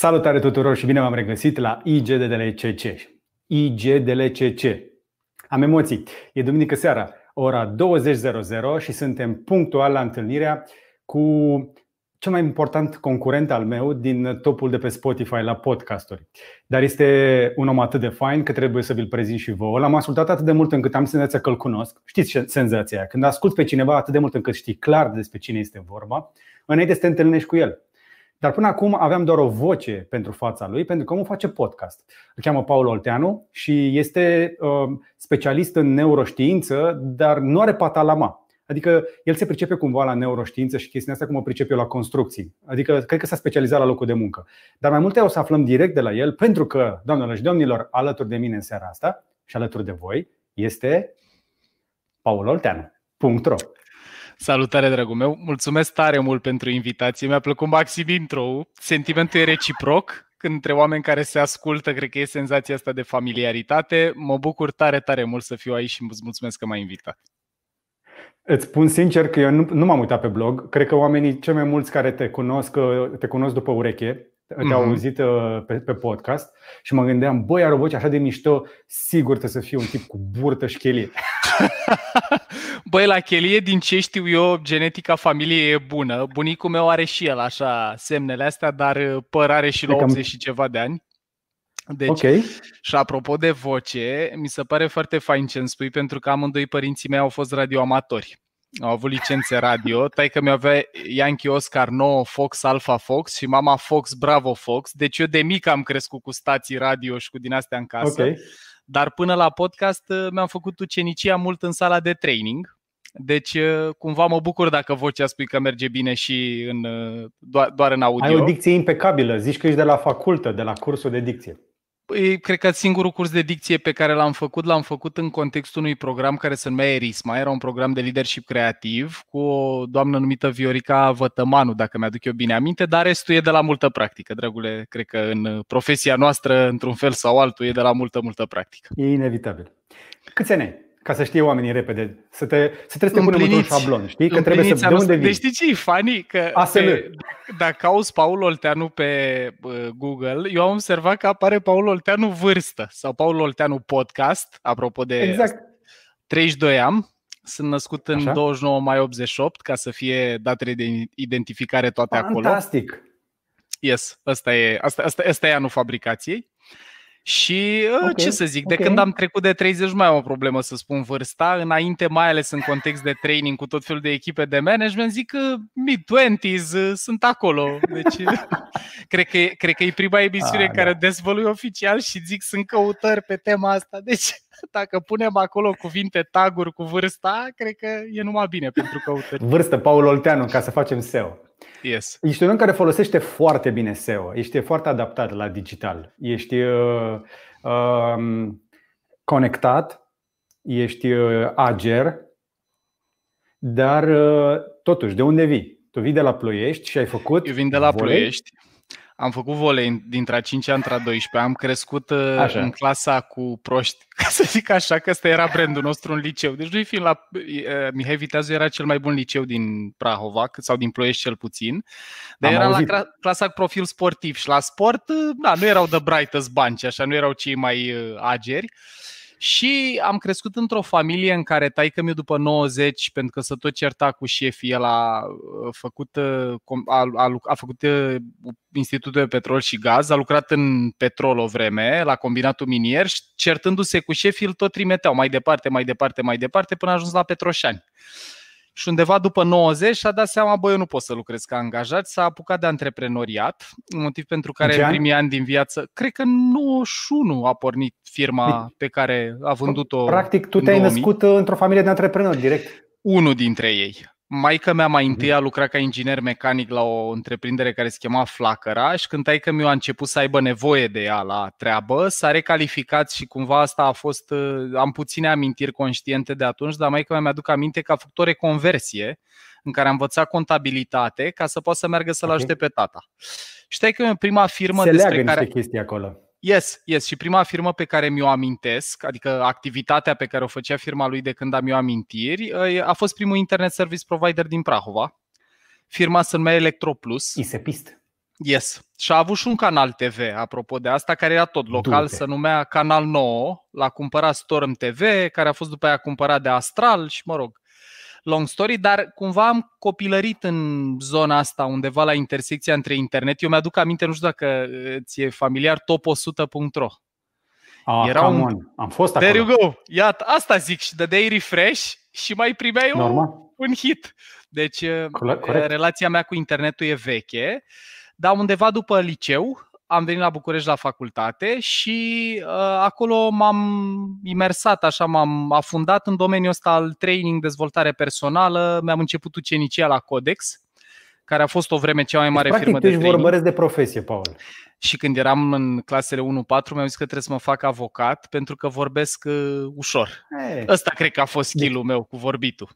Salutare tuturor și bine v-am regăsit la IGDLCC. IGDLCC. Am emoții. E duminică seara, ora 20.00 și suntem punctual la întâlnirea cu cel mai important concurent al meu din topul de pe Spotify la podcasturi. Dar este un om atât de fain că trebuie să vi-l prezint și vouă. L-am ascultat atât de mult încât am senzația că îl cunosc. Știți senzația aia? Când ascult pe cineva atât de mult încât știi clar despre cine este vorba, înainte să te întâlnești cu el. Dar până acum aveam doar o voce pentru fața lui, pentru că omul face podcast. Îl cheamă Paul Olteanu și este uh, specialist în neuroștiință, dar nu are patalama. Adică el se pricepe cumva la neuroștiință și chestiunea asta cum o pricepe eu la construcții. Adică cred că s-a specializat la locul de muncă. Dar mai multe o să aflăm direct de la el, pentru că, doamnelor și domnilor, alături de mine în seara asta și alături de voi este Paul Olteanu. Punct Salutare, dragul meu! Mulțumesc tare mult pentru invitație. Mi-a plăcut maxim intro Sentimentul e reciproc. Când între oameni care se ascultă, cred că e senzația asta de familiaritate. Mă bucur tare, tare mult să fiu aici și îți mulțumesc că m-ai invitat. Îți spun sincer că eu nu, nu m-am uitat pe blog. Cred că oamenii cei mai mulți care te cunosc, te cunosc după ureche te-au mm-hmm. auzit uh, pe, pe podcast și mă gândeam, băi, are o voce așa de mișto, sigur trebuie să fie un tip cu burtă și chelie. băi, la chelie, din ce știu eu, genetica familiei e bună. Bunicul meu are și el așa semnele astea, dar uh, păr are și la 80 și ceva de ani. Deci, okay. și apropo de voce, mi se pare foarte fain ce îmi spui, pentru că amândoi părinții mei au fost radioamatori au avut licențe radio, că mi avea Yankee Oscar 9 Fox Alpha Fox și mama Fox Bravo Fox, deci eu de mic am crescut cu stații radio și cu din astea în casă. Okay. Dar până la podcast uh, mi-am făcut ucenicia mult în sala de training. Deci uh, cumva mă bucur dacă vocea spui că merge bine și în, uh, doar, doar în audio. Ai o dicție impecabilă, zici că ești de la facultă, de la cursul de dicție. Păi, cred că singurul curs de dicție pe care l-am făcut, l-am făcut în contextul unui program care se numea Erisma. Era un program de leadership creativ cu o doamnă numită Viorica Vătămanu, dacă mi-aduc eu bine aminte, dar restul e de la multă practică. Dragule, cred că în profesia noastră, într-un fel sau altul, e de la multă, multă practică. E inevitabil. Câți ani ai? Ca să știe oamenii repede, să, te, să trebuie să te punem într-un șablon, știi? Că trebuie să de unde vii. Deci știi ce e funny? Că pe, dacă cauți Paul Olteanu pe Google, eu am observat că apare Paul Olteanu vârstă sau Paul Olteanu podcast, apropo de exact. 32 am, sunt născut în Așa? 29 mai 88, ca să fie datele de identificare toate Fantastic. acolo. Fantastic! Yes, asta e, asta, asta, asta e anul fabricației. Și ă, okay, ce să zic, okay. de când am trecut de 30 mai am o problemă să spun vârsta, înainte mai ales în context de training cu tot felul de echipe de management, zic că mid-20s ă, sunt acolo. Deci cred, că, cred că e prima emisiune ah, care da. dezvălui oficial și zic sunt căutări pe tema asta. Deci dacă punem acolo cuvinte taguri cu vârsta, cred că e numai bine pentru căutări. Vârstă, Paul Olteanu, ca să facem SEO. Yes. Ești un om care folosește foarte bine SEO, ești foarte adaptat la digital, ești uh, uh, conectat, ești uh, ager, dar uh, totuși, de unde vii? Tu vii de la Ploiești și ai făcut. Eu vin de la volei? Ploiești. Am făcut volei dintre a 5 între a 12 Am crescut uh, așa. în clasa cu proști, ca să zic așa, că ăsta era brandul nostru în liceu. Deci noi fiind la... Uh, Mihai Viteazu era cel mai bun liceu din Prahova, sau din Ploiești cel puțin. Dar era la clasa cu profil sportiv și la sport, uh, da, nu erau the brightest bunch, așa, nu erau cei mai ageri. Și am crescut într-o familie în care taică mi după 90, pentru că să tot certa cu șefii, el a uh, făcut, uh, a, a, a făcut uh, Institutul de Petrol și Gaz, a lucrat în petrol o vreme, la combinatul minier și certându-se cu șefii îl tot trimiteau mai departe, mai departe, mai departe, până a ajuns la Petroșani și undeva după 90 și-a dat seama, băi, eu nu pot să lucrez ca angajat, s-a apucat de antreprenoriat, motiv pentru care în primii ani din viață, cred că 91 a pornit firma pe care a vândut-o Practic, tu te-ai născut într-o familie de antreprenori, direct. Unul dintre ei. Maica mea mai întâi mhm. a lucrat ca inginer mecanic la o întreprindere care se chema Flacăra și când taică mi a început să aibă nevoie de ea la treabă, s-a recalificat și cumva asta a fost, uh, am puține amintiri conștiente de atunci, dar maica mea mi-aduc aminte că a făcut o reconversie în care a învățat contabilitate ca să poată să meargă să-l ajute pe tata. Știi că prima firmă se despre care... chestii acolo. Yes, yes. Și prima firmă pe care mi-o amintesc, adică activitatea pe care o făcea firma lui de când am eu amintiri, a fost primul internet service provider din Prahova. Firma se numea Electroplus. Isepist. Yes. Și a avut și un canal TV, apropo de asta, care era tot local, Du-te. se numea Canal 9. L-a cumpărat Storm TV, care a fost după aia cumpărat de Astral și, mă rog, long story, dar cumva am copilărit în zona asta, undeva la intersecția între internet. Eu mi-aduc aminte, nu știu dacă ți-e familiar, top100.ro. Ah, Era un... On. Am fost acolo. There you go. Iată, asta zic și dădeai refresh și mai primeai un, un hit. Deci, Corect. relația mea cu internetul e veche. Dar undeva după liceu am venit la București la facultate și uh, acolo m-am imersat, așa m-am afundat în domeniul ăsta al training, dezvoltare personală. Mi-am început ucenicia la Codex, care a fost o vreme cea mai deci, mare deci, firmă practic, de training. vorbăresc de profesie, Paul. Și când eram în clasele 1-4, mi-au zis că trebuie să mă fac avocat pentru că vorbesc uh, ușor. Hey. Ăsta cred că a fost skill-ul deci, meu cu vorbitul.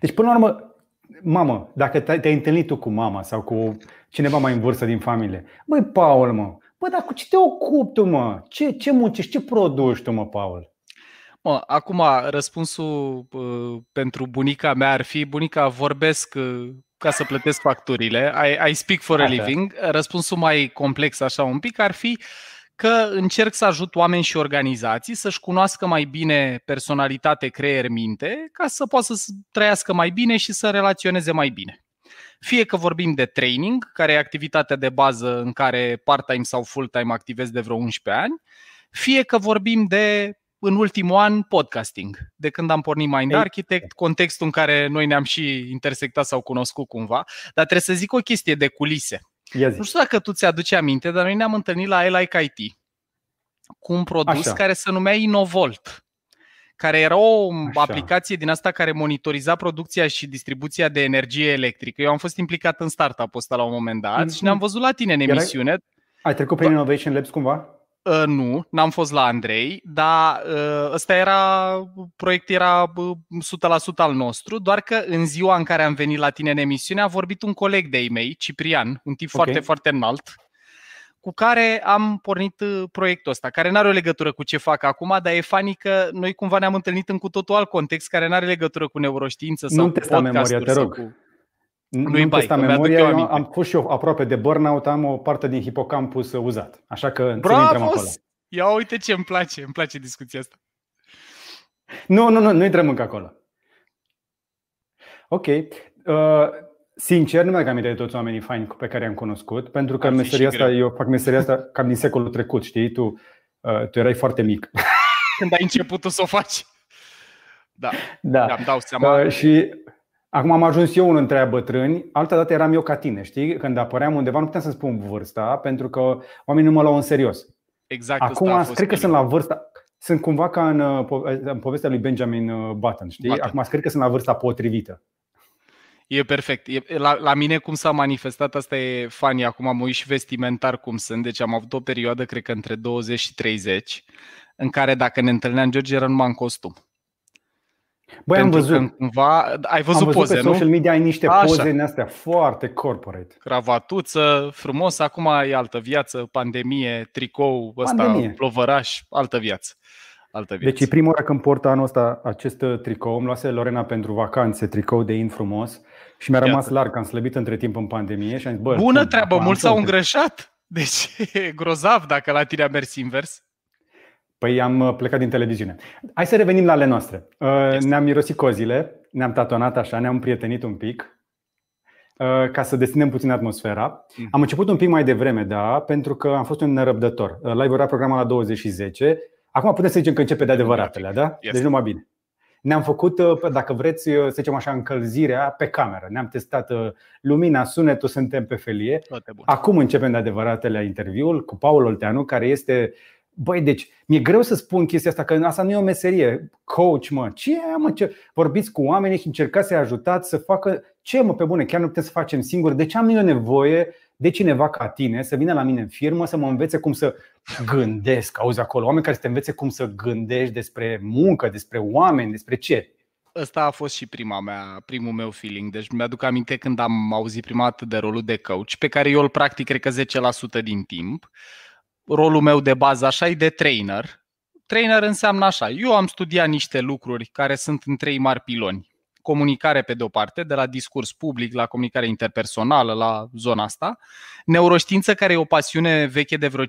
Deci, până la urmă, mamă, dacă te-ai întâlnit tu cu mama sau cu cineva mai în vârstă din familie, băi, Paul, mă, bă, dar cu ce te ocupi tu, mă? Ce, ce muncești, ce produci tu, mă, Paul? Mă, acum răspunsul uh, pentru bunica mea ar fi bunica vorbesc uh, ca să plătesc facturile. I, I speak for a living. Răspunsul mai complex așa un pic ar fi că încerc să ajut oameni și organizații să-și cunoască mai bine personalitate, creier, minte, ca să poată să trăiască mai bine și să relaționeze mai bine. Fie că vorbim de training, care e activitatea de bază în care part-time sau full-time activez de vreo 11 ani, fie că vorbim de în ultimul an podcasting, de când am pornit Mind Architect, contextul în care noi ne-am și intersectat sau cunoscut cumva, dar trebuie să zic o chestie de culise. Nu știu dacă tu ți-aduci aminte, dar noi ne-am întâlnit la Elike IT cu un produs Așa. care se numea Innovolt care era o Așa. aplicație din asta care monitoriza producția și distribuția de energie electrică. Eu am fost implicat în startup-ul ăsta la un moment dat mm-hmm. și ne-am văzut la tine în emisiune. Ai trecut prin Innovation Labs cumva? Uh, nu, n-am fost la Andrei, dar uh, ăsta era, proiectul era uh, 100% al nostru, doar că în ziua în care am venit la tine în emisiune a vorbit un coleg de-ai mei, Ciprian, un tip okay. foarte, foarte înalt, cu care am pornit uh, proiectul ăsta, care nu are o legătură cu ce fac acum, dar e fani că noi cumva ne-am întâlnit în cu totul alt context care nu are legătură cu neuroștiință sau nu testa memoria, te rog. Cu... Nu-i nu testa memoria, eu am fost și eu aproape de burnout, am o parte din hipocampus uzat. Așa că Bravo! intrăm acolo. Ia uite ce îmi place, îmi place discuția asta. Nu, nu, nu, nu intrăm încă acolo. Ok. Uh, Sincer, nu mi-am aminte de toți oamenii faini pe care i-am cunoscut, pentru că Ar meseria asta, greu. eu fac meseria asta cam din secolul trecut, știi? Tu, uh, tu erai foarte mic. Când ai început să o faci. Da, da. îmi dau seama. Uh, și acum am ajuns eu unul între bătrâni, altă dată eram eu ca tine, știi? Când apăream undeva, nu puteam să spun vârsta, pentru că oamenii nu mă luau în serios. Exact. Acum cred că sunt la vârsta, sunt cumva ca în, uh, în povestea lui Benjamin uh, Button, știi? Button. Acum cred că sunt la vârsta potrivită. E perfect. E, la, la mine cum s-a manifestat, asta e fani. Acum am uit și vestimentar cum sunt. Deci am avut o perioadă, cred că între 20 și 30, în care dacă ne întâlneam George era numai în costum. Băi, am văzut. Că cumva, ai văzut, am văzut poze, pe nu? social media ai niște Așa. poze în astea foarte corporate. Cravatuță, frumos, acum e altă viață, pandemie, tricou, ăsta, pandemie. plovăraș, altă viață altă viață. Deci e prima oară când port anul ăsta acest uh, tricou. Îmi luase Lorena pentru vacanțe tricou de in frumos și mi-a rămas Iată. larg, am slăbit între timp în pandemie și am zis, bă, Bună treabă, mulți s-au îngrășat. Deci e grozav dacă la tine a mers invers. Păi am uh, plecat din televiziune. Hai să revenim la ale noastre. Uh, este. Ne-am mirosit cozile, ne-am tatonat așa, ne-am prietenit un pic ca să destinem puțin atmosfera. Mm. Am început un pic mai devreme, da, pentru că am fost un nerăbdător. Live era programat la 20 și 10 Acum putem să zicem că începe de adevăratele, da? Yes. Deci numai bine. Ne-am făcut, uh, dacă vreți, uh, să zicem așa, încălzirea pe cameră. Ne-am testat uh, lumina, sunetul, suntem pe felie. Acum începem de adevăratele interviul cu Paul Olteanu, care este Băi, deci mi-e greu să spun chestia asta, că asta nu e o meserie. Coach, mă, ce e, mă, ce? Vorbiți cu oamenii și încercați să-i ajutați să facă ce, mă, pe bune, chiar nu putem să facem singuri. De ce am eu nevoie de cineva ca tine să vină la mine în firmă să mă învețe cum să gândesc, auzi acolo, oameni care să te învețe cum să gândești despre muncă, despre oameni, despre ce. Ăsta a fost și prima mea, primul meu feeling. Deci mi-aduc aminte când am auzit prima dată de rolul de coach, pe care eu îl practic cred că 10% din timp. Rolul meu de bază așa e de trainer. Trainer înseamnă așa, eu am studiat niște lucruri care sunt în trei mari piloni. comunicare pe de-o parte, de la discurs public la comunicare interpersonală, la zona asta, neuroștiință care e o pasiune veche de vreo 5-6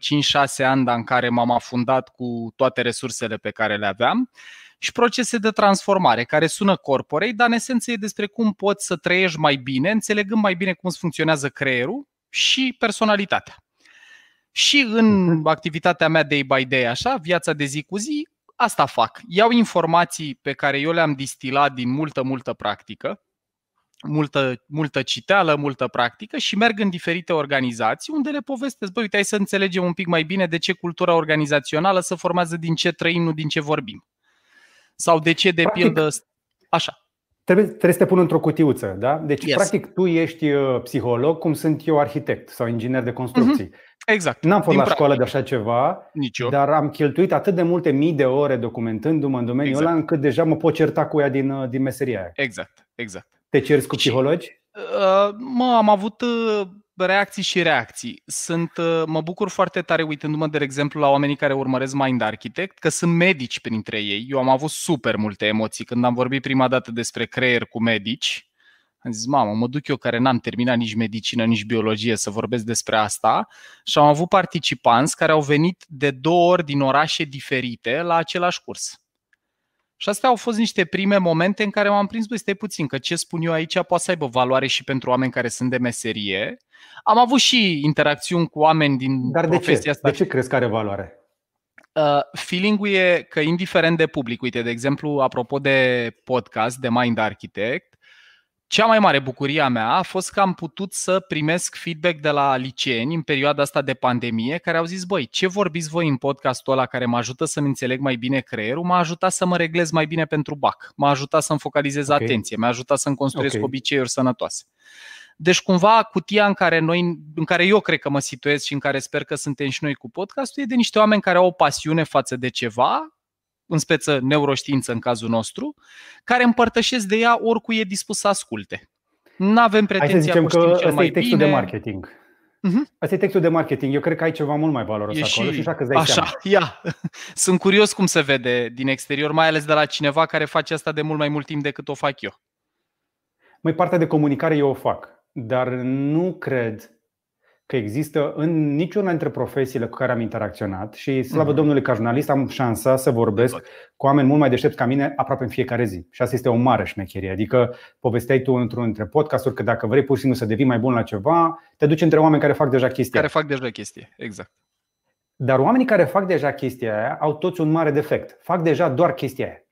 ani, dar în care m-am afundat cu toate resursele pe care le aveam, și procese de transformare, care sună corporei, dar în esență e despre cum poți să trăiești mai bine, înțelegând mai bine cum funcționează creierul și personalitatea. Și în mhm. activitatea mea day by day, așa, viața de zi cu zi, asta fac. Iau informații pe care eu le-am distilat din multă, multă practică, multă, multă citeală, multă practică și merg în diferite organizații unde le povestesc, băi, uite, hai să înțelegem un pic mai bine de ce cultura organizațională se formează din ce trăim, nu din ce vorbim. Sau de ce, de practic, pildă, așa. Trebuie, trebuie să te pun într-o cutiuță, da? Deci, yes. practic, tu ești uh, psiholog, cum sunt eu arhitect sau inginer de construcții. Mm-hmm. Exact. N-am fost Din la practic. școală de așa ceva, Nici eu. dar am cheltuit atât de multe mii de ore documentându-mă în domeniul exact. ăla încât deja mă pot certa cu ea din, uh, din meseria aia. Exact, exact. Te ceri cu psihologi? Uh, mă, am avut uh, reacții și reacții. Sunt, uh, mă bucur foarte tare uitându-mă, de exemplu, la oamenii care urmăresc Mind Architect, că sunt medici printre ei. Eu am avut super multe emoții când am vorbit prima dată despre creier cu medici am zis, mamă, mă duc eu care n-am terminat nici medicină, nici biologie să vorbesc despre asta și am avut participanți care au venit de două ori din orașe diferite la același curs. Și astea au fost niște prime momente în care m-am prins, băi, stai puțin, că ce spun eu aici poate să aibă valoare și pentru oameni care sunt de meserie. Am avut și interacțiuni cu oameni din Dar profesia de ce? asta. De ce crezi că are valoare? Uh, feeling-ul e că indiferent de public, uite, de exemplu, apropo de podcast, de Mind Architect, cea mai mare bucurie a mea a fost că am putut să primesc feedback de la liceeni în perioada asta de pandemie care au zis, băi, ce vorbiți voi în podcastul ăla care mă ajută să-mi înțeleg mai bine creierul, m-a ajutat să mă reglez mai bine pentru BAC, m-a ajutat să-mi focalizez okay. atenție, m-a ajutat să-mi construiesc okay. obiceiuri sănătoase. Deci cumva cutia în care, noi, în care eu cred că mă situez și în care sper că suntem și noi cu podcastul e de niște oameni care au o pasiune față de ceva, în speță neuroștiință în cazul nostru, care împărtășesc de ea oricui e dispus să asculte. Nu avem pretenția Hai să zicem că ăsta e textul bine. de marketing. Uh-huh. Asta e textul de marketing. Eu cred că ai ceva mult mai valoros e acolo și, și așa că Așa, seama. ia. Sunt curios cum se vede din exterior, mai ales de la cineva care face asta de mult mai mult timp decât o fac eu. Mai partea de comunicare eu o fac, dar nu cred că există în niciuna dintre profesiile cu care am interacționat și slavă mm-hmm. Domnului ca jurnalist am șansa să vorbesc exact. cu oameni mult mai deștepți ca mine aproape în fiecare zi. Și asta este o mare șmecherie. Adică povesteai tu într-un dintre podcasturi că dacă vrei pur și simplu să devii mai bun la ceva, te duci între oameni care fac deja chestia. Care fac deja chestie, exact. Dar oamenii care fac deja chestia aia au toți un mare defect. Fac deja doar chestia aia.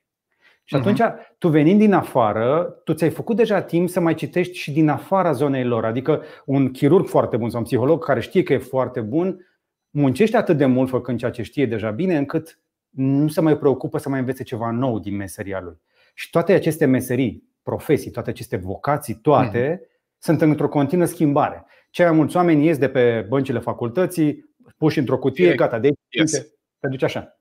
Și mhm. atunci, tu venind din afară, tu ți-ai făcut deja timp să mai citești și din afara zonei lor. Adică un chirurg foarte bun sau un psiholog care știe că e foarte bun, muncește atât de mult făcând ceea ce știe deja bine, încât nu se mai preocupă să mai învețe ceva nou din meseria lui. Și toate aceste meserii, profesii, toate aceste vocații, toate mm. sunt într-o continuă schimbare. Cei mai mulți oameni ies de pe băncile facultății, puși într-o cutie, gata, de aici yes. te duci așa.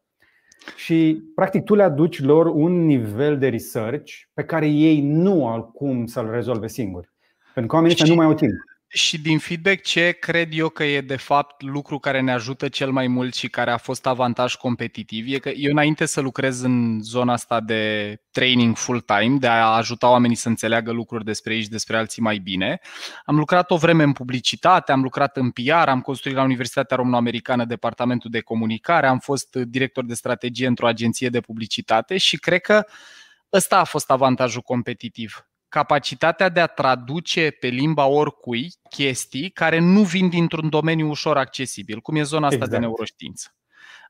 Și, practic, tu le aduci lor un nivel de research pe care ei nu au cum să-l rezolve singuri. Pentru că oamenii nu mai au timp. Și din feedback, ce cred eu că e de fapt lucru care ne ajută cel mai mult și care a fost avantaj competitiv e că eu înainte să lucrez în zona asta de training full-time, de a ajuta oamenii să înțeleagă lucruri despre ei și despre alții mai bine, am lucrat o vreme în publicitate, am lucrat în PR, am construit la Universitatea Româno-Americană departamentul de comunicare, am fost director de strategie într-o agenție de publicitate și cred că ăsta a fost avantajul competitiv capacitatea de a traduce pe limba oricui chestii care nu vin dintr-un domeniu ușor accesibil, cum e zona asta exact. de neuroștiință.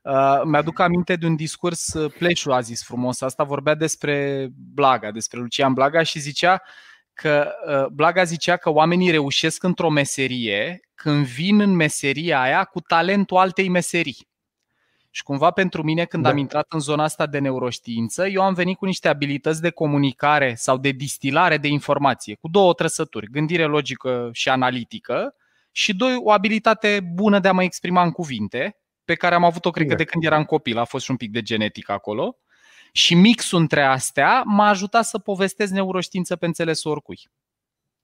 Uh, mi-aduc aminte de un discurs, uh, Pleșu a zis frumos, asta vorbea despre Blaga, despre Lucian Blaga și zicea că uh, Blaga zicea că oamenii reușesc într-o meserie când vin în meseria aia cu talentul altei meserii. Și cumva pentru mine, când da. am intrat în zona asta de neuroștiință, eu am venit cu niște abilități de comunicare sau de distilare de informație, cu două trăsături, gândire logică și analitică și doi, o abilitate bună de a mă exprima în cuvinte, pe care am avut-o, cred că, de când eram copil, a fost și un pic de genetică acolo. Și mixul între astea m-a ajutat să povestesc neuroștiință pe înțelesul oricui.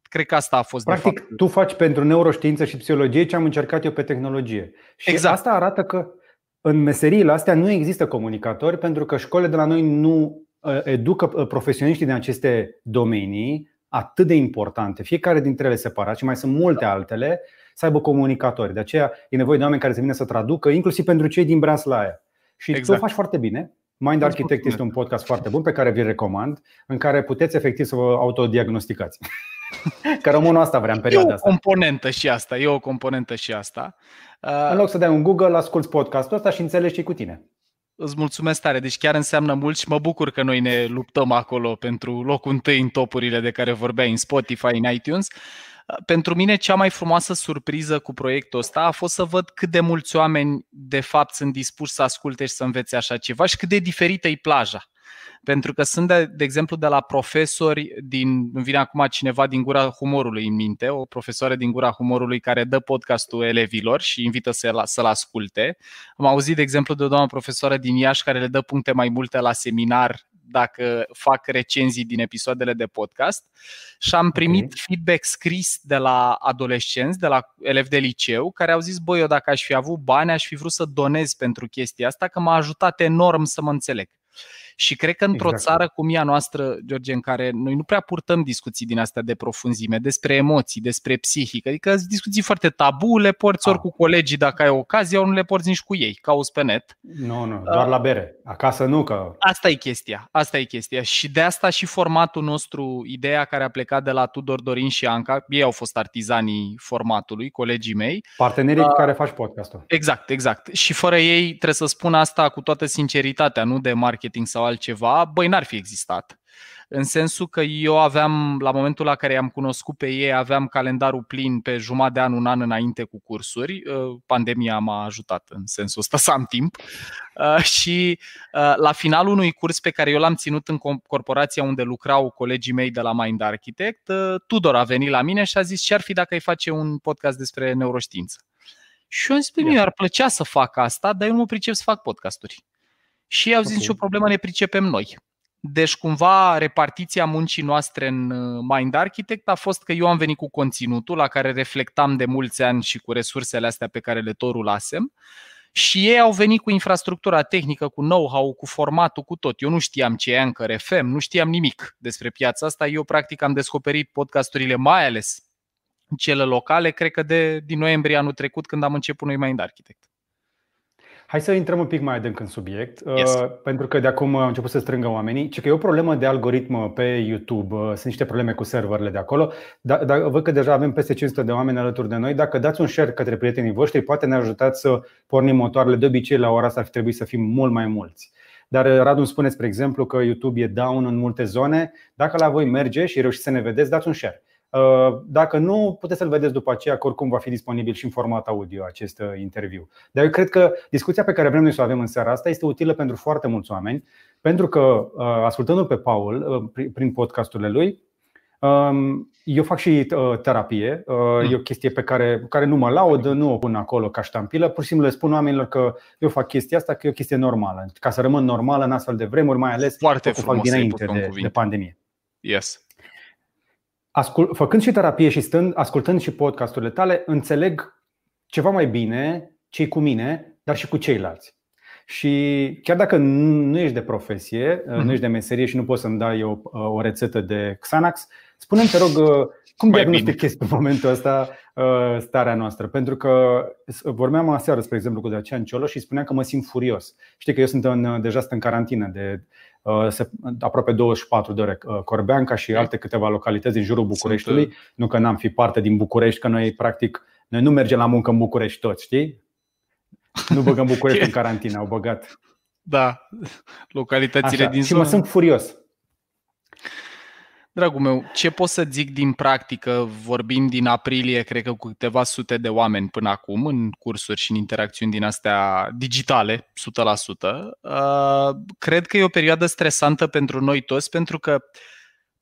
Cred că asta a fost Practic, de fapt. tu faci pentru neuroștiință și psihologie ce am încercat eu pe tehnologie. Și exact. asta arată că în meseriile astea nu există comunicatori pentru că școlile de la noi nu educă profesioniștii din aceste domenii atât de importante, fiecare dintre ele separat și mai sunt multe altele, să aibă comunicatori. De aceea e nevoie de oameni care să vină să traducă, inclusiv pentru cei din Branslaia. Și exact. tu o faci foarte bine. Mind Architect este un podcast foarte bun pe care vi-l recomand, în care puteți efectiv să vă autodiagnosticați. Că românul asta vrea în perioada asta. E o componentă și asta, e o componentă și asta. În loc să dai un Google, asculți podcastul ăsta și înțelegi ce cu tine. Îți mulțumesc tare, deci chiar înseamnă mult și mă bucur că noi ne luptăm acolo pentru locul întâi în topurile de care vorbeai în Spotify, în iTunes. Pentru mine cea mai frumoasă surpriză cu proiectul ăsta a fost să văd cât de mulți oameni de fapt sunt dispuși să asculte și să învețe așa ceva și cât de diferită e plaja. Pentru că sunt, de, de exemplu, de la profesori din. Îmi vine acum cineva din gura humorului în minte, o profesoară din gura humorului care dă podcastul elevilor și invită să-l, să-l asculte. Am auzit, de exemplu, de o doamnă profesoară din Iași care le dă puncte mai multe la seminar dacă fac recenzii din episoadele de podcast și am primit okay. feedback scris de la adolescenți, de la elevi de liceu, care au zis, băi, eu dacă aș fi avut bani, aș fi vrut să donez pentru chestia asta, că m-a ajutat enorm să mă înțeleg. Și cred că într-o exact. țară cum e a noastră, George, în care noi nu prea purtăm discuții din astea de profunzime, despre emoții, despre psihică, adică discuții foarte tabu, le porți ori cu colegii dacă ai ocazia, ori nu le porți nici cu ei, cauți pe net. Nu, nu, doar la bere. Acasă nu, că... Asta e chestia, asta e chestia. Și de asta și formatul nostru, ideea care a plecat de la Tudor Dorin și Anca, ei au fost artizanii formatului, colegii mei. Partenerii uh, cu care faci podcastul. Exact, exact. Și fără ei, trebuie să spun asta cu toată sinceritatea, nu de marketing sau altceva, băi, n-ar fi existat. În sensul că eu aveam, la momentul la care i-am cunoscut pe ei, aveam calendarul plin pe jumătate de an, un an înainte cu cursuri. Uh, pandemia m-a ajutat în sensul ăsta să am timp. Uh, și uh, la finalul unui curs pe care eu l-am ținut în corporația unde lucrau colegii mei de la Mind Architect, Tudor a venit la mine și a zis ce ar fi dacă ai face un podcast despre neuroștiință. Și eu am zis, mi ar plăcea să fac asta, dar eu nu mă pricep să fac podcasturi. Și ei au zis, okay. nicio problemă, ne pricepem noi. Deci, cumva, repartiția muncii noastre în uh, Mind Architect a fost că eu am venit cu conținutul la care reflectam de mulți ani și cu resursele astea pe care le tot rulasem și ei au venit cu infrastructura tehnică, cu know-how, cu formatul, cu tot. Eu nu știam ce e Anchor FM, nu știam nimic despre piața asta. Eu, practic, am descoperit podcasturile, mai ales cele locale, cred că de, din noiembrie anul trecut, când am început noi Mind Architect. Hai să intrăm un pic mai adânc în subiect, yes. Uh, pentru că de acum au început să strângă oamenii. Ce că e o problemă de algoritm pe YouTube, uh, sunt niște probleme cu serverele de acolo. Dar da, văd că deja avem peste 500 de oameni alături de noi. Dacă dați un share către prietenii voștri, poate ne ajutați să pornim motoarele. De obicei, la ora asta ar trebui să fim mult mai mulți. Dar uh, Radu îmi spune, spre exemplu, că YouTube e down în multe zone. Dacă la voi merge și reușiți să ne vedeți, dați un share. Uh, dacă nu, puteți să-l vedeți după aceea, că oricum va fi disponibil și în format audio acest uh, interviu. Dar eu cred că discuția pe care vrem noi să o avem în seara asta este utilă pentru foarte mulți oameni, pentru că, uh, ascultându-l pe Paul prin podcasturile lui, um, eu fac și terapie, e o chestie pe care, care nu mă laud, nu o pun acolo ca ștampilă, pur și simplu le spun oamenilor că eu fac chestia asta, că e o chestie normală, ca să rămân normală în astfel de vremuri, mai ales Foarte că fac dinainte de, de pandemie. Yes ascult, făcând și terapie și stând, ascultând și podcasturile tale, înțeleg ceva mai bine cei cu mine, dar și cu ceilalți. Și chiar dacă nu ești de profesie, mm-hmm. nu ești de meserie și nu poți să-mi dai o, o rețetă de Xanax, spune-mi, te rog, uh, cum diagnostichezi pe momentul ăsta uh, starea noastră? Pentru că vorbeam aseară, spre exemplu, cu Dacian Cioloș și spuneam că mă simt furios. Știi că eu sunt în, deja sunt în carantină de Uh, aproape 24 de ore uh, Corbeanca și alte câteva localități din jurul Bucureștiului. Sunt... Uh, nu că n-am fi parte din București, că noi practic noi nu mergem la muncă în București toți, știi? Nu băgăm București în carantină, au băgat. Da, localitățile Așa. din Și mă sunt furios. Dragul meu, ce pot să zic din practică, vorbind din aprilie, cred că cu câteva sute de oameni până acum, în cursuri și în interacțiuni din astea digitale, 100%, uh, cred că e o perioadă stresantă pentru noi toți, pentru că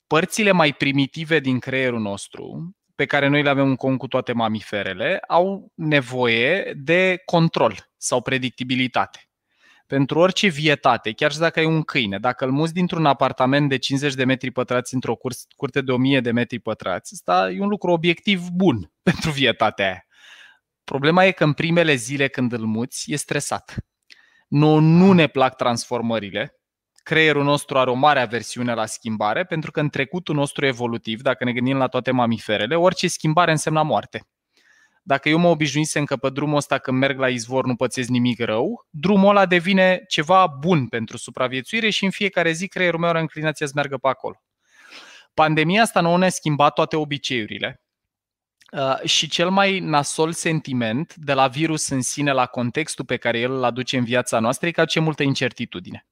părțile mai primitive din creierul nostru, pe care noi le avem în comun cu toate mamiferele, au nevoie de control sau predictibilitate pentru orice vietate, chiar și dacă ai un câine, dacă îl muți dintr-un apartament de 50 de metri pătrați într-o curte de 1000 de metri pătrați, asta e un lucru obiectiv bun pentru vietatea aia. Problema e că în primele zile când îl muți, e stresat. Nu, nu ne plac transformările, creierul nostru are o mare aversiune la schimbare, pentru că în trecutul nostru evolutiv, dacă ne gândim la toate mamiferele, orice schimbare însemna moarte. Dacă eu mă obișnuisem că pe drumul ăsta când merg la izvor nu pățesc nimic rău, drumul ăla devine ceva bun pentru supraviețuire și în fiecare zi creierul meu are înclinația să meargă pe acolo. Pandemia asta nu ne-a schimbat toate obiceiurile. Uh, și cel mai nasol sentiment de la virus în sine, la contextul pe care el îl aduce în viața noastră, e că ce multă incertitudine.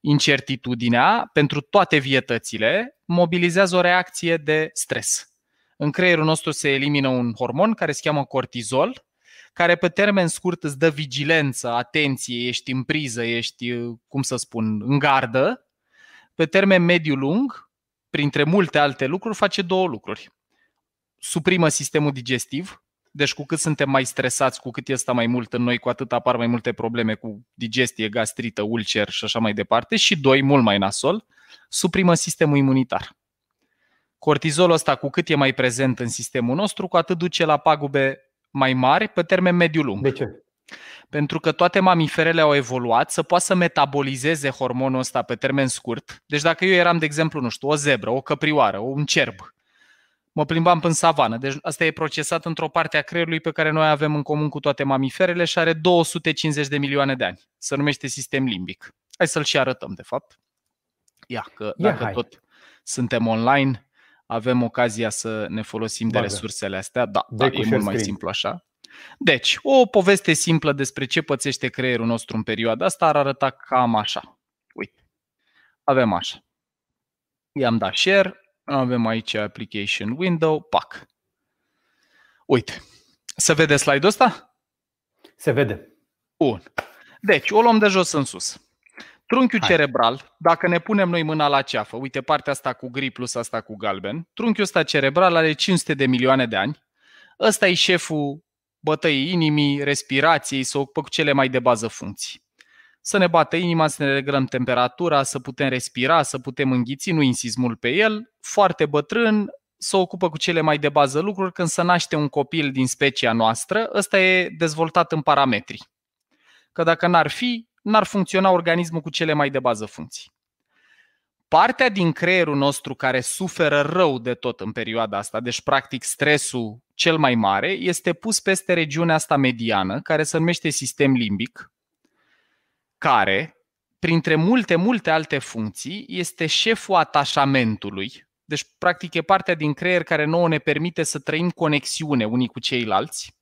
Incertitudinea, pentru toate vietățile, mobilizează o reacție de stres. În creierul nostru se elimină un hormon care se cheamă cortizol, care pe termen scurt îți dă vigilență, atenție, ești în priză, ești, cum să spun, în gardă. Pe termen mediu-lung, printre multe alte lucruri, face două lucruri. Suprimă sistemul digestiv, deci cu cât suntem mai stresați, cu cât este mai mult în noi, cu atât apar mai multe probleme cu digestie, gastrită, ulcer și așa mai departe. Și doi, mult mai nasol, suprimă sistemul imunitar. Cortizolul ăsta, cu cât e mai prezent în sistemul nostru, cu atât duce la pagube mai mari pe termen mediu-lung. De ce? Pentru că toate mamiferele au evoluat să poată să metabolizeze hormonul ăsta pe termen scurt. Deci dacă eu eram, de exemplu, nu știu, o zebră, o căprioară, un cerb, mă plimbam în savană. Deci asta e procesat într-o parte a creierului pe care noi avem în comun cu toate mamiferele și are 250 de milioane de ani. Se numește sistem limbic. Hai să-l și arătăm, de fapt. Ia, că Ia, dacă hai. tot suntem online, avem ocazia să ne folosim Bagă. de resursele astea. Da, da e mult mai simplu așa. Deci, o poveste simplă despre ce pățește creierul nostru în perioada asta ar arăta cam așa. Uite, avem așa. I-am dat share, avem aici application window, pac. Uite, se vede slide-ul ăsta? Se vede. Bun. Deci, o luăm de jos în sus. Trunchiul Hai. cerebral, dacă ne punem noi mâna la ceafă, uite partea asta cu gri plus asta cu galben, trunchiul ăsta cerebral are 500 de milioane de ani. Ăsta e șeful bătăii inimii, respirației, să ocupă cu cele mai de bază funcții. Să ne bată inima, să ne reglăm temperatura, să putem respira, să putem înghiți, nu insist mult pe el. Foarte bătrân, să ocupă cu cele mai de bază lucruri. Când se naște un copil din specia noastră, ăsta e dezvoltat în parametri. Că dacă n-ar fi, n-ar funcționa organismul cu cele mai de bază funcții. Partea din creierul nostru care suferă rău de tot în perioada asta, deci practic stresul cel mai mare, este pus peste regiunea asta mediană, care se numește sistem limbic, care, printre multe, multe alte funcții, este șeful atașamentului. Deci, practic, e partea din creier care nouă ne permite să trăim conexiune unii cu ceilalți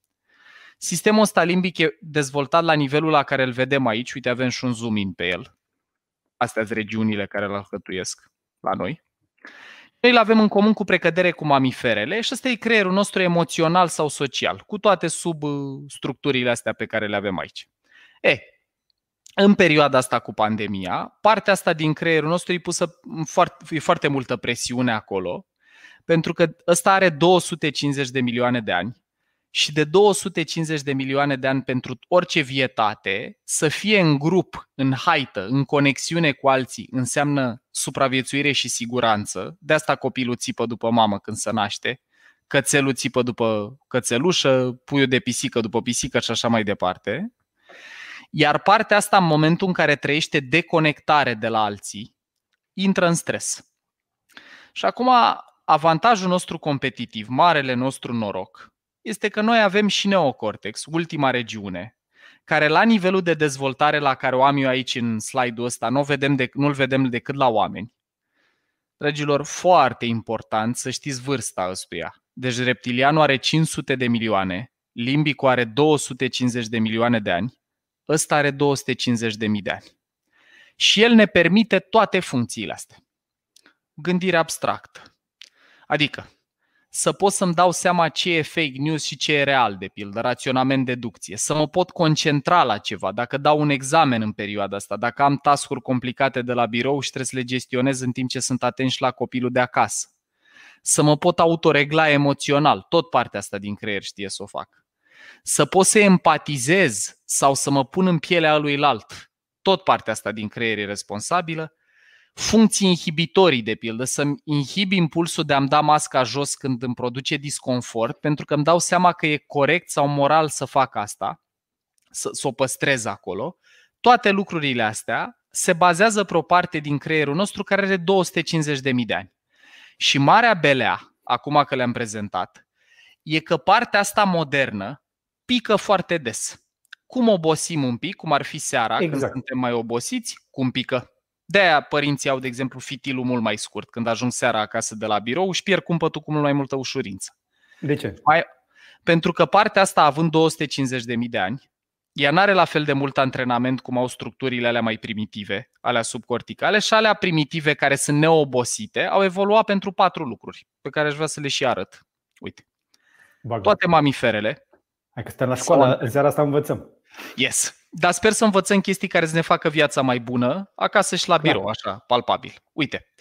Sistemul ăsta limbic e dezvoltat la nivelul la care îl vedem aici. Uite, avem și un zoom in pe el. Astea sunt regiunile care îl alcătuiesc la noi. Noi îl avem în comun cu precădere cu mamiferele și ăsta e creierul nostru emoțional sau social, cu toate substructurile astea pe care le avem aici. E, în perioada asta cu pandemia, partea asta din creierul nostru e pusă foarte, e foarte multă presiune acolo, pentru că ăsta are 250 de milioane de ani și de 250 de milioane de ani pentru orice vietate, să fie în grup, în haită, în conexiune cu alții, înseamnă supraviețuire și siguranță. De asta copilul țipă după mamă când se naște, cățelul țipă după cățelușă, puiul de pisică după pisică și așa mai departe. Iar partea asta, în momentul în care trăiește deconectare de la alții, intră în stres. Și acum, avantajul nostru competitiv, marele nostru noroc, este că noi avem și neocortex, ultima regiune, care la nivelul de dezvoltare la care o am eu aici în slide-ul ăsta, nu vedem de, nu-l vedem decât la oameni. Dragilor, foarte important să știți vârsta ăstuia. Deci reptilianul are 500 de milioane, limbicul are 250 de milioane de ani, ăsta are 250 de mii de ani. Și el ne permite toate funcțiile astea. Gândire abstractă. Adică, să pot să-mi dau seama ce e fake news și ce e real, de pildă, raționament, deducție, să mă pot concentra la ceva, dacă dau un examen în perioada asta, dacă am tascuri complicate de la birou și trebuie să le gestionez în timp ce sunt atent și la copilul de acasă, să mă pot autoregla emoțional, tot partea asta din creier știe să o fac, să pot să empatizez sau să mă pun în pielea lui alt, tot partea asta din creier e responsabilă, funcții inhibitorii, de pildă, să-mi inhib impulsul de a-mi da masca jos când îmi produce disconfort, pentru că îmi dau seama că e corect sau moral să fac asta, să, să o păstrez acolo. Toate lucrurile astea se bazează pe o parte din creierul nostru care are 250.000 de ani. Și marea belea, acum că le-am prezentat, e că partea asta modernă pică foarte des. Cum obosim un pic, cum ar fi seara, exact. când suntem mai obosiți, cum pică. De-aia părinții au, de exemplu, fitilul mult mai scurt. Când ajung seara acasă de la birou, își pierd cumpătul cu mult mai multă ușurință. De ce? Mai, pentru că partea asta, având 250.000 de ani, ea nu are la fel de mult antrenament cum au structurile alea mai primitive, alea subcorticale și alea primitive care sunt neobosite, au evoluat pentru patru lucruri pe care aș vrea să le și arăt. Uite. Bagă. Toate mamiferele. Hai că stăm la școală, în seara asta învățăm. Yes. Dar sper să învățăm chestii care să ne facă viața mai bună acasă și la birou, așa, palpabil. Uite.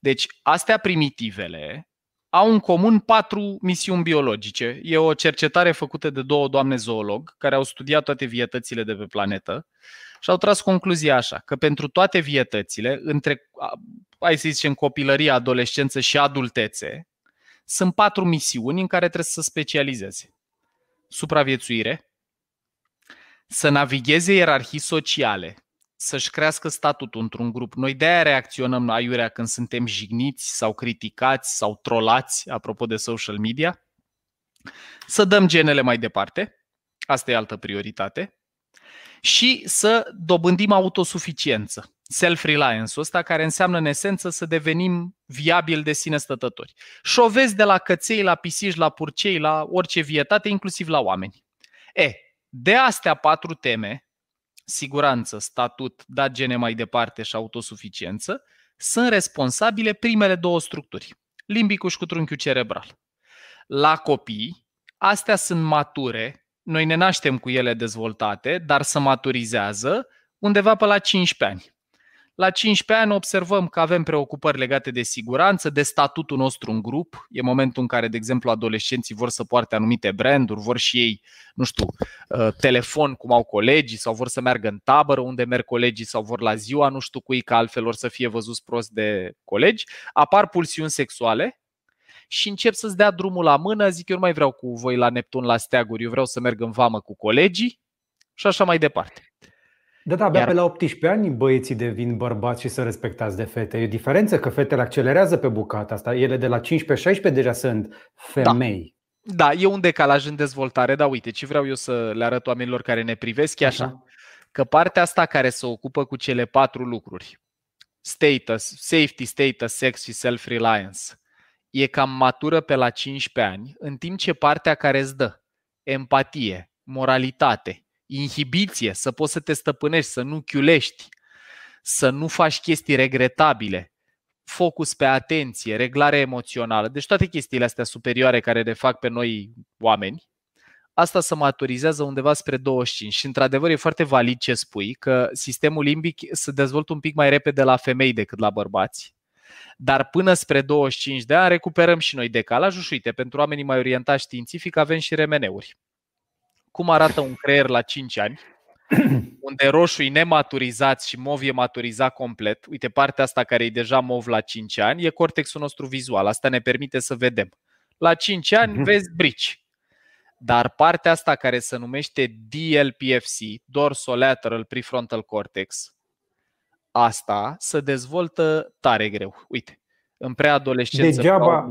Deci, astea primitivele au în comun patru misiuni biologice. E o cercetare făcută de două doamne zoolog care au studiat toate vietățile de pe planetă și au tras concluzia așa, că pentru toate vietățile, între, hai să zicem, copilărie, adolescență și adultețe, sunt patru misiuni în care trebuie să specializeze. Supraviețuire, să navigheze ierarhii sociale, să-și crească statutul într-un grup. Noi de-aia reacționăm aiurea când suntem jigniți sau criticați sau trolați, apropo de social media. Să dăm genele mai departe, asta e altă prioritate. Și să dobândim autosuficiență, self-reliance-ul ăsta, care înseamnă în esență să devenim viabil de sine stătători. Și o vezi de la căței, la pisici, la purcei, la orice vietate, inclusiv la oameni. E, de astea patru teme, siguranță, statut, dat gene mai departe și autosuficiență, sunt responsabile primele două structuri, limbicul și cu trunchiul cerebral. La copii, astea sunt mature, noi ne naștem cu ele dezvoltate, dar se maturizează undeva pe la 15 ani. La 15 ani observăm că avem preocupări legate de siguranță, de statutul nostru în grup. E momentul în care, de exemplu, adolescenții vor să poarte anumite branduri, vor și ei, nu știu, uh, telefon cum au colegii sau vor să meargă în tabără unde merg colegii sau vor la ziua, nu știu cui, că altfel or să fie văzuți prost de colegi. Apar pulsiuni sexuale, și încep să-ți dea drumul la mână, zic eu nu mai vreau cu voi la Neptun, la steaguri, eu vreau să merg în vamă cu colegii și așa mai departe. Da, da, abia Iar... pe la 18 ani băieții devin bărbați și să respectați de fete. E o diferență că fetele accelerează pe bucata asta. Ele de la 15-16 deja sunt femei. Da. da, e un decalaj în dezvoltare, dar uite, ce vreau eu să le arăt oamenilor care ne privesc e așa. așa. Că partea asta care se ocupă cu cele patru lucruri, status, safety, status, sex și self-reliance, e cam matură pe la 15 ani, în timp ce partea care îți dă empatie, moralitate, inhibiție, să poți să te stăpânești, să nu chiulești, să nu faci chestii regretabile, focus pe atenție, reglare emoțională, deci toate chestiile astea superioare care ne fac pe noi oameni, asta se maturizează undeva spre 25 și într-adevăr e foarte valid ce spui, că sistemul limbic se dezvoltă un pic mai repede la femei decât la bărbați. Dar până spre 25 de ani recuperăm și noi decalajul și uite, pentru oamenii mai orientați științific avem și remeneuri cum arată un creier la 5 ani, unde roșu e nematurizat și mov e maturizat complet. Uite, partea asta care e deja mov la 5 ani e cortexul nostru vizual. Asta ne permite să vedem. La 5 ani mhm. vezi brici. Dar partea asta care se numește DLPFC, dorsolateral prefrontal cortex, asta se dezvoltă tare greu. Uite, în preadolescență. Degeaba,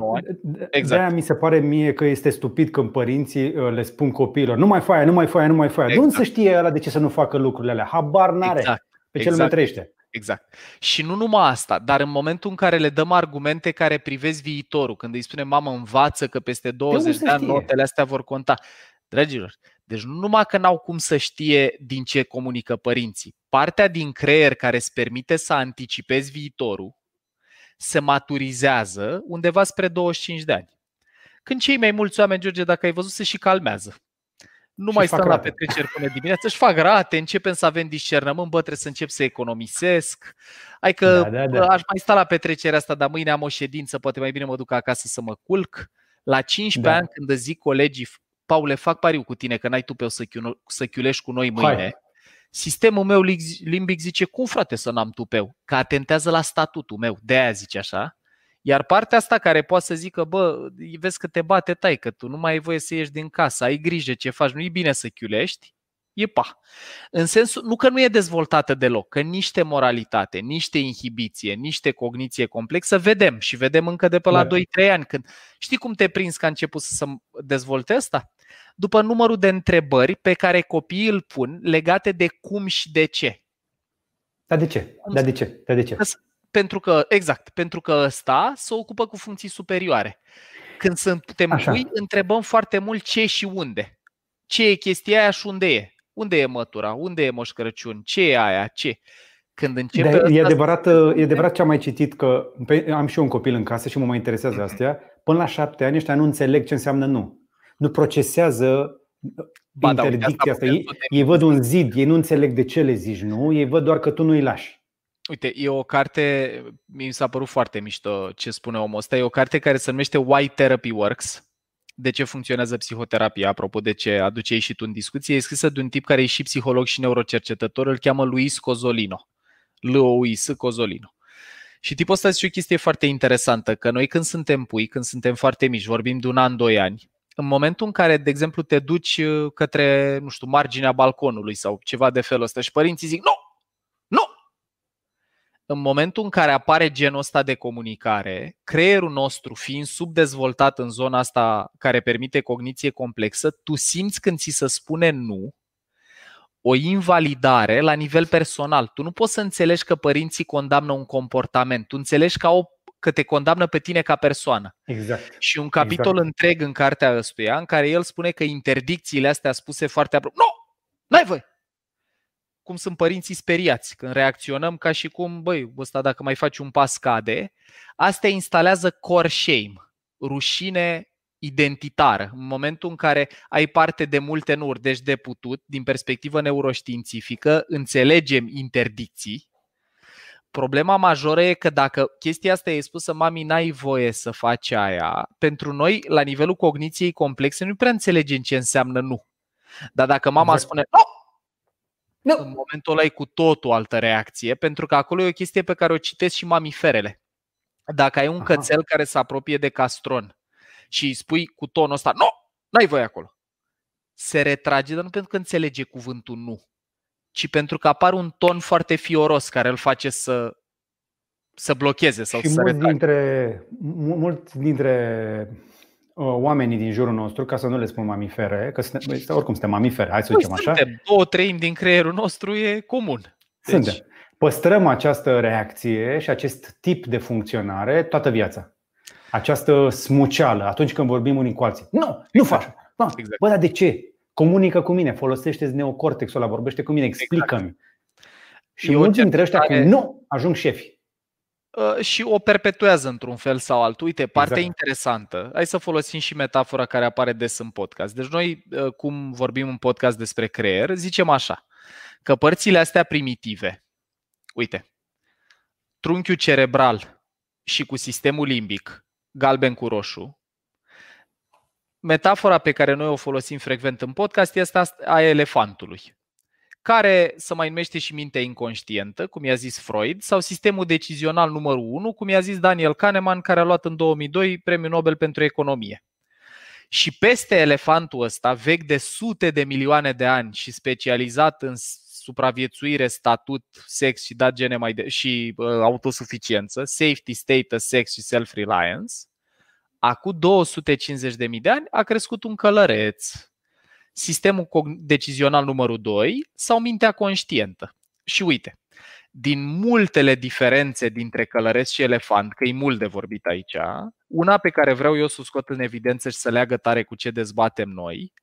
exact. de mi se pare mie că este stupid când părinții uh, le spun copiilor Nu mai faia, nu mai faia, nu mai faia. Exact. Nu să știe ăla de ce să nu facă lucrurile alea. Habar n-are exact. pe ce exact. trăiește. Exact. Și nu numai asta, dar în momentul în care le dăm argumente care privesc viitorul, când îi spune mamă învață că peste 20 de, de ani notele astea vor conta. Dragilor, deci nu numai că n-au cum să știe din ce comunică părinții, partea din creier care îți permite să anticipezi viitorul, se maturizează undeva spre 25 de ani. Când cei mai mulți oameni, George, dacă ai văzut, se și calmează. Nu și mai stăm la petreceri până dimineața, își fac rate, începem să avem discernământ, bă, trebuie să încep să economisesc. Hai că da, da, da. aș mai sta la petrecerea asta, dar mâine am o ședință, poate mai bine mă duc acasă să mă culc. La 15 da. ani, când zic colegii, Paule, fac pariu cu tine că n-ai tu pe să, chiu- să chiulești cu noi mâine. Hai. Sistemul meu limbic zice, cum frate să n-am tupeu? Că atentează la statutul meu, de aia zice așa. Iar partea asta care poate să zică, bă, vezi că te bate tai, că tu nu mai ai voie să ieși din casă, ai grijă ce faci, nu e bine să chiulești, E pa. În sensul, nu că nu e dezvoltată deloc, că niște moralitate, niște inhibiție, niște cogniție complexă vedem și vedem încă de pe la da. 2-3 ani. Când, știi cum te prins că a început să se dezvolte asta? După numărul de întrebări pe care copiii îl pun legate de cum și de ce. Dar de ce? Dar de ce? Dar de ce? Pentru că, exact, pentru că ăsta se ocupă cu funcții superioare. Când suntem Așa. pui, întrebăm foarte mult ce și unde. Ce e chestia aia și unde e? Unde e mătura? Unde e Moș Crăciun? Ce e aia? Ce? Când începe da, e, adevărat, e adevărat ce am mai citit că am și eu un copil în casă și mă mai interesează astea. Până la șapte ani ăștia nu înțeleg ce înseamnă nu. Nu procesează ba, da, interdicția asta. Ei, ei văd un zid, ei nu înțeleg de ce le zici nu, ei văd doar că tu nu-i lași. Uite, e o carte, mi s-a părut foarte mișto ce spune omul ăsta, e o carte care se numește Why Therapy Works, de ce funcționează psihoterapia, apropo de ce aduceai și tu în discuție, e scrisă de un tip care e și psiholog și neurocercetător, îl cheamă Luis Cozolino. L-O-U-I-S Cozolino. Și tipul ăsta zice o chestie foarte interesantă, că noi când suntem pui, când suntem foarte mici, vorbim de un an, doi ani, în momentul în care, de exemplu, te duci uh, către, nu știu, marginea balconului sau ceva de felul ăsta și părinții zic, nu, nu, în momentul în care apare genul ăsta de comunicare, creierul nostru fiind subdezvoltat în zona asta care permite cogniție complexă, tu simți când ți se spune nu, o invalidare la nivel personal. Tu nu poți să înțelegi că părinții condamnă un comportament. Tu înțelegi că, au, că te condamnă pe tine ca persoană. Exact. Și un capitol exact. întreg în cartea ăstuia în care el spune că interdicțiile astea spuse foarte aproape. Nu! N-ai voi! cum sunt părinții speriați când reacționăm ca și cum, băi, ăsta dacă mai faci un pas cade, astea instalează core shame, rușine identitară. În momentul în care ai parte de multe nuri, deci de putut, din perspectivă neuroștiințifică, înțelegem interdicții. Problema majoră e că dacă chestia asta e spusă, mami, n-ai voie să faci aia, pentru noi, la nivelul cogniției complexe, nu prea înțelegem ce înseamnă nu. Dar dacă mama exact. spune, nu, nu. În momentul ăla e cu totul altă reacție, pentru că acolo e o chestie pe care o citesc și mamiferele. Dacă ai un Aha. cățel care se apropie de castron și îi spui cu tonul ăsta, nu, n-ai voie acolo. Se retrage, dar nu pentru că înțelege cuvântul nu, ci pentru că apare un ton foarte fioros care îl face să, să blocheze sau și să mulți dintre, mulți dintre Uh, oamenii din jurul nostru, ca să nu le spun mamifere, că suntem, oricum suntem mamifere, hai să zicem așa. Suntem, două treimi din creierul nostru e comun. Deci... Suntem. Păstrăm această reacție și acest tip de funcționare toată viața. Această smuceală, atunci când vorbim unii cu alții. Nu, nu faci. exact. Bă, dar de ce? Comunică cu mine, folosește neocortexul ăla, vorbește cu mine, explică-mi. Exact. Și mulți dintre ăștia cu nu ajung șefi. Uh, și o perpetuează într-un fel sau altul. Uite, partea exact. interesantă. Hai să folosim și metafora care apare des în podcast. Deci noi, uh, cum vorbim în podcast despre creier, zicem așa, că părțile astea primitive, uite, trunchiul cerebral și cu sistemul limbic, galben cu roșu, metafora pe care noi o folosim frecvent în podcast este asta a elefantului care să mai numește și mintea inconștientă, cum i-a zis Freud, sau sistemul decizional numărul 1, cum i-a zis Daniel Kahneman, care a luat în 2002 premiul Nobel pentru economie. Și peste elefantul ăsta, vechi de sute de milioane de ani și specializat în supraviețuire, statut, sex și dat gene mai de- și uh, autosuficiență, safety, status, sex și self-reliance, acum 250.000 de ani a crescut un călăreț sistemul decizional numărul 2 sau mintea conștientă. Și uite, din multele diferențe dintre călăreț și elefant, că e mult de vorbit aici, una pe care vreau eu să o scot în evidență și să leagă tare cu ce dezbatem noi,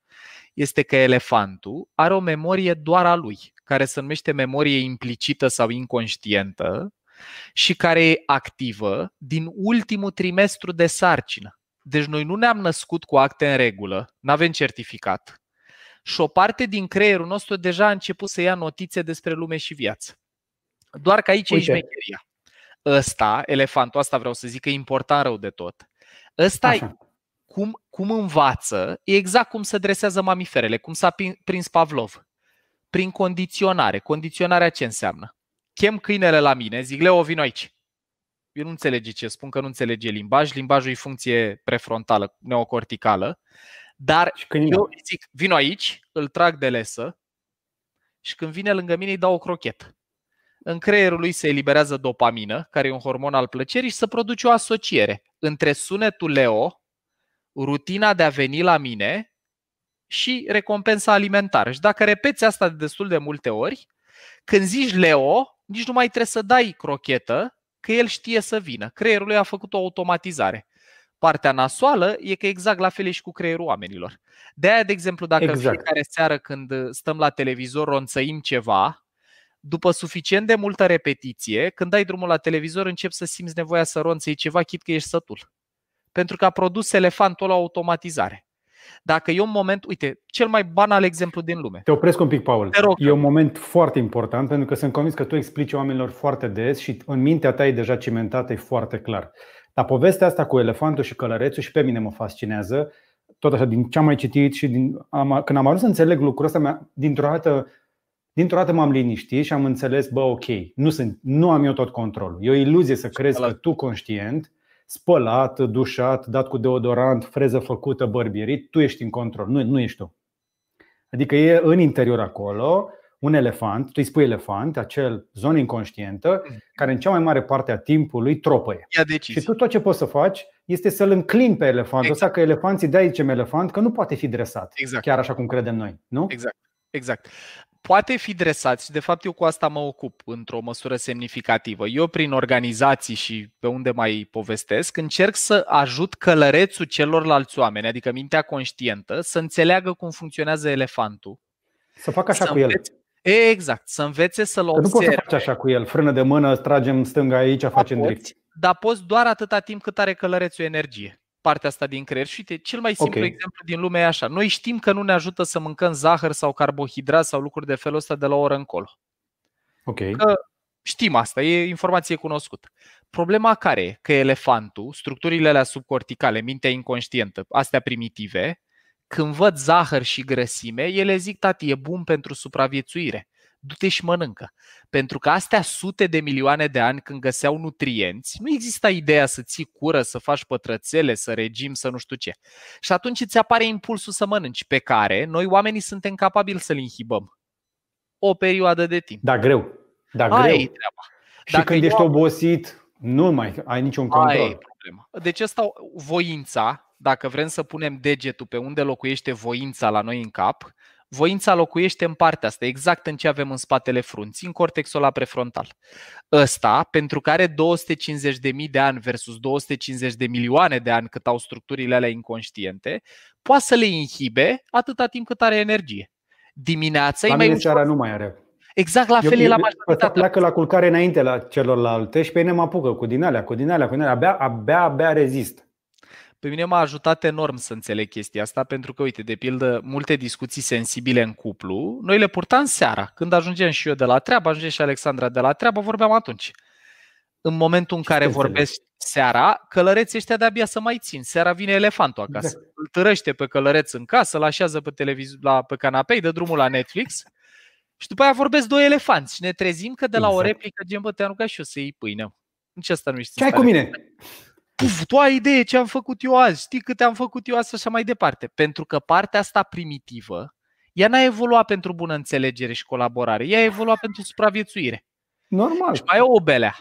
este că elefantul are o memorie doar a lui, care se numește memorie implicită sau inconștientă și care e activă din ultimul trimestru de sarcină. Deci noi nu ne-am născut cu acte în regulă, nu avem certificat, și o parte din creierul nostru deja a început să ia notițe despre lume și viață. Doar că aici Uite. e șmecheria. Ăsta, elefantul, asta vreau să zic că e important rău de tot. Ăsta Așa. cum, cum învață, e exact cum se dresează mamiferele, cum s-a prins Pavlov. Prin condiționare. Condiționarea ce înseamnă? Chem câinele la mine, zic, Leo, vin aici. Eu nu înțelege ce spun, că nu înțelege limbaj. Limbajul e funcție prefrontală, neocorticală. Dar eu zic, vin aici, îl trag de lesă, și când vine lângă mine îi dau o crochetă. În creierul lui se eliberează dopamină, care e un hormon al plăcerii, și să produce o asociere între sunetul Leo, rutina de a veni la mine și recompensa alimentară. Și dacă repeți asta de destul de multe ori, când zici Leo, nici nu mai trebuie să dai crochetă, că el știe să vină. Creierul lui a făcut o automatizare. Partea nasoală e că exact la fel e și cu creierul oamenilor. De aia, de exemplu, dacă exact. fiecare seară când stăm la televizor ronțăim ceva, după suficient de multă repetiție, când dai drumul la televizor, începi să simți nevoia să ronțăi ceva, chit că ești sătul. Pentru că a produs elefantul la automatizare. Dacă e un moment, uite, cel mai banal exemplu din lume. Te opresc un pic, Paul. Te rog. E un moment foarte important pentru că sunt convins că tu explici oamenilor foarte des și în mintea ta e deja cimentată, e foarte clar. Dar povestea asta cu elefantul și călărețul și pe mine mă fascinează, tot așa, din ce am mai citit și din, am, când am ajuns să înțeleg lucrul ăsta, dintr-o dată, dintr-o dată m-am liniștit și am înțeles, bă, ok, nu, sunt, nu am eu tot controlul. E o iluzie să crezi că tu conștient spălat, dușat, dat cu deodorant, freză făcută, bărbierit, tu ești în control, nu, nu ești tu. Adică e în interior acolo un elefant, tu îi spui elefant, acel zonă inconștientă, mm. care în cea mai mare parte a timpului tropăie. Și tu tot ce poți să faci este să-l înclini pe elefant. Exact. că elefanții de aici elefant, că nu poate fi dresat. Exact. Chiar așa cum credem noi. Nu? Exact. Exact poate fi dresat și de fapt eu cu asta mă ocup într-o măsură semnificativă. Eu prin organizații și pe unde mai povestesc încerc să ajut călărețul celorlalți oameni, adică mintea conștientă, să înțeleagă cum funcționează elefantul. Să facă așa să cu el. Exact, să învețe să-l observe. Nu poți să faci așa cu el, frână de mână, tragem stânga aici, da, facem drift. Dar poți doar atâta timp cât are călărețul energie partea asta din creier. Și uite, cel mai simplu okay. exemplu din lume e așa. Noi știm că nu ne ajută să mâncăm zahăr sau carbohidrat sau lucruri de felul ăsta de la o oră încolo. Ok. Că știm asta, e informație cunoscută. Problema care e? Că elefantul, structurile alea subcorticale, mintea inconștientă, astea primitive, când văd zahăr și grăsime, ele zic, tati, e bun pentru supraviețuire du-te și mănâncă. Pentru că astea sute de milioane de ani când găseau nutrienți, nu exista ideea să ții cură, să faci pătrățele, să regim, să nu știu ce. Și atunci îți apare impulsul să mănânci, pe care noi oamenii suntem capabili să-l inhibăm. O perioadă de timp. Da, greu. Da, greu. Ai treaba. Și Dacă când ești obosit, nu mai ai niciun control. Ai problema. Deci asta, voința, dacă vrem să punem degetul pe unde locuiește voința la noi în cap, Voința locuiește în partea asta, exact în ce avem în spatele frunții, în cortexul ăla prefrontal. Ăsta, pentru că are 250.000 de ani versus 250 de milioane de ani cât au structurile alea inconștiente, poate să le inhibe atâta timp cât are energie. Dimineața la e mai seara nu mai are. Exact la fel eu, e la majoritatea. pleacă la culcare înainte la celorlalte și pe ei ne mă apucă cu din alea, cu din alea, cu din alea. Abia, abia, abia rezist. Pe mine m-a ajutat enorm să înțeleg chestia asta, pentru că, uite, de pildă, multe discuții sensibile în cuplu, noi le purtam seara. Când ajungem și eu de la treabă, ajunge și Alexandra de la treabă, vorbeam atunci. În momentul în care vorbesc seara, călăreții ăștia de-abia să mai țin. Seara vine elefantul acasă. Exact. Îl târăște pe călăreț în casă, îl așează pe, televiz- la, pe canapei, dă drumul la Netflix și după aia vorbesc doi elefanți și ne trezim că de la exact. o replică gen, bă, te-am rugat și eu să iei pâine. Nici asta nu știu. Ce ai cu mine? Puf, tu ai idee ce am făcut eu azi, știi câte am făcut eu azi și așa mai departe. Pentru că partea asta primitivă, ea n-a evoluat pentru bună înțelegere și colaborare, ea a evoluat pentru supraviețuire. Normal. Și mai e o belea,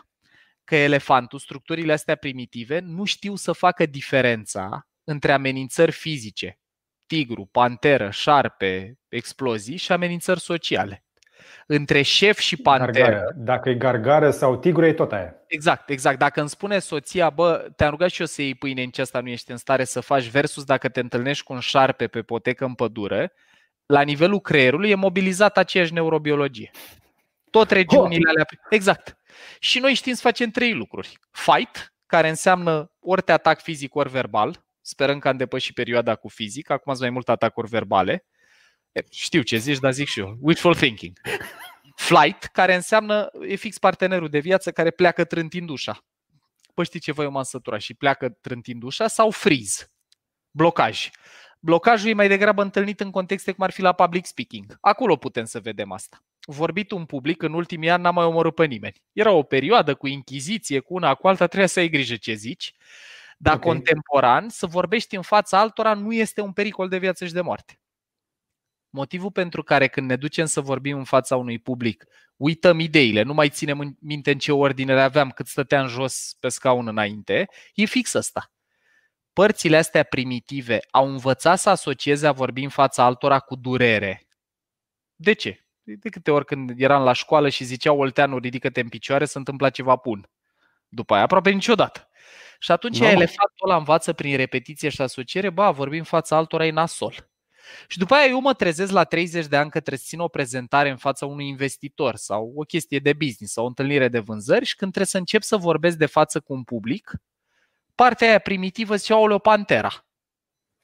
că elefantul, structurile astea primitive, nu știu să facă diferența între amenințări fizice, tigru, panteră, șarpe, explozii și amenințări sociale între șef și panteră. Gargare. Dacă e gargară sau tigru, e tot aia. Exact, exact. Dacă îmi spune soția, bă, te-am rugat și eu să iei pâine în ce asta nu ești în stare să faci, versus dacă te întâlnești cu un șarpe pe potecă în pădure, la nivelul creierului e mobilizat aceeași neurobiologie. Tot regiunile alea. Exact. Și noi știm să facem trei lucruri. Fight, care înseamnă ori te atac fizic, ori verbal. Sperăm că am depășit perioada cu fizic. Acum sunt mai multe atacuri verbale. Știu ce zici, dar zic și eu. Wishful thinking. Flight, care înseamnă e fix partenerul de viață care pleacă trântind ușa. Păi știi ce voi m-am săturat și pleacă trântind ușa sau freeze, blocaj. Blocajul e mai degrabă întâlnit în contexte cum ar fi la public speaking. Acolo putem să vedem asta. Vorbit un public în ultimii ani n-a mai omorât pe nimeni. Era o perioadă cu inchiziție, cu una cu alta, trebuia să ai grijă ce zici. Dar okay. contemporan, să vorbești în fața altora nu este un pericol de viață și de moarte. Motivul pentru care când ne ducem să vorbim în fața unui public, uităm ideile, nu mai ținem în minte în ce ordine le aveam, cât stăteam jos pe scaun înainte, e fix asta. Părțile astea primitive au învățat să asocieze a vorbi în fața altora cu durere. De ce? De câte ori când eram la școală și ziceau Olteanu, ridică-te în picioare, se întâmpla ceva bun. După aia aproape niciodată. Și atunci no. elefantul ăla învață prin repetiție și asociere, ba, vorbim în fața altora e nasol. Și după aia eu mă trezesc la 30 de ani că trebuie să țin o prezentare în fața unui investitor sau o chestie de business sau o întâlnire de vânzări și când trebuie să încep să vorbesc de față cu un public, partea aia primitivă zice, o pantera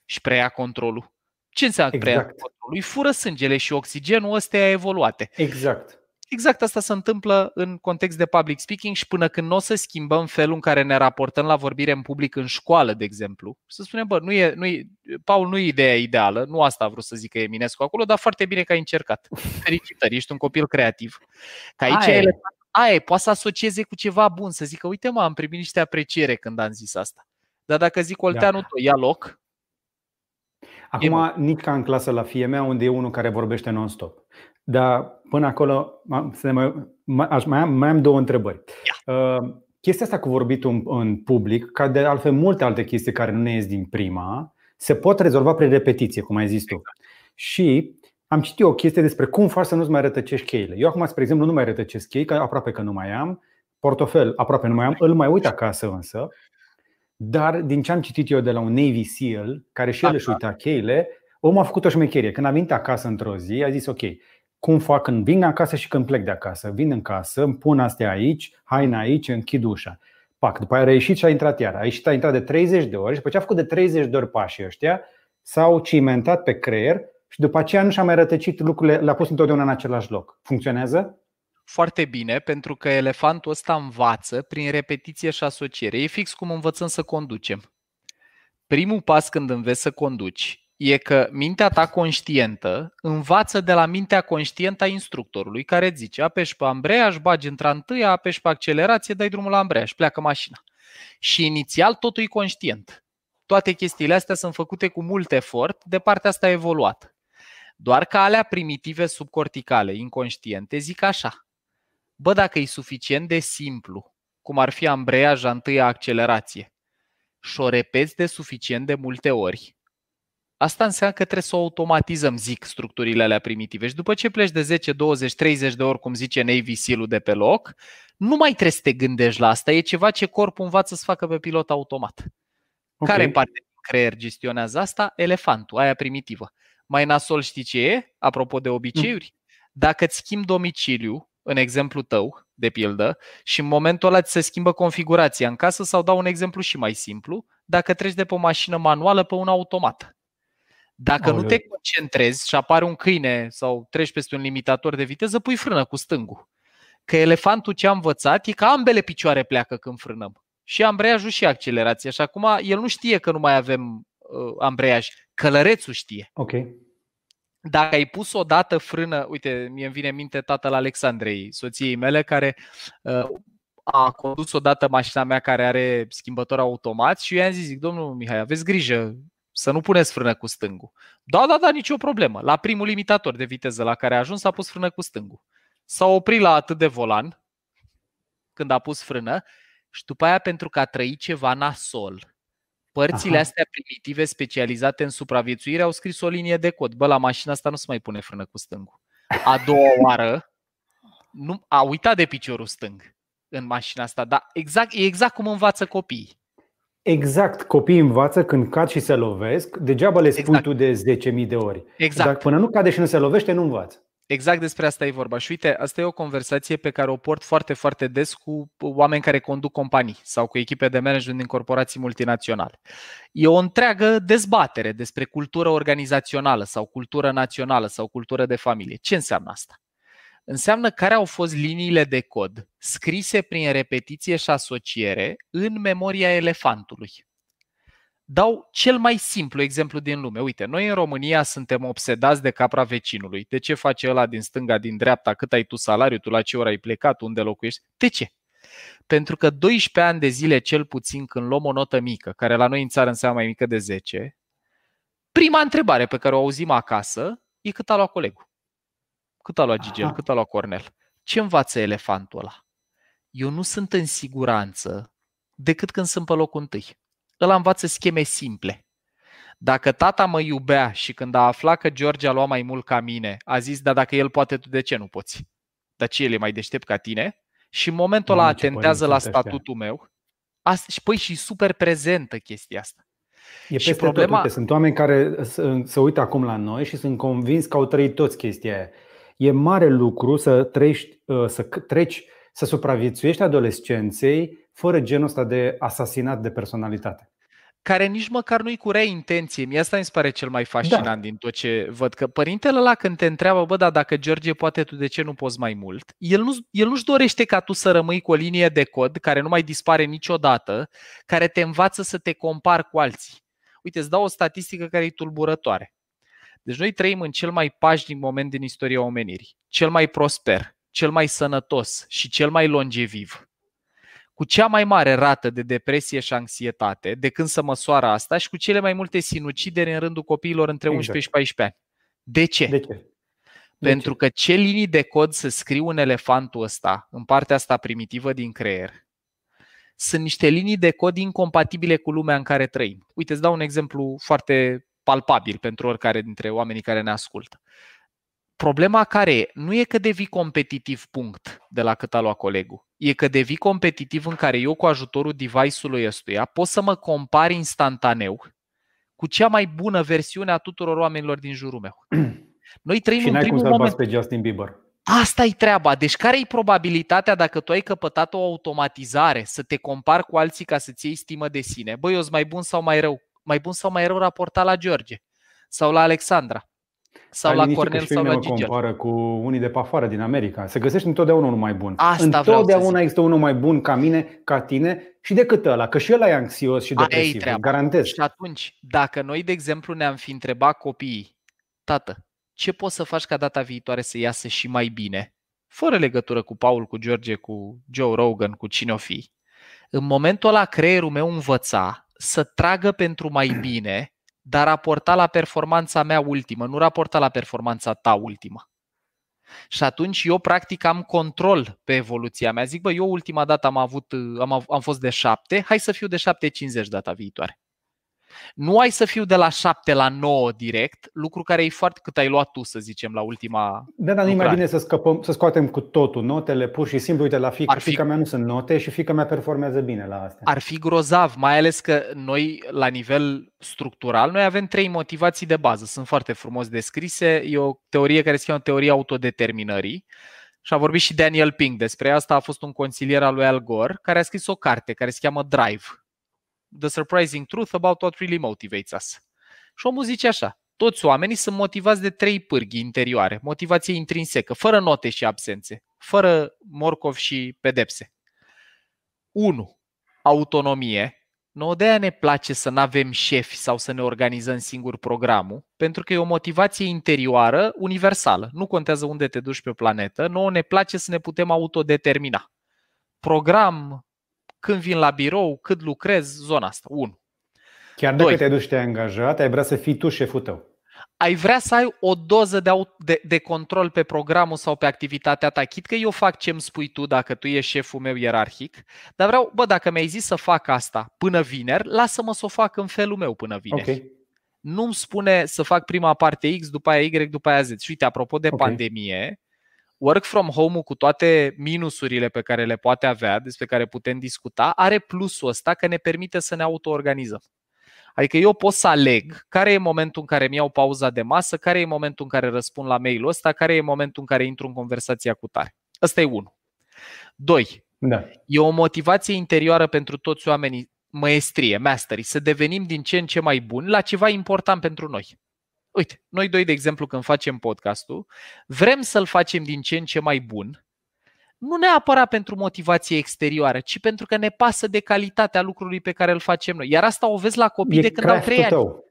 și preia controlul. Ce înseamnă exact. preia controlul? Îi fură sângele și oxigenul ăstea evoluate. Exact. Exact asta se întâmplă în context de public speaking și până când nu o să schimbăm felul în care ne raportăm la vorbire în public în școală, de exemplu, să spunem, bă, nu e, nu e, Paul, nu e ideea ideală, nu asta a vrut să zică Eminescu acolo, dar foarte bine că ai încercat. Felicitări, ești un copil creativ. Că aici Aia. ele, aia, poate să asocieze cu ceva bun, să zică, uite mă, am primit niște apreciere când am zis asta. Dar dacă zic Olteanu, da. ia loc, Acum, nici ca în clasă la fie mea, unde e unul care vorbește non-stop. Dar până acolo mai, mai, am, mai am două întrebări. Uh, chestia asta cu vorbitul în, în public, ca de altfel multe alte chestii care nu ne ies din prima, se pot rezolva prin repetiție, cum ai zis tu. Exact. Și am citit o chestie despre cum faci să nu-ți mai rătăcești cheile. Eu acum, spre exemplu, nu mai rătăcesc chei, că aproape că nu mai am. Portofel, aproape nu mai am, îl mai uit acasă însă. Dar din ce am citit eu de la un Navy SEAL, care și el își uita cheile, omul a făcut o șmecherie. Când a venit acasă într-o zi, a zis ok, cum fac când vin acasă și când plec de acasă. Vin în casă, îmi pun astea aici, haina aici, închid ușa. Pac, după aia a ieșit și a intrat iar. A ieșit, a intrat de 30 de ori și după ce a făcut de 30 de ori pașii ăștia, s-au cimentat pe creier și după aceea nu și-a mai rătăcit lucrurile, le-a pus întotdeauna în același loc. Funcționează? Foarte bine, pentru că elefantul ăsta învață prin repetiție și asociere. E fix cum învățăm să conducem. Primul pas când înveți să conduci e că mintea ta conștientă învață de la mintea conștientă a instructorului care îți zice apeși pe ambreiaj, bagi într-a întâia, apeși pe accelerație, dai drumul la ambreiaj, pleacă mașina. Și inițial totul e conștient. Toate chestiile astea sunt făcute cu mult efort, de partea asta evoluat. Doar că alea primitive subcorticale, inconștiente, zic așa. Bă, dacă e suficient de simplu, cum ar fi ambreiaja întâia accelerație, și o repeți de suficient de multe ori, Asta înseamnă că trebuie să o automatizăm, zic, structurile alea primitive. Și după ce pleci de 10, 20, 30 de ori, cum zice Navy seal de pe loc, nu mai trebuie să te gândești la asta. E ceva ce corpul învață să facă pe pilot automat. Okay. Care parte din creier gestionează asta? Elefantul, aia primitivă. Mai nasol știi ce e? Apropo de obiceiuri? Mm. Dacă îți schimbi domiciliu, în exemplu tău, de pildă, și în momentul ăla ți se schimbă configurația în casă, sau dau un exemplu și mai simplu, dacă treci de pe o mașină manuală pe una automată. Dacă Aoleu. nu te concentrezi și apare un câine sau treci peste un limitator de viteză, pui frână cu stângul. Că elefantul ce a învățat e că ambele picioare pleacă când frânăm. Și ambreiajul și accelerația. Și acum el nu știe că nu mai avem uh, ambreiaj. Călărețul știe. Ok. Dacă ai pus odată frână, uite, mie îmi vine în minte tatăl Alexandrei, soției mele, care uh, a condus odată mașina mea care are schimbător automat și eu i-am zis, zic, domnul Mihai, aveți grijă, să nu puneți frână cu stângul. Da, da, da, nicio problemă. La primul limitator de viteză la care a ajuns a pus frână cu stângul. S-a oprit la atât de volan când a pus frână și după aia pentru că a trăit ceva nasol. Părțile Aha. astea primitive specializate în supraviețuire au scris o linie de cod. Bă, la mașina asta nu se mai pune frână cu stângul. A doua oară nu, a uitat de piciorul stâng în mașina asta, dar exact, e exact cum învață copiii. Exact, copiii învață când cad și se lovesc, degeaba le spui exact. tu de 10.000 de ori. Exact. Dar până nu cade și nu se lovește, nu învață. Exact despre asta e vorba. Și uite, asta e o conversație pe care o port foarte, foarte des cu oameni care conduc companii sau cu echipe de management din corporații multinaționale. E o întreagă dezbatere despre cultură organizațională sau cultură națională sau cultură de familie. Ce înseamnă asta? Înseamnă care au fost liniile de cod scrise prin repetiție și asociere în memoria elefantului. Dau cel mai simplu exemplu din lume. Uite, noi în România suntem obsedați de capra vecinului. De ce face ăla din stânga, din dreapta, cât ai tu salariu, tu la ce oră ai plecat, unde locuiești? De ce? Pentru că 12 ani de zile cel puțin când luăm o notă mică, care la noi în țară înseamnă mai mică de 10, prima întrebare pe care o auzim acasă e cât a luat colegul. Cât a luat Gigel, Aha. cât a luat Cornel. Ce învață elefantul ăla? Eu nu sunt în siguranță decât când sunt pe locul întâi. Ăla învață scheme simple. Dacă tata mă iubea și când a aflat că George a luat mai mult ca mine, a zis, dar dacă el poate, tu de ce nu poți? Dar ce el e mai deștept ca tine? Și în momentul ăla atentează la statutul meu. Asta, și păi și super prezentă chestia asta. E și problema... tot. Sunt oameni care se uită acum la noi și sunt convins că au trăit toți chestia aia. E mare lucru să treci, ă, să treci, să supraviețuiești adolescenței fără genul ăsta de asasinat de personalitate care nici măcar nu-i cu rea intenție. Mie asta mi se pare cel mai fascinant da. din tot ce văd. Că părintele ăla când te întreabă, bă, dar dacă George poate, tu de ce nu poți mai mult? El, nu, el nu-și dorește ca tu să rămâi cu o linie de cod care nu mai dispare niciodată, care te învață să te compari cu alții. Uite, îți dau o statistică care e tulburătoare. Deci noi trăim în cel mai pașnic moment din istoria omenirii, cel mai prosper, cel mai sănătos și cel mai longeviv cu cea mai mare rată de depresie și anxietate, de când să măsoară asta, și cu cele mai multe sinucideri în rândul copiilor între exact. 11 și 14 ani. De ce? De ce? Pentru că ce linii de cod să scriu în elefantul ăsta, în partea asta primitivă din creier, sunt niște linii de cod incompatibile cu lumea în care trăim. Uite, îți dau un exemplu foarte palpabil pentru oricare dintre oamenii care ne ascultă. Problema care e, nu e că devii competitiv punct de la cât a luat colegul. E că devii competitiv în care eu cu ajutorul device-ului ăstuia pot să mă compar instantaneu cu cea mai bună versiune a tuturor oamenilor din jurul meu. Noi trăim și în primul cum moment... pe Justin Bieber. Asta e treaba. Deci care e probabilitatea dacă tu ai căpătat o automatizare să te compari cu alții ca să-ți iei stimă de sine? Băi, eu sunt mai bun sau mai rău? Mai bun sau mai rău raportat la George sau la Alexandra? sau la Cornel sau la Gigel. compară cu unii de pe afară din America. Se găsește întotdeauna unul mai bun. Asta întotdeauna există unul mai bun ca mine, ca tine și decât ăla, că și ăla e anxios și depresiv, garantez. Și atunci, dacă noi, de exemplu, ne-am fi întrebat copiii, tată, ce poți să faci ca data viitoare să iasă și mai bine, fără legătură cu Paul, cu George, cu Joe Rogan, cu cine o fi, în momentul ăla creierul meu învăța să tragă pentru mai bine dar raporta la performanța mea ultimă, nu raporta la performanța ta ultimă. Și atunci eu practic am control pe evoluția mea. Zic, bă, eu ultima dată am avut, am, am fost de 7, hai să fiu de 7,50 data viitoare. Nu ai să fiu de la 7 la 9 direct, lucru care e foarte cât ai luat tu, să zicem, la ultima Da, dar nu e mai bine să, scăpăm, să scoatem cu totul notele, pur și simplu, uite, la fică, fi... fica mea nu sunt note și fica mea performează bine la asta. Ar fi grozav, mai ales că noi, la nivel structural, noi avem trei motivații de bază. Sunt foarte frumos descrise. E o teorie care se cheamă teoria autodeterminării. Și a vorbit și Daniel Pink despre asta, a fost un consilier al lui Al Gore, care a scris o carte care se cheamă Drive, The Surprising Truth About What Really Motivates Us. Și omul zice așa, toți oamenii sunt motivați de trei pârghi interioare, motivație intrinsecă, fără note și absențe, fără morcov și pedepse. 1. Autonomie. Nu de aia ne place să nu avem șefi sau să ne organizăm singur programul, pentru că e o motivație interioară universală. Nu contează unde te duci pe planetă, nouă ne place să ne putem autodetermina. Program, când vin la birou, cât lucrez, zona asta. 1. Chiar dacă Doi. te duci te angajat, ai vrea să fii tu șeful tău. Ai vrea să ai o doză de, de, de control pe programul sau pe activitatea ta. Chit că eu fac ce îmi spui tu dacă tu ești șeful meu ierarhic, dar vreau, bă, dacă mi-ai zis să fac asta până vineri, lasă-mă să o fac în felul meu până vineri. Okay. Nu-mi spune să fac prima parte X, după aia Y, după aia Z. Și uite, apropo de okay. pandemie, work from home-ul cu toate minusurile pe care le poate avea, despre care putem discuta, are plusul ăsta că ne permite să ne autoorganizăm. Adică eu pot să aleg care e momentul în care îmi iau pauza de masă, care e momentul în care răspund la mail-ul ăsta, care e momentul în care intru în conversația cu tare. Ăsta e unul. Doi, da. e o motivație interioară pentru toți oamenii, maestrie, mastery, să devenim din ce în ce mai buni la ceva important pentru noi. Uite, noi doi, de exemplu, când facem podcastul, vrem să-l facem din ce în ce mai bun, nu neapărat pentru motivație exterioară, ci pentru că ne pasă de calitatea lucrului pe care îl facem noi. Iar asta o vezi la copii e de când au trei ani. Tău.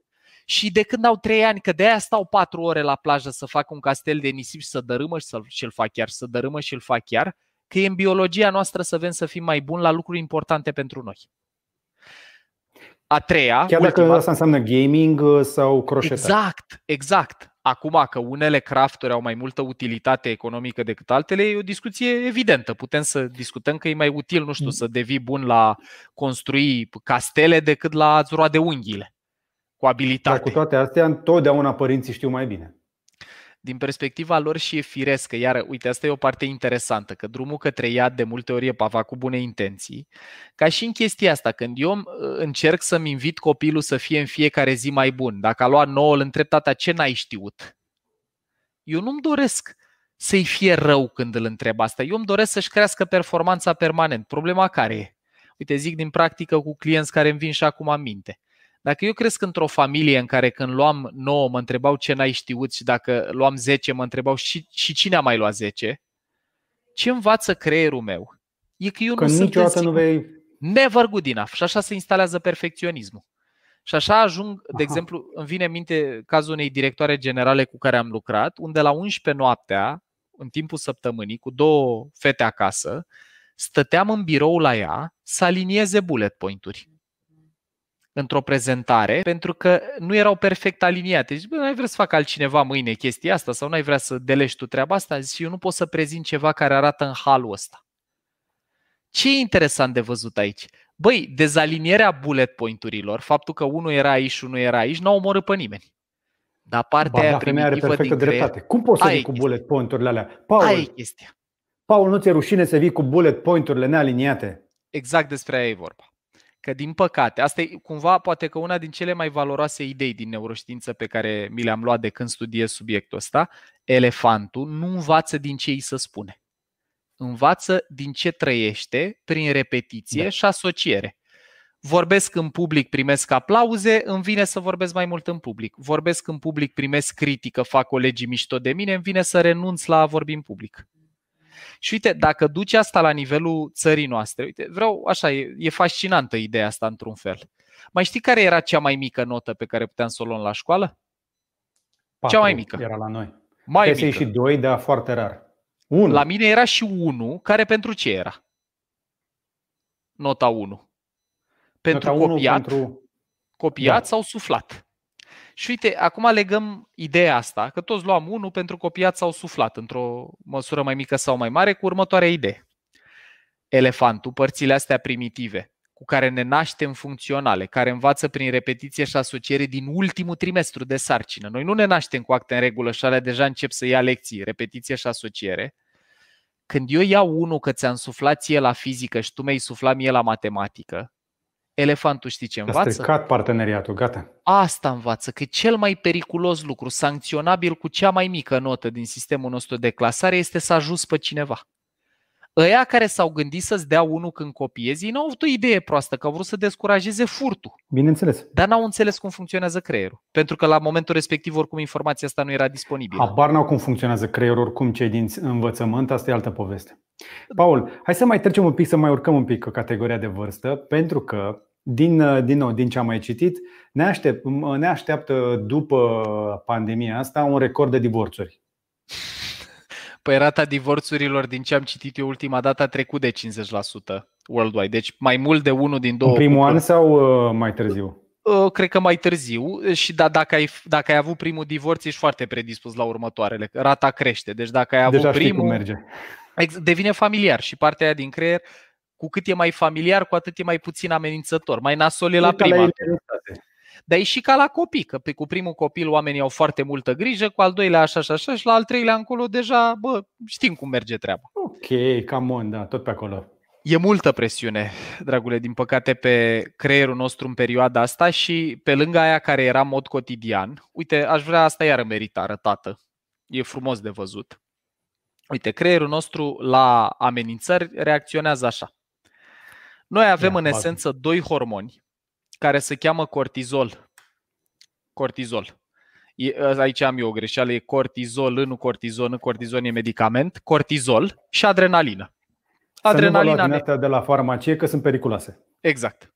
Și de când au trei ani, că de aia stau patru ore la plajă să fac un castel de nisip și să dărâmă și, să, și-l fac chiar, să dărâmă și-l fac chiar, că e în biologia noastră să vrem să fim mai buni la lucruri importante pentru noi. A treia, Chiar ultima, dacă asta înseamnă gaming uh, sau croșetare. Exact, exact. Acum că unele crafturi au mai multă utilitate economică decât altele, e o discuție evidentă. Putem să discutăm că e mai util, nu știu, mm. să devii bun la construi castele decât la a-ți roade unghiile cu abilitate. Dar cu toate astea, întotdeauna părinții știu mai bine din perspectiva lor și e firescă. Iar, uite, asta e o parte interesantă, că drumul către iad de multe ori e pavat cu bune intenții. Ca și în chestia asta, când eu uh, încerc să-mi invit copilul să fie în fiecare zi mai bun, dacă a luat nouă, îl întreb tata, ce n-ai știut? Eu nu-mi doresc să-i fie rău când îl întreb asta. Eu îmi doresc să-și crească performanța permanent. Problema care e? Uite, zic din practică cu clienți care îmi vin și acum aminte. Dacă eu cresc într-o familie în care când luam 9 mă întrebau ce n-ai știut și dacă luam 10 mă întrebau și, și cine a mai luat 10, ce învață creierul meu? E că eu că nu niciodată sunt nu vei... Never good enough. Și așa se instalează perfecționismul. Și așa ajung, de Aha. exemplu, îmi vine în minte cazul unei directoare generale cu care am lucrat, unde la 11 noaptea, în timpul săptămânii, cu două fete acasă, stăteam în birou la ea să alinieze bullet point-uri într-o prezentare pentru că nu erau perfect aliniate. Zici, nu ai vrea să facă altcineva mâine chestia asta sau nu ai vrea să delești tu treaba asta? Zici, eu nu pot să prezint ceva care arată în halul ăsta. Ce e interesant de văzut aici? Băi, dezalinierea bullet point-urilor, faptul că unul era aici și unul era aici, n-au omorât pe nimeni. Dar partea ba, aia da, primitivă are din dreptate. Creier, Cum poți să vii cu bullet point-urile alea? Paul, Ai chestia. Paul, nu ți-e rușine să vii cu bullet point-urile nealiniate? Exact despre aia e vorba că din păcate, asta e cumva poate că una din cele mai valoroase idei din neuroștiință pe care mi le-am luat de când studiez subiectul ăsta, elefantul nu învață din ce îi se spune. Învață din ce trăiește prin repetiție da. și asociere. Vorbesc în public, primesc aplauze, îmi vine să vorbesc mai mult în public. Vorbesc în public, primesc critică, fac colegii mișto de mine, îmi vine să renunț la a vorbi în public. Și uite, dacă duci asta la nivelul țării noastre, uite, vreau, așa, e, e fascinantă ideea asta într-un fel. Mai știi care era cea mai mică notă pe care puteam să o luăm la școală? Patru cea mai mică. Era la noi. Mai mică. și doi, dar foarte rar. Unu. La mine era și 1, care pentru ce era? Nota 1. Pentru Nota copiat, pentru... copiat da. sau suflat. Și uite, acum legăm ideea asta, că toți luam unul pentru copiat sau suflat, într-o măsură mai mică sau mai mare, cu următoarea idee. Elefantul, părțile astea primitive, cu care ne naștem funcționale, care învață prin repetiție și asociere din ultimul trimestru de sarcină. Noi nu ne naștem cu acte în regulă și alea deja încep să ia lecții, repetiție și asociere. Când eu iau unul că ți-am suflat ție la fizică și tu mi-ai suflat mie la matematică, Elefantul știi ce învață? A stricat parteneriatul, gata. Asta învață, că cel mai periculos lucru, sancționabil cu cea mai mică notă din sistemul nostru de clasare, este să ajuți pe cineva. Ăia care s-au gândit să-ți dea unul când copiezi, ei n-au avut o idee proastă, că au vrut să descurajeze furtul. Bineînțeles. Dar n-au înțeles cum funcționează creierul. Pentru că la momentul respectiv, oricum, informația asta nu era disponibilă. Habar n-au cum funcționează creierul, oricum cei din învățământ, asta e altă poveste. Paul, hai să mai trecem un pic, să mai urcăm un pic categoria de vârstă, pentru că din, uh, din nou, din ce am mai citit, ne, aștept, ne așteaptă după pandemia asta un record de divorțuri. Păi rata divorțurilor, din ce am citit eu ultima dată, a trecut de 50% worldwide. Deci mai mult de unul din două. În primul an sau uh, mai târziu? Uh, cred că mai târziu și da, dacă, ai, dacă ai avut primul divorț, ești foarte predispus la următoarele. Rata crește. Deci dacă ai avut Deja primul, cum merge. devine familiar și partea aia din creier cu cât e mai familiar, cu atât e mai puțin amenințător. Mai nasol e la prima. Dar e și ca la copii, că pe cu primul copil oamenii au foarte multă grijă, cu al doilea așa și așa și la al treilea încolo deja, bă, știm cum merge treaba. Ok, cam on, da, tot pe acolo. E multă presiune, dragule, din păcate, pe creierul nostru în perioada asta și pe lângă aia care era mod cotidian, uite, aș vrea asta iară merita arătată. E frumos de văzut. Uite, creierul nostru la amenințări reacționează așa. Noi avem în esență doi hormoni care se cheamă cortizol. Cortizol. Aici am eu o greșeală, e cortizol, nu cortizon, nu cortizon e medicament, cortizol și adrenalină. Adrenalina. Să nu de la farmacie că sunt periculoase. Exact.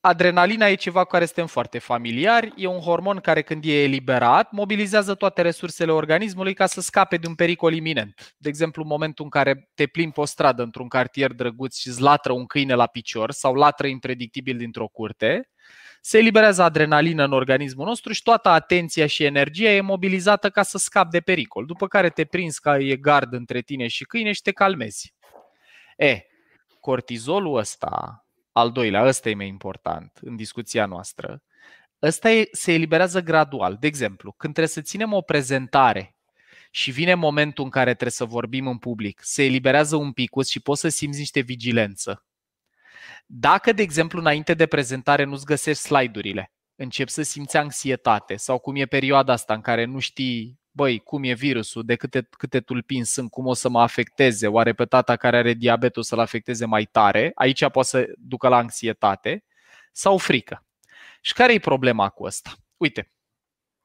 Adrenalina e ceva cu care suntem foarte familiari, e un hormon care când e eliberat mobilizează toate resursele organismului ca să scape de un pericol iminent. De exemplu, în momentul în care te plimbi pe o stradă într-un cartier drăguț și îți latră un câine la picior sau latră impredictibil dintr-o curte, se eliberează adrenalină în organismul nostru și toată atenția și energia e mobilizată ca să scapi de pericol, după care te prinzi ca e gard între tine și câine și te calmezi. E, cortizolul ăsta, al doilea, ăsta e mai important în discuția noastră, ăsta e, se eliberează gradual. De exemplu, când trebuie să ținem o prezentare și vine momentul în care trebuie să vorbim în public, se eliberează un pic și poți să simți niște vigilență. Dacă, de exemplu, înainte de prezentare nu-ți găsești slide-urile, începi să simți anxietate sau cum e perioada asta în care nu știi, băi, cum e virusul, de câte, câte tulpini sunt, cum o să mă afecteze, oare pe tata care are diabet o să-l afecteze mai tare, aici poate să ducă la anxietate sau frică. Și care e problema cu asta? Uite,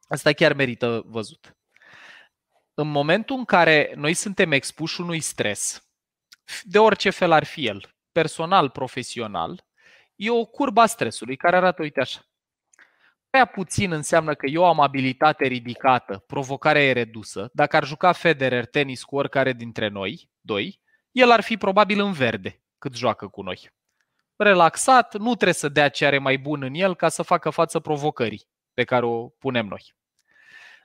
asta chiar merită văzut. În momentul în care noi suntem expuși unui stres, de orice fel ar fi el, personal, profesional, e o curbă a stresului care arată, uite așa. Prea puțin înseamnă că eu am abilitate ridicată, provocarea e redusă. Dacă ar juca Federer tenis cu oricare dintre noi, doi, el ar fi probabil în verde cât joacă cu noi. Relaxat, nu trebuie să dea ce are mai bun în el ca să facă față provocării pe care o punem noi.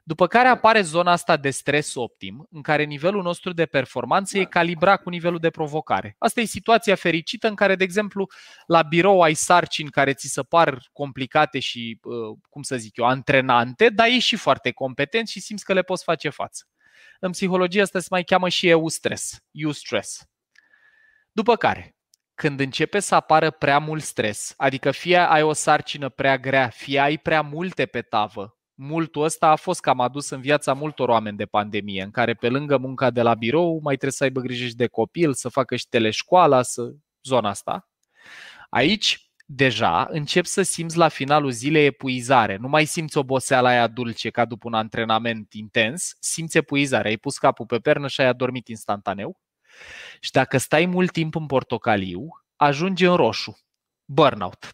După care apare zona asta de stres optim, în care nivelul nostru de performanță e calibrat cu nivelul de provocare. Asta e situația fericită în care, de exemplu, la birou ai sarcini care ți se par complicate și, uh, cum să zic eu, antrenante, dar ești și foarte competent și simți că le poți face față. În psihologie asta se mai cheamă și eustress, eustress. După care, când începe să apară prea mult stres, adică fie ai o sarcină prea grea, fie ai prea multe pe tavă, multul ăsta a fost cam adus în viața multor oameni de pandemie, în care pe lângă munca de la birou mai trebuie să aibă grijă și de copil, să facă și teleșcoala, să... zona asta. Aici, deja, încep să simți la finalul zilei epuizare. Nu mai simți oboseala aia dulce ca după un antrenament intens, simți epuizare. Ai pus capul pe pernă și ai adormit instantaneu. Și dacă stai mult timp în portocaliu, ajungi în roșu. Burnout.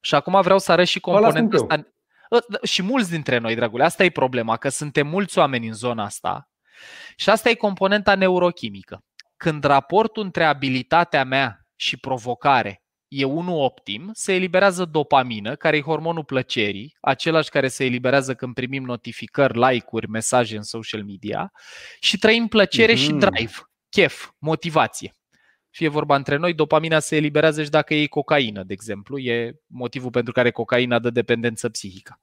Și acum vreau să arăt și componentul ăsta. Ă, da, și mulți dintre noi, dragule, asta e problema, că suntem mulți oameni în zona asta și asta e componenta neurochimică. Când raportul între abilitatea mea și provocare e unul optim, se eliberează dopamină, care e hormonul plăcerii, același care se eliberează când primim notificări, like-uri, mesaje în social media și trăim plăcere mm-hmm. și drive, chef, motivație fie vorba între noi, dopamina se eliberează și dacă iei cocaină, de exemplu. E motivul pentru care cocaina dă dependență psihică.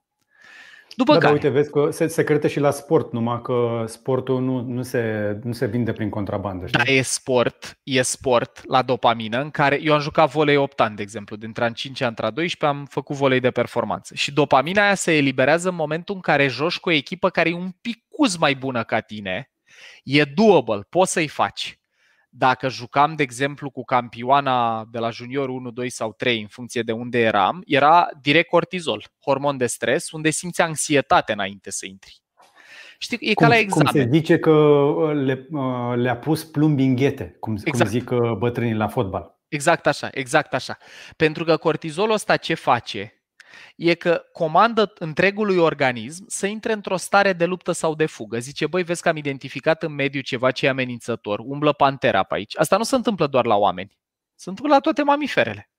După da, care... da, uite, vezi că se, se crede și la sport, numai că sportul nu, nu, se, nu se vinde prin contrabandă. Știi? Da, e sport, e sport la dopamină, în care eu am jucat volei 8 ani, de exemplu, dintre an 5 ani, între 12 am făcut volei de performanță. Și dopamina aia se eliberează în momentul în care joci cu o echipă care e un pic mai bună ca tine, e doable, poți să-i faci dacă jucam, de exemplu, cu campioana de la junior 1, 2 sau 3, în funcție de unde eram, era direct cortizol, hormon de stres, unde simți anxietate înainte să intri. Știi, e cum, ca la examen. Cum se zice că uh, le, uh, le-a pus plumbi în ghete, cum, exact. cum zic uh, bătrânii la fotbal. Exact așa, exact așa. Pentru că cortizolul ăsta ce face? E că comandă întregului organism să intre într-o stare de luptă sau de fugă. Zice, băi, vezi că am identificat în mediu ceva ce e amenințător, umblă pantera pe aici. Asta nu se întâmplă doar la oameni, se întâmplă la toate mamiferele.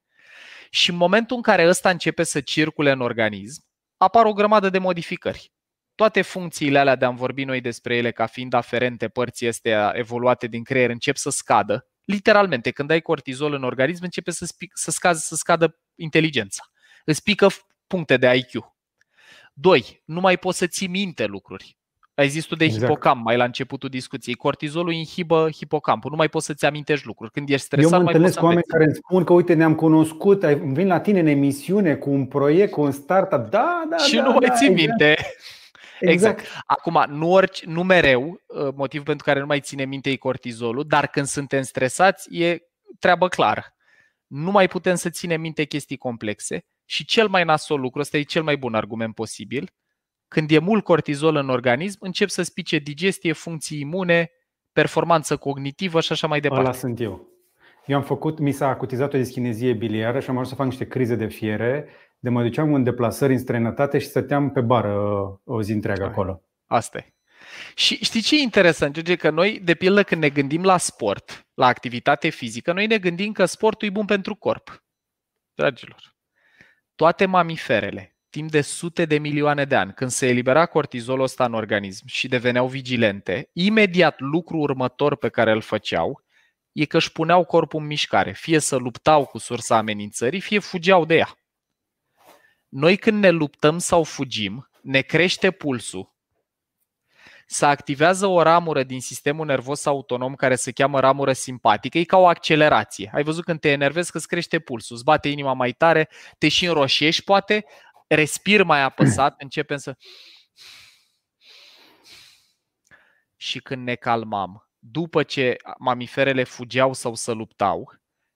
Și în momentul în care ăsta începe să circule în organism, apar o grămadă de modificări. Toate funcțiile alea de am vorbit noi despre ele ca fiind aferente părții astea evoluate din creier încep să scadă. Literalmente, când ai cortizol în organism, începe să, spic, să, scadă, să scadă inteligența. Îți pică puncte de IQ. Doi, nu mai poți să ții minte lucruri. Ai zis tu de exact. hipocamp mai la începutul discuției. Cortizolul inhibă hipocampul. Nu mai poți să-ți amintești lucruri. Când ești stresat, Eu mă mai întâlnesc cu oameni care îmi spun că, uite, ne-am cunoscut, vin la tine în emisiune cu un proiect, cu un startup. Da, da, Și da, nu mai da, ții exact. minte. Exact. exact. Acum, nu, orice, nu mereu, uh, motiv pentru care nu mai ține minte e cortizolul, dar când suntem stresați e treabă clară. Nu mai putem să ținem minte chestii complexe și cel mai nasol lucru, ăsta e cel mai bun argument posibil, când e mult cortizol în organism, încep să spice digestie, funcții imune, performanță cognitivă și așa mai departe. Ăla sunt eu. Eu am făcut, mi s-a acutizat o dischinezie biliară și am ajuns să fac niște crize de fiere, de mă duceam în deplasări în străinătate și stăteam pe bară o zi întreagă acolo. Asta e. Și știi ce e interesant, George? Că noi, de pildă, când ne gândim la sport, la activitate fizică, noi ne gândim că sportul e bun pentru corp. Dragilor, toate mamiferele, timp de sute de milioane de ani, când se elibera cortizolul ăsta în organism și deveneau vigilente, imediat lucrul următor pe care îl făceau e că își puneau corpul în mișcare, fie să luptau cu sursa amenințării, fie fugeau de ea. Noi când ne luptăm sau fugim, ne crește pulsul, se activează o ramură din sistemul nervos autonom care se cheamă ramură simpatică, e ca o accelerație. Ai văzut când te enervezi că îți crește pulsul, îți bate inima mai tare, te și înroșiești poate, respiri mai apăsat, începem să... Și când ne calmam, după ce mamiferele fugeau sau să luptau,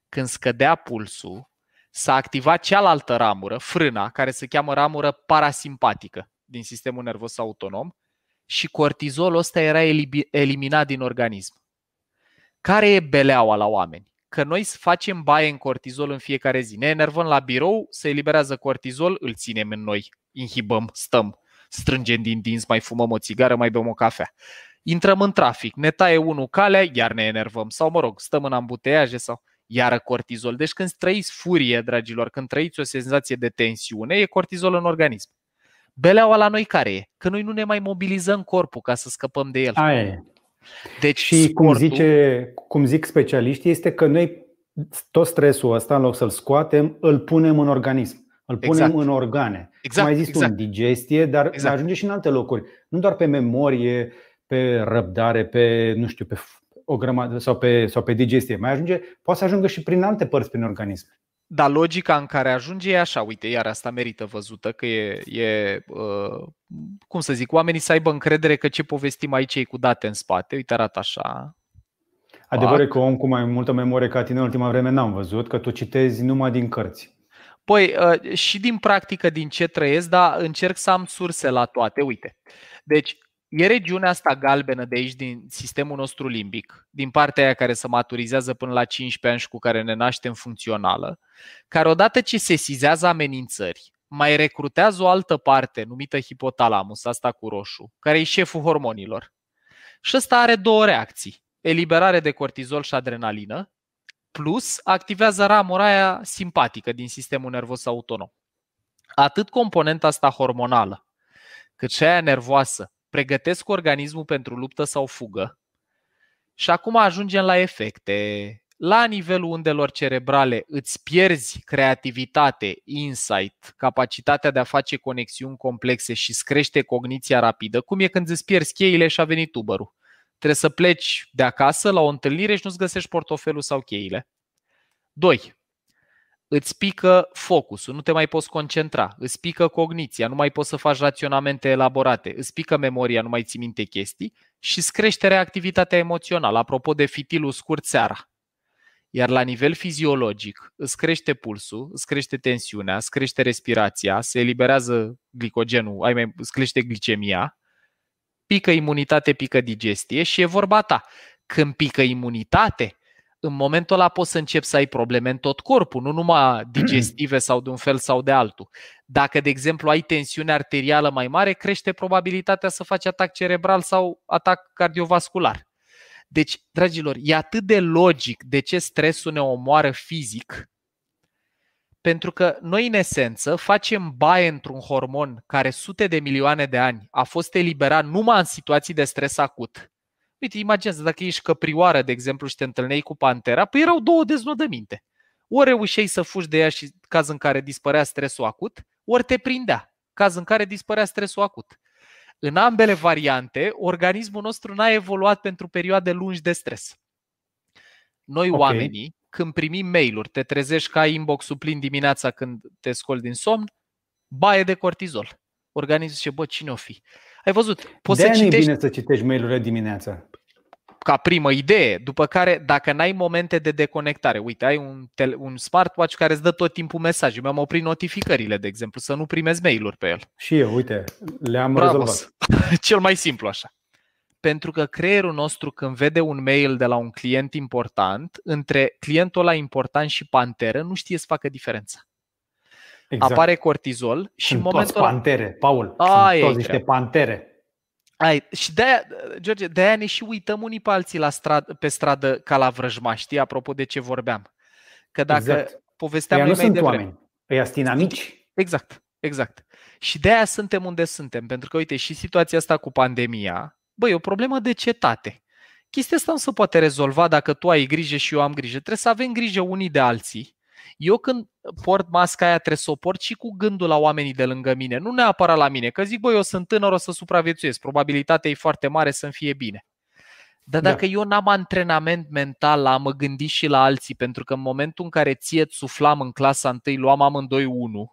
când scădea pulsul, s-a activat cealaltă ramură, frâna, care se cheamă ramură parasimpatică din sistemul nervos autonom și cortizolul ăsta era eliminat din organism. Care e beleaua la oameni? Că noi facem baie în cortizol în fiecare zi. Ne enervăm la birou, se eliberează cortizol, îl ținem în noi, inhibăm, stăm, strângem din dinți, mai fumăm o țigară, mai bem o cafea. Intrăm în trafic, ne taie unul calea, iar ne enervăm. Sau, mă rog, stăm în ambuteiaje sau iară cortizol. Deci când trăiți furie, dragilor, când trăiți o senzație de tensiune, e cortizol în organism. Beleaua la noi care e? Că noi nu ne mai mobilizăm corpul ca să scăpăm de el. Aia e. Deci și sportul... cum, zice, cum zic specialiștii, este că noi tot stresul ăsta, în loc să-l scoatem, îl punem în organism. Îl punem exact. în organe. Exact, Cum ai zis exact. tu, în digestie, dar exact. ajunge și în alte locuri. Nu doar pe memorie, pe răbdare, pe, nu știu, pe o grămadă sau pe, sau pe digestie. Mai ajunge, poate să ajungă și prin alte părți prin organism. Dar logica în care ajunge e așa, uite, iar asta merită văzută, că e, e uh, cum să zic, oamenii să aibă încredere că ce povestim aici e cu date în spate. Uite, arată așa. Adevărul că om cu mai multă memorie ca tine în ultima vreme n-am văzut, că tu citezi numai din cărți. Păi, uh, și din practică, din ce trăiesc, dar încerc să am surse la toate. Uite, deci E regiunea asta galbenă de aici din sistemul nostru limbic, din partea aia care se maturizează până la 15 ani și cu care ne naștem funcțională, care odată ce se sizează amenințări, mai recrutează o altă parte numită hipotalamus, asta cu roșu, care e șeful hormonilor. Și ăsta are două reacții. Eliberare de cortizol și adrenalină, plus activează ramura aia simpatică din sistemul nervos autonom. Atât componenta asta hormonală, cât și aia nervoasă, pregătesc organismul pentru luptă sau fugă. Și acum ajungem la efecte. La nivelul undelor cerebrale îți pierzi creativitate, insight, capacitatea de a face conexiuni complexe și îți crește cogniția rapidă, cum e când îți pierzi cheile și a venit tubărul. Trebuie să pleci de acasă la o întâlnire și nu-ți găsești portofelul sau cheile. 2 îți pică focusul, nu te mai poți concentra, îți pică cogniția, nu mai poți să faci raționamente elaborate, îți pică memoria, nu mai ții minte chestii și îți crește reactivitatea emoțională, apropo de fitilul scurt seara. Iar la nivel fiziologic, îți crește pulsul, îți crește tensiunea, îți crește respirația, se eliberează glicogenul, ai mai, îți crește glicemia, pică imunitate, pică digestie și e vorba ta. Când pică imunitate, în momentul ăla poți să începi să ai probleme în tot corpul, nu numai digestive sau de un fel sau de altul. Dacă, de exemplu, ai tensiune arterială mai mare, crește probabilitatea să faci atac cerebral sau atac cardiovascular. Deci, dragilor, e atât de logic de ce stresul ne omoară fizic, pentru că noi, în esență, facem baie într-un hormon care sute de milioane de ani a fost eliberat numai în situații de stres acut Uite, imaginează dacă ești căprioară, de exemplu, și te întâlneai cu pantera, păi erau două deznodăminte. Ori reușeai să fugi de ea și caz în care dispărea stresul acut, ori te prindea, caz în care dispărea stresul acut. În ambele variante, organismul nostru n-a evoluat pentru perioade lungi de stres. Noi, okay. oamenii, când primim mail-uri, te trezești ca inbox-ul plin dimineața când te scoli din somn, baie de cortizol. Organismul zice, bă, cine o fi? Ai văzut, poți de să citești... bine să citești mail-urile dimineața. Ca primă idee, după care dacă n-ai momente de deconectare, uite, ai un, tele, un smartwatch care îți dă tot timpul mesaje. Mi-am oprit notificările, de exemplu, să nu primezi mail-uri pe el. Și eu, uite, le-am Bravo. rezolvat. Cel mai simplu așa. Pentru că creierul nostru când vede un mail de la un client important, între clientul ăla important și panteră, nu știe să facă diferența. Exact. apare cortizol și Sunt în momentul toți pantere, Paul. A, Sunt toți niște pantere. Ai, și de-aia, George, de-aia ne și uităm unii pe alții la stradă, pe stradă ca la vrăjma, știi, apropo de ce vorbeam. Că dacă exact. povesteam Ea nu sunt de oameni, ăia sunt inamici. Exact, exact. Și de aia suntem unde suntem, pentru că, uite, și situația asta cu pandemia, băi, e o problemă de cetate. Chestia asta nu se poate rezolva dacă tu ai grijă și eu am grijă. Trebuie să avem grijă unii de alții. Eu când port masca aia trebuie să o port și cu gândul la oamenii de lângă mine, nu neapărat la mine, că zic, băi, eu sunt tânăr, o să supraviețuiesc, probabilitatea e foarte mare să-mi fie bine. Dar da. dacă da. eu n-am antrenament mental la a mă gândi și la alții, pentru că în momentul în care ție suflam în clasa întâi, luam amândoi 1,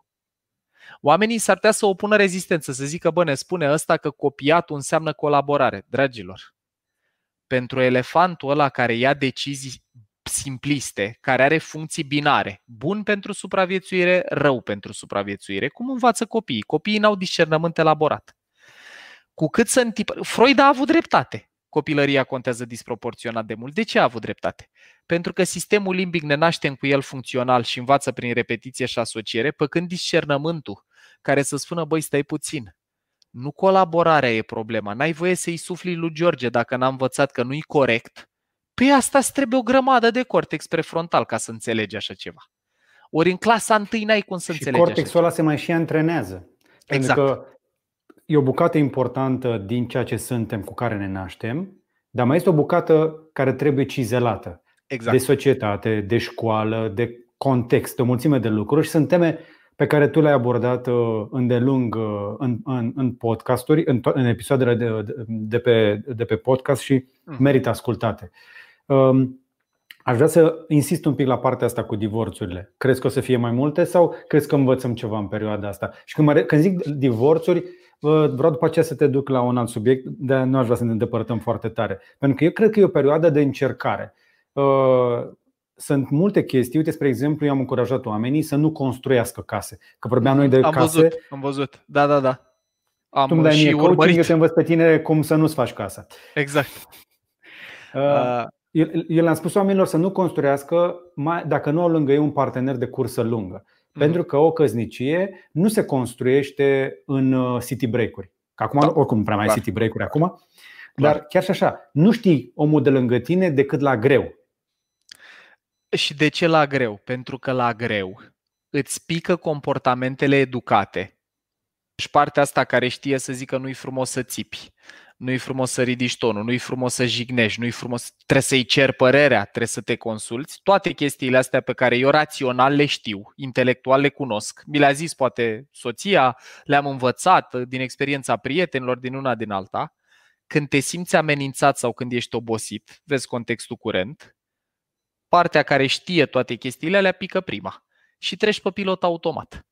oamenii s-ar putea să opună rezistență, să zică, bă, ne spune ăsta că copiatul înseamnă colaborare. Dragilor, pentru elefantul ăla care ia decizii simpliste, care are funcții binare, bun pentru supraviețuire, rău pentru supraviețuire, cum învață copiii. Copiii n-au discernământ elaborat. Cu cât sunt tip... Freud a avut dreptate copilăria contează disproporționat de mult. De ce a avut dreptate? Pentru că sistemul limbic ne naștem cu el funcțional și învață prin repetiție și asociere, păcând discernământul care să spună, băi, stai puțin, nu colaborarea e problema, n-ai voie să-i sufli lui George dacă n-a învățat că nu-i corect, Păi asta îți trebuie o grămadă de cortex prefrontal ca să înțelegi așa ceva. Ori în clasa întâi n-ai cum să și înțelegi cortexul ăla se mai și antrenează. Exact. Pentru că e o bucată importantă din ceea ce suntem cu care ne naștem, dar mai este o bucată care trebuie cizelată. Exact. De societate, de școală, de context, de o mulțime de lucruri și sunt teme pe care tu le-ai abordat uh, îndelung uh, în, în, în podcasturi, în, în episoadele de, de, pe, de pe podcast și mm. merită ascultate. Um, aș vrea să insist un pic la partea asta cu divorțurile. Crezi că o să fie mai multe sau crezi că învățăm ceva în perioada asta? Și când, mă, când zic divorțuri, vreau după aceea să te duc la un alt subiect, dar nu aș vrea să ne îndepărtăm foarte tare. Pentru că eu cred că e o perioadă de încercare. Uh, sunt multe chestii. Uite, spre exemplu, eu am încurajat oamenii să nu construiască case. Că vorbeam noi de am case. Văzut, am văzut. Da, da, da. Am tu îmi dai mie coaching, eu te învăț pe tine cum să nu-ți faci casa. Exact. Uh, uh. Eu, eu le-am spus oamenilor să nu construiască mai, dacă nu au lângă ei un partener de cursă lungă. Mm. Pentru că o căznicie nu se construiește în uh, city break-uri. Că acum, da. oricum, nu prea mai ai city break-uri acum. Dar chiar și așa, nu știi omul de lângă tine decât la greu. Și de ce la greu? Pentru că la greu îți pică comportamentele educate. Și partea asta care știe să zică nu-i frumos să țipi, nu-i frumos să ridici tonul, nu-i frumos să jignești, nu-i frumos, trebuie să-i cer părerea, trebuie să te consulți. Toate chestiile astea pe care eu rațional le știu, intelectual le cunosc. Mi le-a zis poate soția, le-am învățat din experiența prietenilor din una din alta. Când te simți amenințat sau când ești obosit, vezi contextul curent, partea care știe toate chestiile alea pică prima și treci pe pilot automat.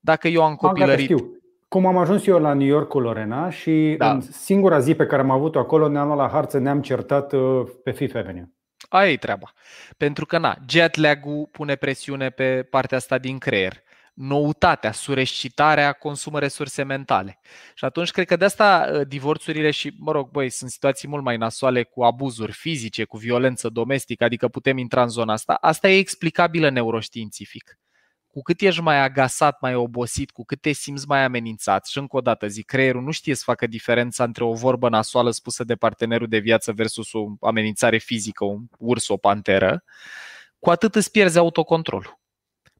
Dacă eu am copilărit... Am cum am ajuns eu la New York cu Lorena și da. în singura zi pe care am avut-o acolo ne-am luat la harță, ne-am certat uh, pe Fifth Avenue. Aia e treaba. Pentru că, na, jet lag-ul pune presiune pe partea asta din creier. Noutatea, surescitarea consumă resurse mentale. Și atunci cred că de asta uh, divorțurile și, mă rog, băi, sunt situații mult mai nasoale cu abuzuri fizice, cu violență domestică, adică putem intra în zona asta. Asta e explicabilă neuroștiințific cu cât ești mai agasat, mai obosit, cu cât te simți mai amenințat și încă o dată zic, creierul nu știe să facă diferența între o vorbă nasoală spusă de partenerul de viață versus o amenințare fizică, un urs, o panteră, cu atât îți pierzi autocontrolul.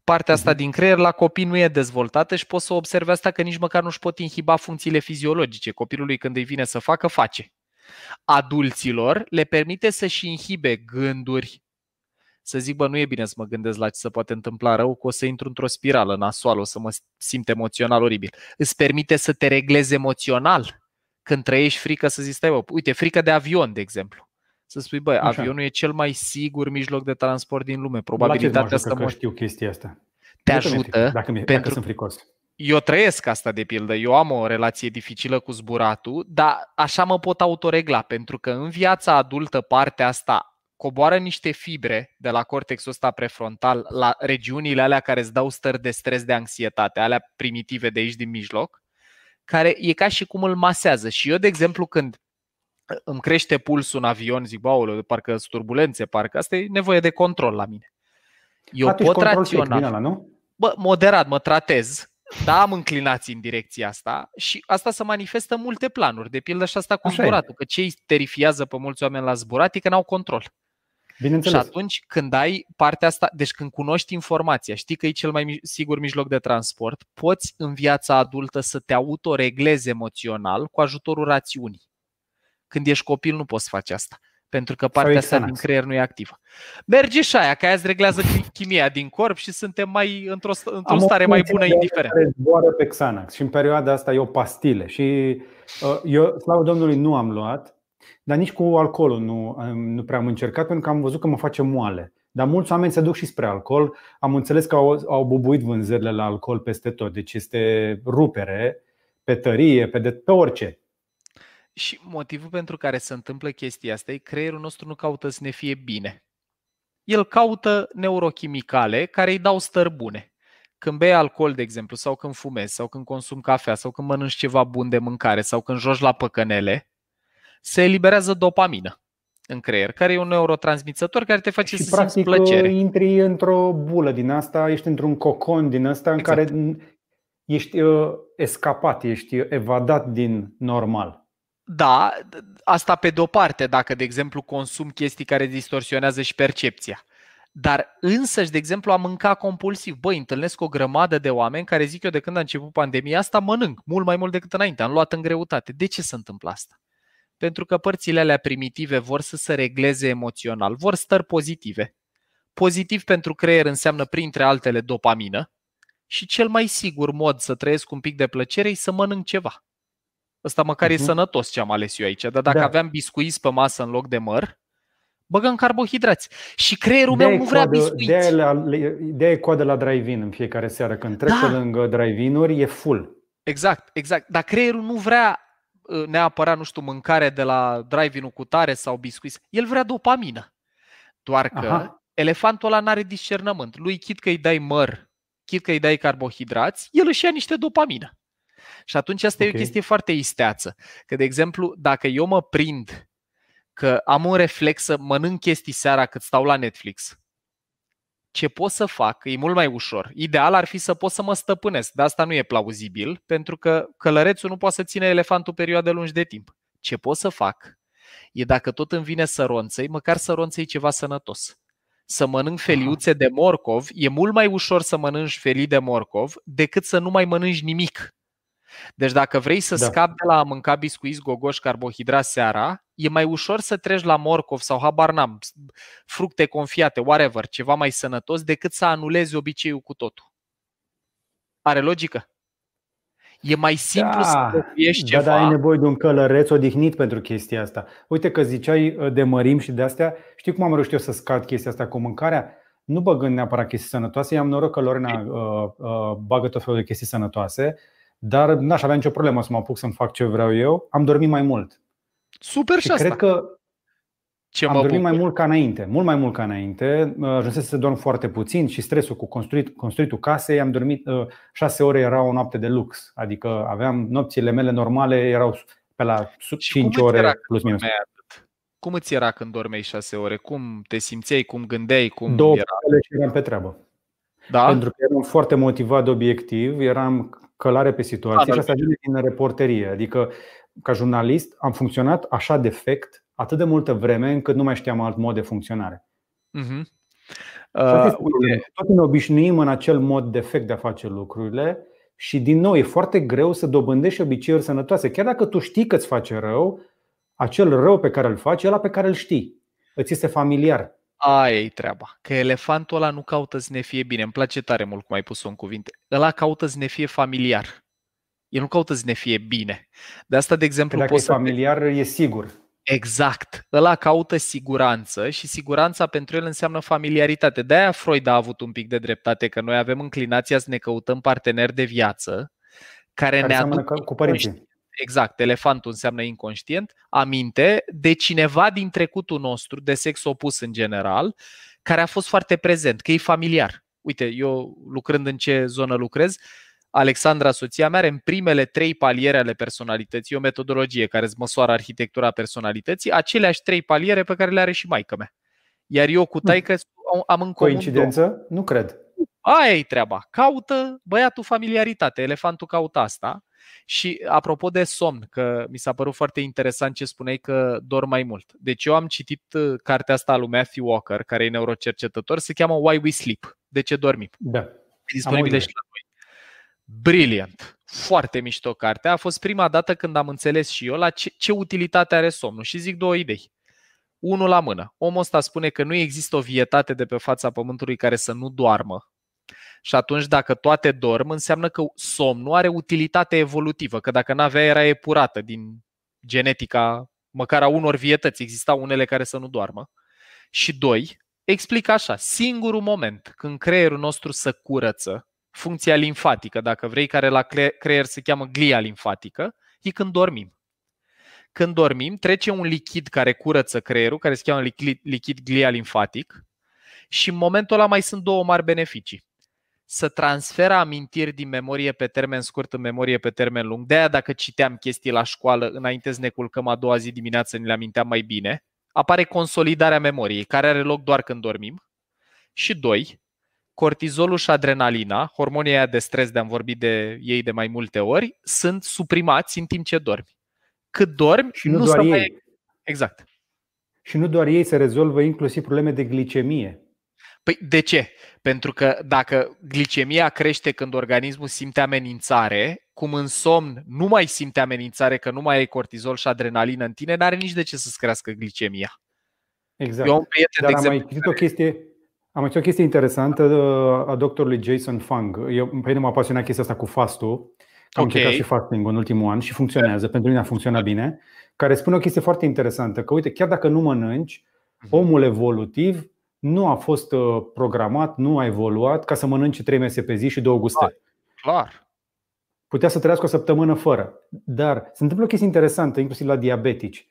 Partea asta mhm. din creier la copii nu e dezvoltată și poți să observi asta că nici măcar nu-și pot inhiba funcțiile fiziologice. Copilului când îi vine să facă, face. Adulților le permite să-și inhibe gânduri, să zic, bă, nu e bine să mă gândesc la ce se poate întâmpla rău, că o să intru într-o spirală nasoală, o să mă simt emoțional oribil. Îți permite să te reglezi emoțional când trăiești frică să zici, stai, bă, uite, frică de avion, de exemplu. Să spui, băi, Așa. avionul e cel mai sigur mijloc de transport din lume. Probabilitatea să mă știu chestia asta. Te ajută dacă, mi, pentru... dacă sunt fricos. Eu trăiesc asta de pildă, eu am o relație dificilă cu zburatul, dar așa mă pot autoregla, pentru că în viața adultă partea asta coboară niște fibre de la cortexul ăsta prefrontal la regiunile alea care îți dau stări de stres, de anxietate, alea primitive de aici din mijloc, care e ca și cum îl masează. Și eu, de exemplu, când îmi crește pulsul în avion, zic, bă, parcă sunt turbulențe, parcă asta e nevoie de control la mine. Eu Atunci pot raționa. nu? Bă, moderat, mă tratez, da, am înclinații în direcția asta și asta se manifestă multe planuri, de pildă și asta cu Așa zburatul, e. că ce îi terifiază pe mulți oameni la zburat e că n-au control. Și atunci când ai partea asta, deci când cunoști informația, știi că e cel mai sigur mijloc de transport, poți în viața adultă să te autoreglezi emoțional cu ajutorul rațiunii. Când ești copil nu poți face asta pentru că partea asta din creier nu e activă. Merge și aia, că aia îți reglează chimia din corp și suntem mai într-o, într-o stare mai bună indiferent. Care zboară pe Xanax și în perioada asta e o pastile și uh, eu, slavă Domnului, nu am luat, dar nici cu alcoolul nu, nu prea am încercat pentru că am văzut că mă face moale. Dar mulți oameni se duc și spre alcool. Am înțeles că au, au bubuit vânzările la alcool peste tot. Deci este rupere pe tărie, pe, de, pe orice. Și motivul pentru care se întâmplă chestia asta e creierul nostru nu caută să ne fie bine. El caută neurochimicale care îi dau stări bune. Când bei alcool, de exemplu, sau când fumezi, sau când consumi cafea, sau când mănânci ceva bun de mâncare, sau când joci la păcănele, se eliberează dopamină în creier, care e un neurotransmițător care te face și să practic, simți plăcere. intri într-o bulă din asta, ești într-un cocon din asta în exact. care ești uh, escapat, ești evadat din normal. Da, asta pe de-o parte, dacă, de exemplu, consum chestii care distorsionează și percepția. Dar însăși, de exemplu, a mânca compulsiv. Băi, întâlnesc o grămadă de oameni care zic eu de când a început pandemia asta, mănânc mult mai mult decât înainte, am luat în greutate. De ce se întâmplă asta? Pentru că părțile alea primitive vor să se regleze emoțional, vor stări pozitive. Pozitiv pentru creier înseamnă, printre altele, dopamină și cel mai sigur mod să trăiesc un pic de plăcere e să mănânc ceva. Ăsta măcar uh-huh. e mhm. sănătos ce am ales eu aici. Dar dacă da. aveam biscuiți pe masă în loc de măr, băgăm carbohidrați. Și creierul de meu nu vrea coadă, biscuiți. De e coadă la drive-in în fiecare seară. Când trec da. pe lângă drive-in-uri, e full. Exact, exact. Dar creierul nu vrea ă, neapărat, nu știu, mâncare de la drive-in-ul cu tare sau biscuiți. El vrea dopamină. Doar că Aha. elefantul ăla n-are discernământ. Lui chit că îi dai măr, chit că îi dai carbohidrați, el își ia niște dopamină. Și atunci asta okay. e o chestie foarte isteață. Că, de exemplu, dacă eu mă prind că am un reflex să mănânc chestii seara cât stau la Netflix, ce pot să fac e mult mai ușor. Ideal ar fi să pot să mă stăpânesc, dar asta nu e plauzibil, pentru că călărețul nu poate să ține elefantul perioade lungi de timp. Ce pot să fac e dacă tot îmi vine să ronțăi, măcar să ronțăi ceva sănătos. Să mănânc feliuțe de morcov, e mult mai ușor să mănânci felii de morcov decât să nu mai mănânci nimic. Deci dacă vrei să da. scapi de la a mânca biscuiți, gogoși, carbohidrat seara, e mai ușor să treci la morcov sau habar n-am, fructe confiate, whatever, ceva mai sănătos, decât să anulezi obiceiul cu totul. Are logică? E mai simplu da, să ieși da, ceva. Da, ai nevoie de un călăreț odihnit pentru chestia asta. Uite că ziceai uh, de mărim și de astea. Știi cum am reușit eu să scad chestia asta cu mâncarea? Nu băgând neapărat chestii sănătoase. I-am noroc că Lorena uh, uh, bagă tot felul de chestii sănătoase dar n-aș avea nicio problemă să mă apuc să-mi fac ce vreau eu. Am dormit mai mult. Super și, și asta. Cred că ce am dormit bucur. mai mult ca înainte, mult mai mult ca înainte. Ajunsese să dorm foarte puțin și stresul cu construit, construitul casei. Am dormit uh, șase ore, era o noapte de lux. Adică aveam nopțile mele normale, erau pe la 5 ore plus minus. Cum îți era când dormeai șase ore? Cum te simțeai? Cum gândeai? Cum Două era? și eram pe treabă. Da? Pentru că eram foarte motivat de obiectiv, eram călare pe situație și asta vine din reporterie. Adică, ca jurnalist, am funcționat așa defect atât de multă vreme încât nu mai știam alt mod de funcționare. Uh-huh. Uh, Tot ne obișnuim în acel mod defect de a face lucrurile și, din nou, e foarte greu să dobândești obiceiuri sănătoase. Chiar dacă tu știi că îți face rău, acel rău pe care îl faci e ăla pe care îl știi. Îți este familiar. Aia e treaba. Că elefantul ăla nu caută să ne fie bine. Îmi place tare mult cum ai pus-o în cuvinte. Ăla caută să ne fie familiar. El nu caută să ne fie bine. De asta, de exemplu, Dacă e familiar, te... e sigur. Exact. Ăla caută siguranță și siguranța pentru el înseamnă familiaritate. De-aia Freud a avut un pic de dreptate, că noi avem înclinația să ne căutăm parteneri de viață care, care ne aduc cu părinții exact, elefantul înseamnă inconștient, aminte de cineva din trecutul nostru, de sex opus în general, care a fost foarte prezent, că e familiar. Uite, eu lucrând în ce zonă lucrez, Alexandra, soția mea, are în primele trei paliere ale personalității o metodologie care îți măsoară arhitectura personalității, aceleași trei paliere pe care le are și maica mea. Iar eu cu taică am în comun Coincidență? Două. Nu cred. Aia e treaba. Caută băiatul familiaritate, elefantul caută asta Și apropo de somn, că mi s-a părut foarte interesant ce spuneai că dorm mai mult. Deci eu am citit uh, cartea asta a lui Matthew Walker, care e neurocercetător, se cheamă Why We Sleep, de ce dormim. Da. E disponibilă și la noi. Brilliant. Foarte mișto cartea. A fost prima dată când am înțeles și eu la ce, ce utilitate are somnul. Și zic două idei. Unul la mână. Omul ăsta spune că nu există o vietate de pe fața pământului care să nu doarmă. Și atunci dacă toate dorm, înseamnă că somnul are utilitate evolutivă, că dacă n-avea era epurată din genetica măcar a unor vietăți, existau unele care să nu doarmă. Și doi, explic așa, singurul moment când creierul nostru să curăță, funcția limfatică, dacă vrei, care la creier se cheamă glia limfatică, e când dormim. Când dormim, trece un lichid care curăță creierul, care se cheamă lichid, lichid glia limfatic, și în momentul ăla mai sunt două mari beneficii să transferă amintiri din memorie pe termen scurt în memorie pe termen lung. De-aia dacă citeam chestii la școală înainte să ne culcăm a doua zi dimineață, ne le aminteam mai bine. Apare consolidarea memoriei, care are loc doar când dormim. Și doi, cortizolul și adrenalina, hormonii aia de stres, de am vorbit de ei de mai multe ori, sunt suprimați în timp ce dormi. Cât dormi, și nu, nu doar ei. Mai... Exact. Și nu doar ei se rezolvă inclusiv probleme de glicemie. Păi de ce? Pentru că dacă glicemia crește când organismul simte amenințare, cum în somn nu mai simte amenințare că nu mai ai cortizol și adrenalină în tine, n-are nici de ce să-ți crească glicemia. Exact. Eu am un prieten, Dar de exemplu, am mai citit o chestie, am mai o chestie interesantă uh, a doctorului Jason Fung. Eu, pe mine m-a pasionat chestia asta cu fastul. Am okay. încercat și fasting în ultimul an și funcționează. Pentru mine a funcționat bine. Care spune o chestie foarte interesantă. Că uite, chiar dacă nu mănânci, mhm. omul evolutiv nu a fost uh, programat, nu a evoluat ca să mănânce trei mese pe zi și două guste. Clar. Putea să trăiască o săptămână fără. Dar se întâmplă o chestie interesantă, inclusiv la diabetici.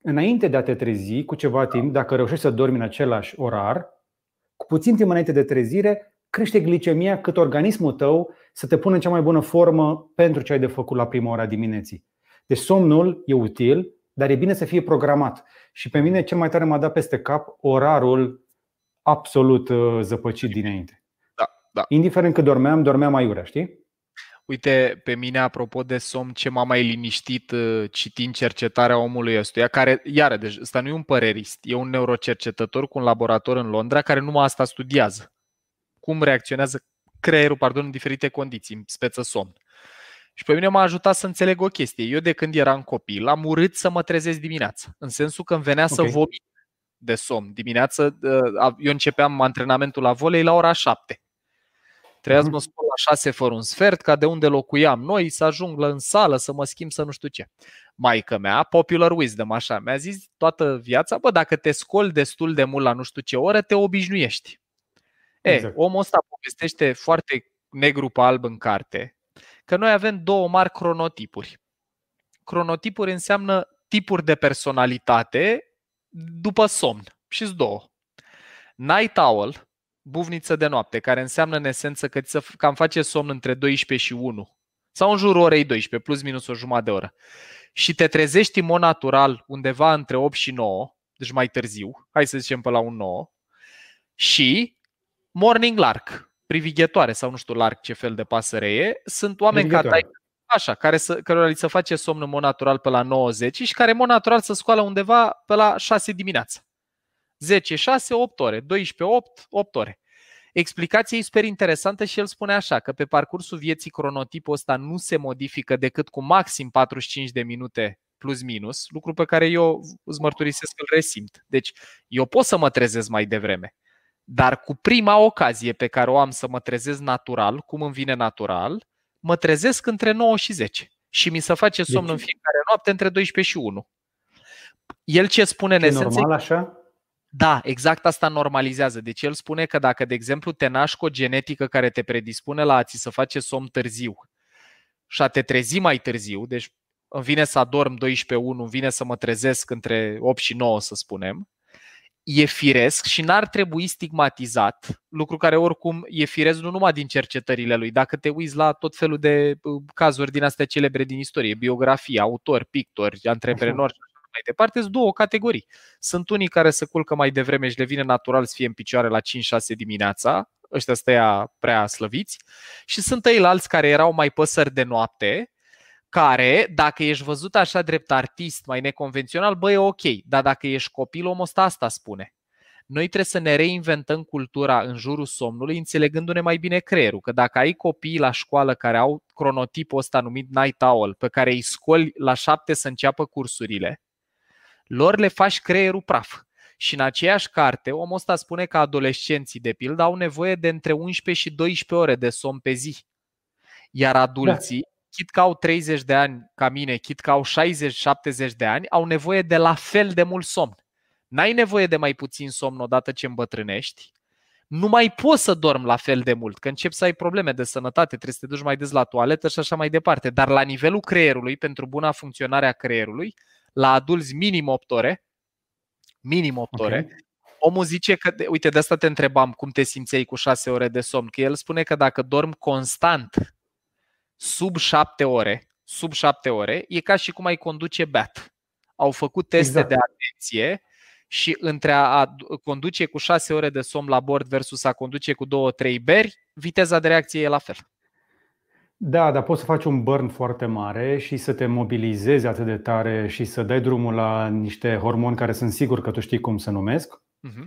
Înainte de a te trezi, cu ceva timp, dacă reușești să dormi în același orar, cu puțin timp înainte de trezire, crește glicemia cât organismul tău să te pună în cea mai bună formă pentru ce ai de făcut la prima ora dimineții. Deci somnul e util, dar e bine să fie programat. Și pe mine cel mai tare m-a dat peste cap orarul absolut uh, zăpăcit dinainte. Da, da. Indiferent că dormeam, dormeam aiurea, știi? Uite, pe mine, apropo de somn, ce m-a mai liniștit uh, citind cercetarea omului ăstuia, care, iară, deci ăsta nu e un părerist, e un neurocercetător cu un laborator în Londra care numai asta studiază. Cum reacționează creierul, pardon, în diferite condiții, în speță somn. Și pe mine m-a ajutat să înțeleg o chestie. Eu de când eram copil am urât să mă trezesc dimineața, în sensul că îmi venea okay. să vomit de somn. Dimineață, uh, eu începeam antrenamentul la volei la ora 7. Trebuia să mă scol la 6 fără un sfert, ca de unde locuiam noi, să ajung în sală, să mă schimb, să nu știu ce. Maica mea, popular wisdom, așa, mi-a zis toată viața, bă, dacă te scoli destul de mult la nu știu ce oră, te obișnuiești. Exact. E, omul ăsta povestește foarte negru pe alb în carte, că noi avem două mari cronotipuri. Cronotipuri înseamnă tipuri de personalitate după somn. și două. Night owl, buvniță de noapte, care înseamnă în esență că ți cam face somn între 12 și 1 sau în jurul orei 12, plus minus o jumătate de oră. Și te trezești în mod natural undeva între 8 și 9, deci mai târziu, hai să zicem pe la un 9, și morning lark, privighetoare sau nu știu larg ce fel de pasăre e, sunt oameni ca tai, așa, care să, care li se face somn în mod natural pe la 90 și care în mod natural să scoală undeva pe la 6 dimineața. 10, 6, 8 ore, 12, 8, 8 ore. Explicația e super interesantă și el spune așa, că pe parcursul vieții cronotipul ăsta nu se modifică decât cu maxim 45 de minute plus minus, lucru pe care eu îți mărturisesc că îl resimt. Deci eu pot să mă trezesc mai devreme. Dar cu prima ocazie pe care o am să mă trezesc natural, cum îmi vine natural, mă trezesc între 9 și 10 și mi se face somn deci... în fiecare noapte între 12 și 1. El ce spune în esență? normal așa? Da, exact asta normalizează. Deci el spune că dacă, de exemplu, te naști cu o genetică care te predispune la a ți să face somn târziu și a te trezi mai târziu, deci îmi vine să adorm 12 1, îmi vine să mă trezesc între 8 și 9, să spunem, e firesc și n-ar trebui stigmatizat, lucru care oricum e firesc nu numai din cercetările lui. Dacă te uiți la tot felul de uh, cazuri din astea celebre din istorie, biografie, autori, pictori, antreprenori și mai departe, sunt două categorii. Sunt unii care se culcă mai devreme și le vine natural să fie în picioare la 5-6 dimineața, ăștia stăia prea slăviți, și sunt ei alți care erau mai păsări de noapte care, dacă ești văzut așa drept artist, mai neconvențional, bă, e ok. Dar dacă ești copil, omul ăsta asta spune. Noi trebuie să ne reinventăm cultura în jurul somnului, înțelegându-ne mai bine creierul. Că dacă ai copii la școală care au cronotipul ăsta numit night owl, pe care îi scoli la șapte să înceapă cursurile, lor le faci creierul praf. Și în aceeași carte, omul ăsta spune că adolescenții, de pildă, au nevoie de între 11 și 12 ore de somn pe zi. Iar adulții, da. Chit că au 30 de ani ca mine, chit că au 60-70 de ani, au nevoie de la fel de mult somn. N-ai nevoie de mai puțin somn odată ce îmbătrânești, nu mai poți să dormi la fel de mult, că începi să ai probleme de sănătate, trebuie să te duci mai des la toaletă și așa mai departe. Dar la nivelul creierului, pentru buna funcționare a creierului, la adulți minim 8 ore, minim 8 okay. ore, omul zice că, uite, de asta te întrebam cum te simțeai cu 6 ore de somn, că el spune că dacă dormi constant sub 7 ore, sub 7 ore, e ca și cum ai conduce beat. Au făcut teste exact. de atenție și între a conduce cu 6 ore de somn la bord versus a conduce cu 2-3 beri, viteza de reacție e la fel. Da, dar poți să faci un burn foarte mare și să te mobilizezi atât de tare și să dai drumul la niște hormoni care sunt sigur că tu știi cum se numesc, uh-huh.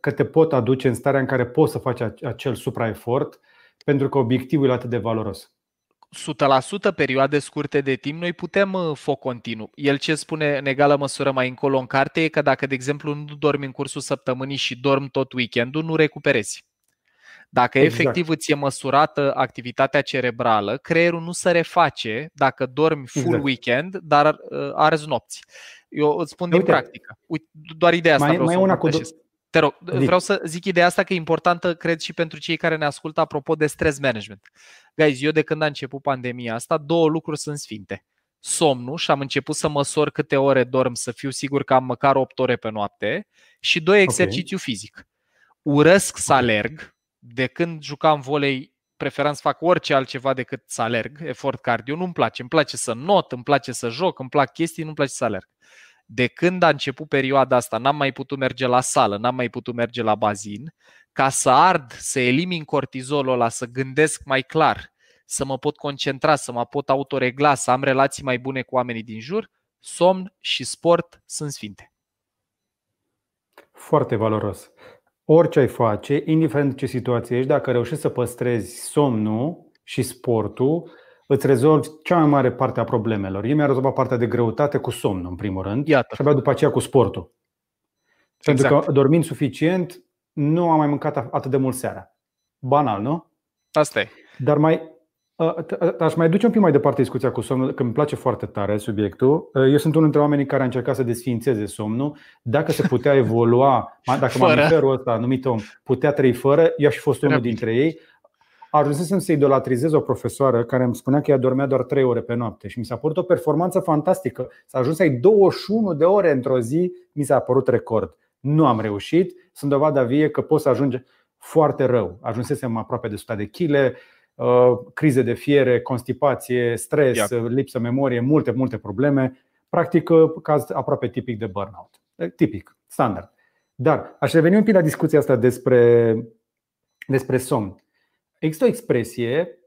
că te pot aduce în starea în care poți să faci acel supraefort pentru că obiectivul e atât de valoros. 100% perioade scurte de timp, noi putem uh, foc continuu. El ce spune în egală măsură mai încolo în carte e că dacă, de exemplu, nu dormi în cursul săptămânii și dormi tot weekendul, nu recuperezi. Dacă exact. efectiv îți e măsurată activitatea cerebrală, creierul nu se reface dacă dormi full exact. weekend, dar uh, arzi nopți. Eu îți spun din Uite, practică. Uite, doar ideea asta mai, vreau mai să una cu Te rog, Zic. vreau să zic ideea asta că e importantă, cred, și pentru cei care ne ascultă apropo de stress management. Guys, eu de când a început pandemia asta, două lucruri sunt sfinte. Somnul și am început să măsor câte ore dorm, să fiu sigur că am măcar 8 ore pe noapte și doi, exercițiu okay. fizic. Urăsc să alerg, de când jucam volei, preferam să fac orice altceva decât să alerg, efort cardio. Nu-mi place, îmi place să not, îmi place să joc, îmi plac chestii, nu-mi place să alerg. De când a început perioada asta, n-am mai putut merge la sală, n-am mai putut merge la bazin, ca să ard, să elimin cortizolul ăla, să gândesc mai clar, să mă pot concentra, să mă pot autoregla, să am relații mai bune cu oamenii din jur, somn și sport sunt sfinte. Foarte valoros orice ai face, indiferent ce situație ești, dacă reușești să păstrezi somnul și sportul, îți rezolvi cea mai mare parte a problemelor. Eu mi-a rezolvat partea de greutate cu somnul, în primul rând, Iată. și abia după aceea cu sportul. Exact. Pentru că dormind suficient, nu am mai mâncat atât de mult seara. Banal, nu? Asta e. Dar mai Aș mai duce un pic mai departe discuția cu somnul, că îmi place foarte tare subiectul. Eu sunt unul dintre oamenii care a încercat să desfințeze somnul. Dacă se putea evolua, dacă mamiferul ăsta, numit om, putea trăi fără, eu aș fi fost unul dintre ei. Ajunsesem să idolatrizez o profesoară care îmi spunea că ea dormea doar 3 ore pe noapte și mi s-a părut o performanță fantastică. S-a ajuns să ai 21 de ore într-o zi, mi s-a părut record. Nu am reușit, sunt dovada vie că poți să ajungi foarte rău. Ajunsesem aproape de 100 de kg, Uh, crize de fiere, constipație, stres, Iată. lipsă memorie, multe, multe probleme. Practic, uh, caz aproape tipic de burnout. Tipic, standard. Dar aș reveni un pic la discuția asta despre, despre somn. Există o expresie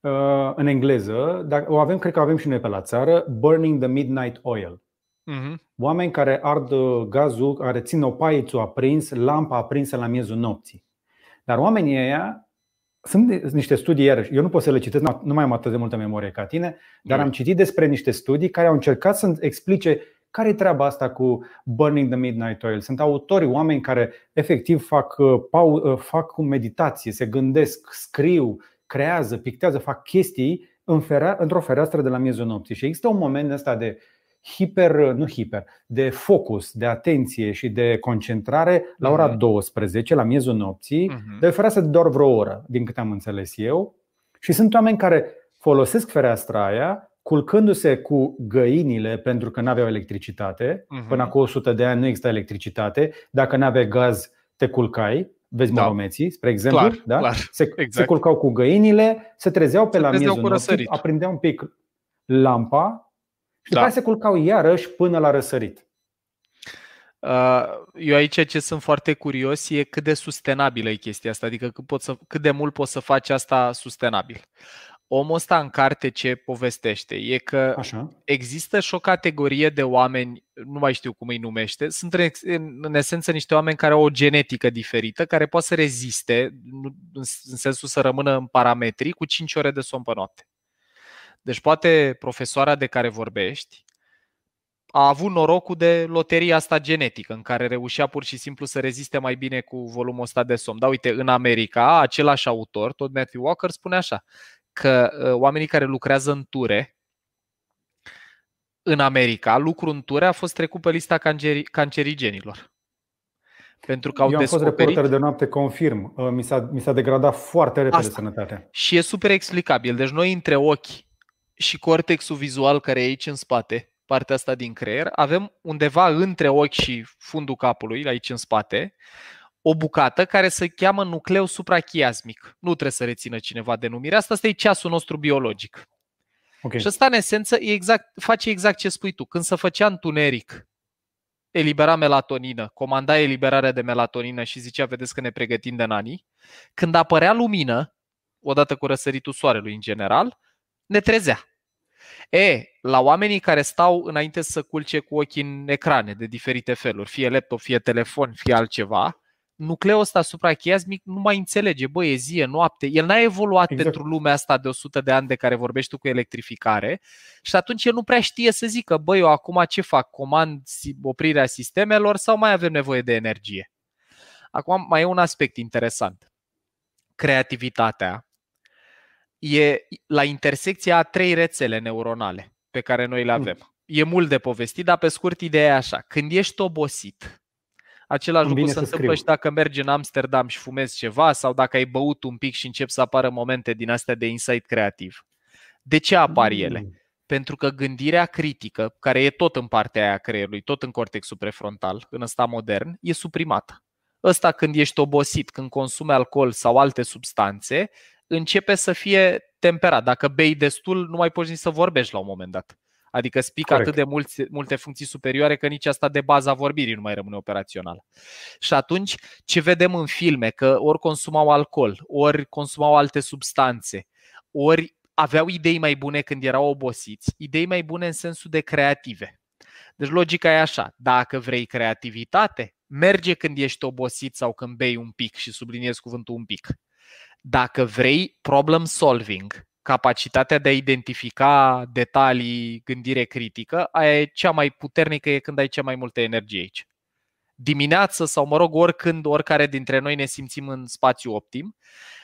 uh, în engleză, dar o avem, cred că avem și noi pe la țară, burning the midnight oil. Uh-huh. Oameni care ard gazul, care țin opaițul aprins, lampa aprinsă la miezul nopții. Dar oamenii ăia sunt niște studii, iarăși, eu nu pot să le citesc, nu mai am atât de multă memorie ca tine, dar mm. am citit despre niște studii care au încercat să explice care e treaba asta cu Burning the Midnight Oil. Sunt autori, oameni care efectiv fac, uh, pau, uh, fac meditație, se gândesc, scriu, creează, pictează, fac chestii într-o fereastră de la miezul nopții. Și există un moment ăsta de hiper, nu hiper, de focus, de atenție și de concentrare la ora 12, mhm. la miezul nopții, uh-huh. de fereastră de doar vreo oră, din câte am înțeles eu. Și sunt oameni care folosesc fereastra aia culcându-se cu găinile pentru că nu aveau electricitate. Uh-huh. Până acum 100 de ani nu există electricitate. Dacă nu aveai gaz, te culcai. Vezi da. moromeții, spre exemplu, clar, da? clar. Se, exact. se culcau cu găinile, se trezeau pe se la miezul nopții, aprindeau un pic lampa și după da. se culcau iarăși până la răsărit. Uh, eu aici ce sunt foarte curios e cât de sustenabilă e chestia asta, adică cât, poți să, cât de mult poți să faci asta sustenabil. Omul ăsta în carte ce povestește e că Așa. există și o categorie de oameni, nu mai știu cum îi numește, sunt în esență niște oameni care au o genetică diferită, care poate să reziste, în sensul să rămână în parametri, cu 5 ore de somn pe noapte. Deci poate profesoara de care vorbești a avut norocul de loteria asta genetică, în care reușea pur și simplu să reziste mai bine cu volumul ăsta de somn. Da, uite, în America, același autor, tot Matthew Walker, spune așa, că uh, oamenii care lucrează în ture, în America, lucru în ture a fost trecut pe lista cancerigenilor. Pentru că au Eu am descoperit... fost reporter de noapte, confirm. Uh, mi s-a, mi s-a degradat foarte repede Asta. sănătatea. Și e super explicabil. Deci noi între ochi și cortexul vizual care e aici în spate, partea asta din creier, avem undeva între ochi și fundul capului, aici în spate, o bucată care se cheamă nucleu suprachiasmic. Nu trebuie să rețină cineva denumirea asta, asta e ceasul nostru biologic. Okay. Și asta, în esență, e exact, face exact ce spui tu. Când se făcea întuneric, elibera melatonină, comanda eliberarea de melatonină și zicea, vedeți că ne pregătim de nani. Când apărea lumină, odată cu răsăritul soarelui în general, ne trezea. E, la oamenii care stau înainte să culce cu ochii în ecrane de diferite feluri, fie laptop, fie telefon, fie altceva, nucleul ăsta suprachiasmic nu mai înțelege, bă, e zi, e noapte. El n-a evoluat exact. pentru lumea asta de 100 de ani de care vorbești tu cu electrificare și atunci el nu prea știe să zică, bă, eu acum ce fac? Comand oprirea sistemelor sau mai avem nevoie de energie? Acum mai e un aspect interesant. Creativitatea e la intersecția a trei rețele neuronale pe care noi le hmm. avem. Mm. E mult de povestit, dar pe scurt ideea e așa. Când ești obosit, Același lucru se întâmplă scriu. și dacă mergi în Amsterdam și fumezi ceva sau dacă ai băut un pic și încep să apară momente din astea de insight creativ. De ce apar ele? Mm. Pentru că gândirea critică, care e tot în partea aia a creierului, tot în cortexul prefrontal, în ăsta modern, e suprimată. Ăsta când ești obosit, când consumi alcool sau alte substanțe, începe să fie temperat. Dacă bei destul, nu mai poți nici să vorbești la un moment dat. Adică spic Corect. atât de mulți, multe funcții superioare că nici asta de baza vorbirii nu mai rămâne operațională. Și atunci ce vedem în filme? Că ori consumau alcool, ori consumau alte substanțe, ori aveau idei mai bune când erau obosiți, idei mai bune în sensul de creative. Deci logica e așa, dacă vrei creativitate, merge când ești obosit sau când bei un pic și subliniez cuvântul un pic. Dacă vrei problem solving, capacitatea de a identifica detalii, gândire critică, aia e cea mai puternică e când ai cea mai multă energie aici. Dimineață sau, mă rog, oricând, oricare dintre noi ne simțim în spațiu optim.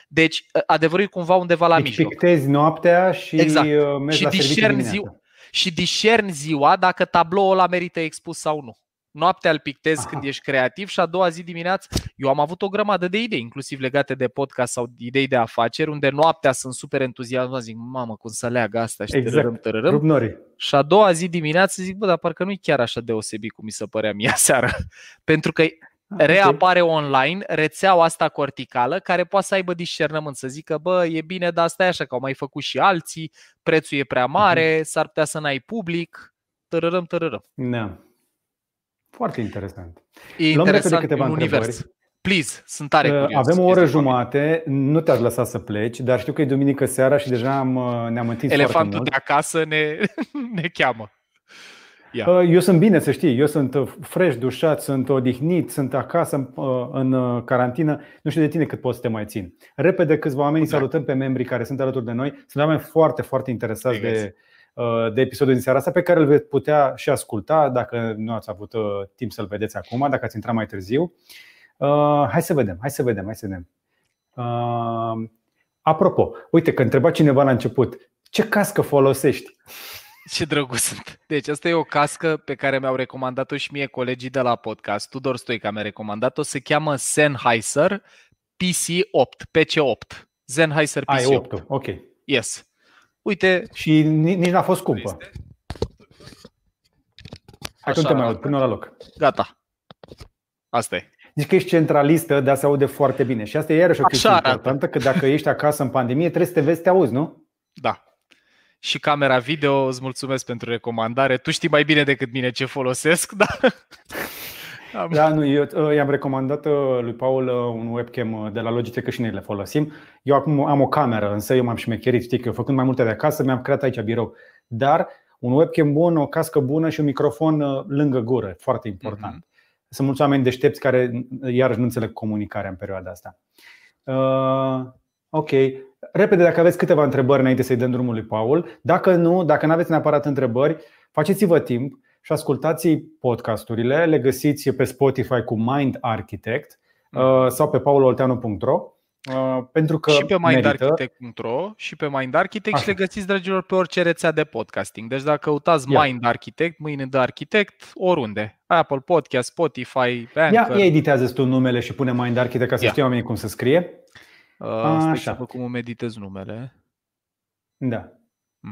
Deci, adevărul e cumva undeva la deci mijloc. pictezi noaptea și exact. Uh, mergi și la discerni ziua, Și discerni ziua dacă tabloul ăla merită expus sau nu noaptea îl pictezi Aha. când ești creativ și a doua zi dimineață eu am avut o grămadă de idei, inclusiv legate de podcast sau idei de afaceri, unde noaptea sunt super entuziasmat, zic, mamă, cum să leagă asta și exact. tărărâm, tărărâm. Și a doua zi dimineață zic, bă, dar parcă nu e chiar așa deosebit cum mi se părea mie seara. Pentru că reapare online rețeaua asta corticală care poate să aibă discernământ, să zică, bă, e bine, dar asta e așa, că au mai făcut și alții, prețul e prea mare, uh-huh. s-ar putea să n-ai public, tărărăm, tărărăm. Da. Foarte interesant. E Luăm interesant câteva un univers. Please, sunt tare uh, curios. Avem o oră jumate, nu te-ați lăsat să pleci, dar știu că e duminică seara și deja am, uh, ne-am întins Elefantul foarte mult. de acasă ne, ne cheamă. Ia. Uh, eu sunt bine, să știi. Eu sunt fresh, dușat, sunt odihnit, sunt acasă în carantină. Nu știu de tine cât pot să te mai țin. Repede câțiva oameni da. salutăm pe membrii care sunt alături de noi. Sunt oameni foarte, foarte interesați de, Uh, de episodul din seara asta pe care îl veți putea și asculta dacă nu ați avut uh, timp să-l vedeți acum, dacă ați intrat mai târziu. Uh, hai să vedem, hai să vedem, hai să vedem. Apropo, uite că întreba cineva la început, ce cască folosești? Ce drăguț sunt. Deci asta e o cască pe care mi-au recomandat-o și mie colegii de la podcast. Tudor Stoica mi-a recomandat-o. Se cheamă Sennheiser PC8, PC8. Sennheiser PC8. Ai 8 ok. Yes. Uite. Și nici n-a fost scumpă. Hai că nu te mai aud, până la loc. Gata. Asta e. Zici că ești centralistă, dar se aude foarte bine. Și asta e iarăși o chestie Așa importantă, că dacă ești acasă în pandemie, trebuie să te vezi, te auzi, nu? Da. Și camera video, îți mulțumesc pentru recomandare. Tu știi mai bine decât mine ce folosesc, da? Da, nu, eu uh, i-am recomandat uh, lui Paul un webcam de la Logitech și noi le folosim. Eu acum am o cameră, însă eu m-am șmecherit, știi că eu făcând mai multe de acasă, mi-am creat aici birou. Dar un webcam bun, o cască bună și un microfon lângă gură, foarte important. Mm-hmm. Sunt mulți oameni deștepți care iarăși nu înțeleg comunicarea în perioada asta. Uh, ok. Repede, dacă aveți câteva întrebări înainte să-i dăm drumul lui Paul. Dacă nu, dacă nu aveți neapărat întrebări, faceți-vă timp și ascultați podcasturile. Le găsiți pe Spotify cu Mind Architect mm. sau pe paulolteanu.ro Uh, pentru că și pe mindarchitect.ro și pe Mind Architect Așa. și le găsiți, dragilor, pe orice rețea de podcasting. Deci dacă căutați Ia. Mind Architect, mâine de architect, oriunde. Apple Podcast, Spotify, Anchor. Ia, ia editează tu numele și pune Mind Architect ca să știu oamenii cum să scrie. Uh, Așa. Să cum meditez numele. Da.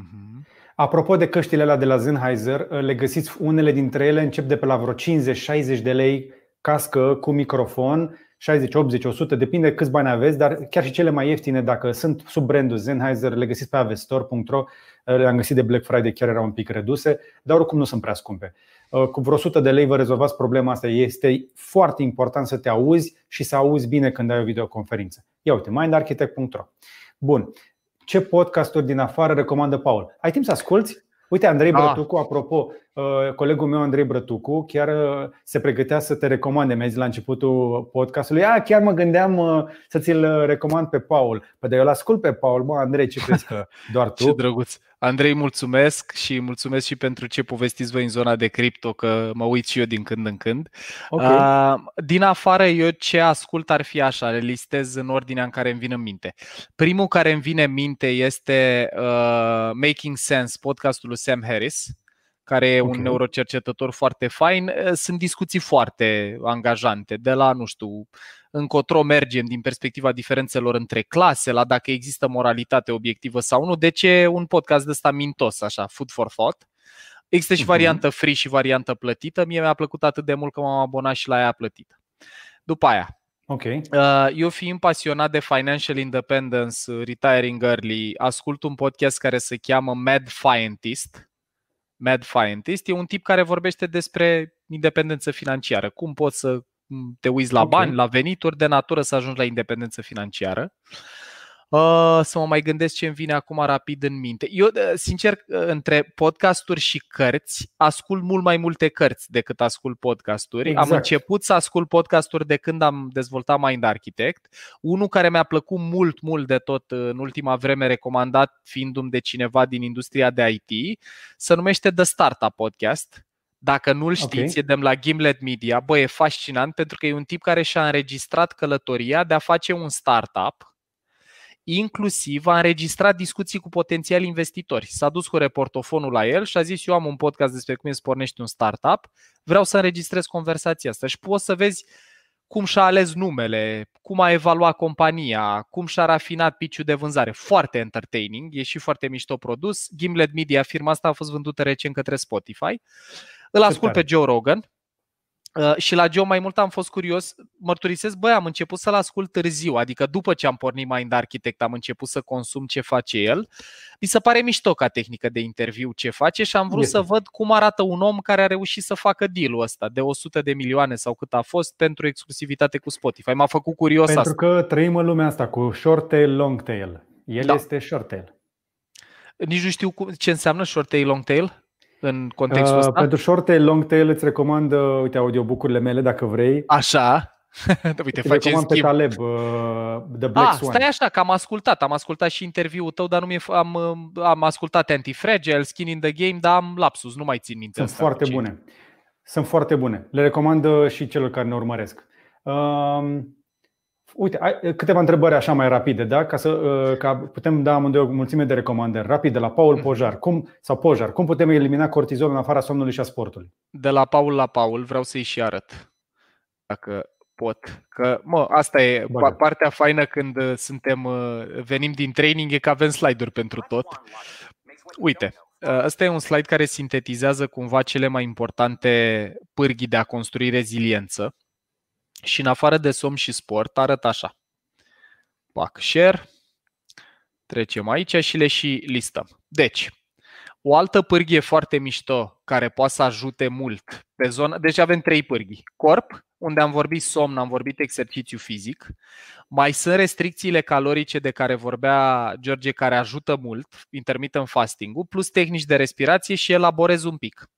Uh-huh. Apropo de căștile alea de la Sennheiser, le găsiți unele dintre ele încep de pe la vreo 50-60 de lei cască cu microfon 60, 80, 100, depinde câți bani aveți, dar chiar și cele mai ieftine, dacă sunt sub brandul Sennheiser, le găsiți pe avestor.ro, le-am găsit de Black Friday, chiar erau un pic reduse, dar oricum nu sunt prea scumpe. Uh, cu vreo 100 de lei vă rezolvați problema asta. Este foarte important să te auzi și să auzi bine când ai o videoconferință. Ia uite, mindarchitect.ro Bun. Ce podcasturi din afară recomandă Paul? Ai timp să asculți? Uite, Andrei ah. Brătucu, apropo, uh, colegul meu Andrei Brătucu chiar uh, se pregătea să te recomande, mi-a zis la începutul podcastului. A, chiar mă gândeam uh, să ți-l recomand pe Paul. Păi de eu l-ascult pe Paul, mă, Andrei, ce crezi că doar tu? ce drăguț. Andrei, mulțumesc și mulțumesc și pentru ce povestiți voi în zona de cripto, că mă uit și eu din când în când. Okay. Din afară, eu ce ascult ar fi așa, le listez în ordinea în care îmi vine în minte. Primul care îmi vine în minte este uh, Making Sense, podcastul lui Sam Harris care e okay. un neurocercetător foarte fain. Sunt discuții foarte angajante, de la, nu știu, încotro mergem din perspectiva diferențelor între clase, la dacă există moralitate obiectivă sau nu. De ce un podcast de ăsta mintos, așa, food for thought? Există și uh-huh. variantă free și variantă plătită. Mie mi-a plăcut atât de mult că m-am abonat și la ea plătită. După aia, Okay. Uh, eu fiind pasionat de financial independence, retiring early, ascult un podcast care se cheamă Mad Scientist. Mad Scientist e un tip care vorbește despre independență financiară. Cum poți să te uiți la okay. bani, la venituri de natură să ajungi la independență financiară. Uh, să mă mai gândesc ce îmi vine acum rapid în minte. Eu, uh, sincer, uh, între podcasturi și cărți, ascult mult mai multe cărți decât ascult podcasturi. Exact. Am început să ascult podcasturi de când am dezvoltat Mind Architect. Unul care mi-a plăcut mult, mult de tot în ultima vreme, recomandat fiindu-mi de cineva din industria de IT, se numește The Startup Podcast dacă nu-l știți, okay. e de la Gimlet Media. Bă, e fascinant pentru că e un tip care și-a înregistrat călătoria de a face un startup, inclusiv a înregistrat discuții cu potențiali investitori. S-a dus cu reportofonul la el și a zis, eu am un podcast despre cum îți pornești un startup, vreau să înregistrez conversația asta și poți să vezi cum și-a ales numele, cum a evaluat compania, cum și-a rafinat piciul de vânzare. Foarte entertaining, e și foarte mișto produs. Gimlet Media, firma asta a fost vândută recent către Spotify. Îl ascult pe Joe Rogan uh, și la Joe mai mult am fost curios, mărturisesc, băi, am început să-l ascult târziu, adică după ce am pornit Mind Architect am început să consum ce face el. Mi se pare mișto ca tehnică de interviu ce face și am vrut este. să văd cum arată un om care a reușit să facă deal-ul ăsta de 100 de milioane sau cât a fost pentru exclusivitate cu Spotify. M-a făcut curios pentru asta. că trăim în lumea asta cu short tail, long tail. El da. este short tail. Nici nu știu ce înseamnă short tail, long tail în contextul uh, ăsta? Pentru short tail, long tail îți recomand, uh, uite, audiobook-urile mele dacă vrei. Așa. Uite, face recomand pe Taleb, uh, The Black ah, Swan. Stai așa, că am ascultat, am ascultat și interviul tău, dar nu mi am, uh, am ascultat Anti-Fragile, Skin in the Game, dar am lapsus, nu mai țin minte. Sunt foarte bune. Sunt foarte bune. Le recomand uh, și celor care ne urmăresc. Uh, Uite, ai câteva întrebări așa mai rapide, da? Ca să uh, ca putem da amândoi o mulțime de recomandări rapide de la Paul mhm. Pojar. Cum, sau Pojar, cum putem elimina cortizol în afara somnului și a sportului? De la Paul la Paul vreau să-i și arăt. Dacă pot. Că, mă, asta e Bă, partea faină când uh, suntem, uh, venim din training, e că avem slide-uri pentru tot. Uite, ăsta e un slide care sintetizează cumva cele mai importante pârghii de a construi reziliență și în afară de somn și sport arăt așa. Fac share, trecem aici și le și listăm. Deci, O altă pârghie foarte mișto care poate să ajute mult pe zona. Deci avem trei pârghii. Corp, unde am vorbit somn, am vorbit exercițiu fizic. Mai sunt restricțiile calorice de care vorbea George, care ajută mult, intermittent fasting plus tehnici de respirație și elaborez un pic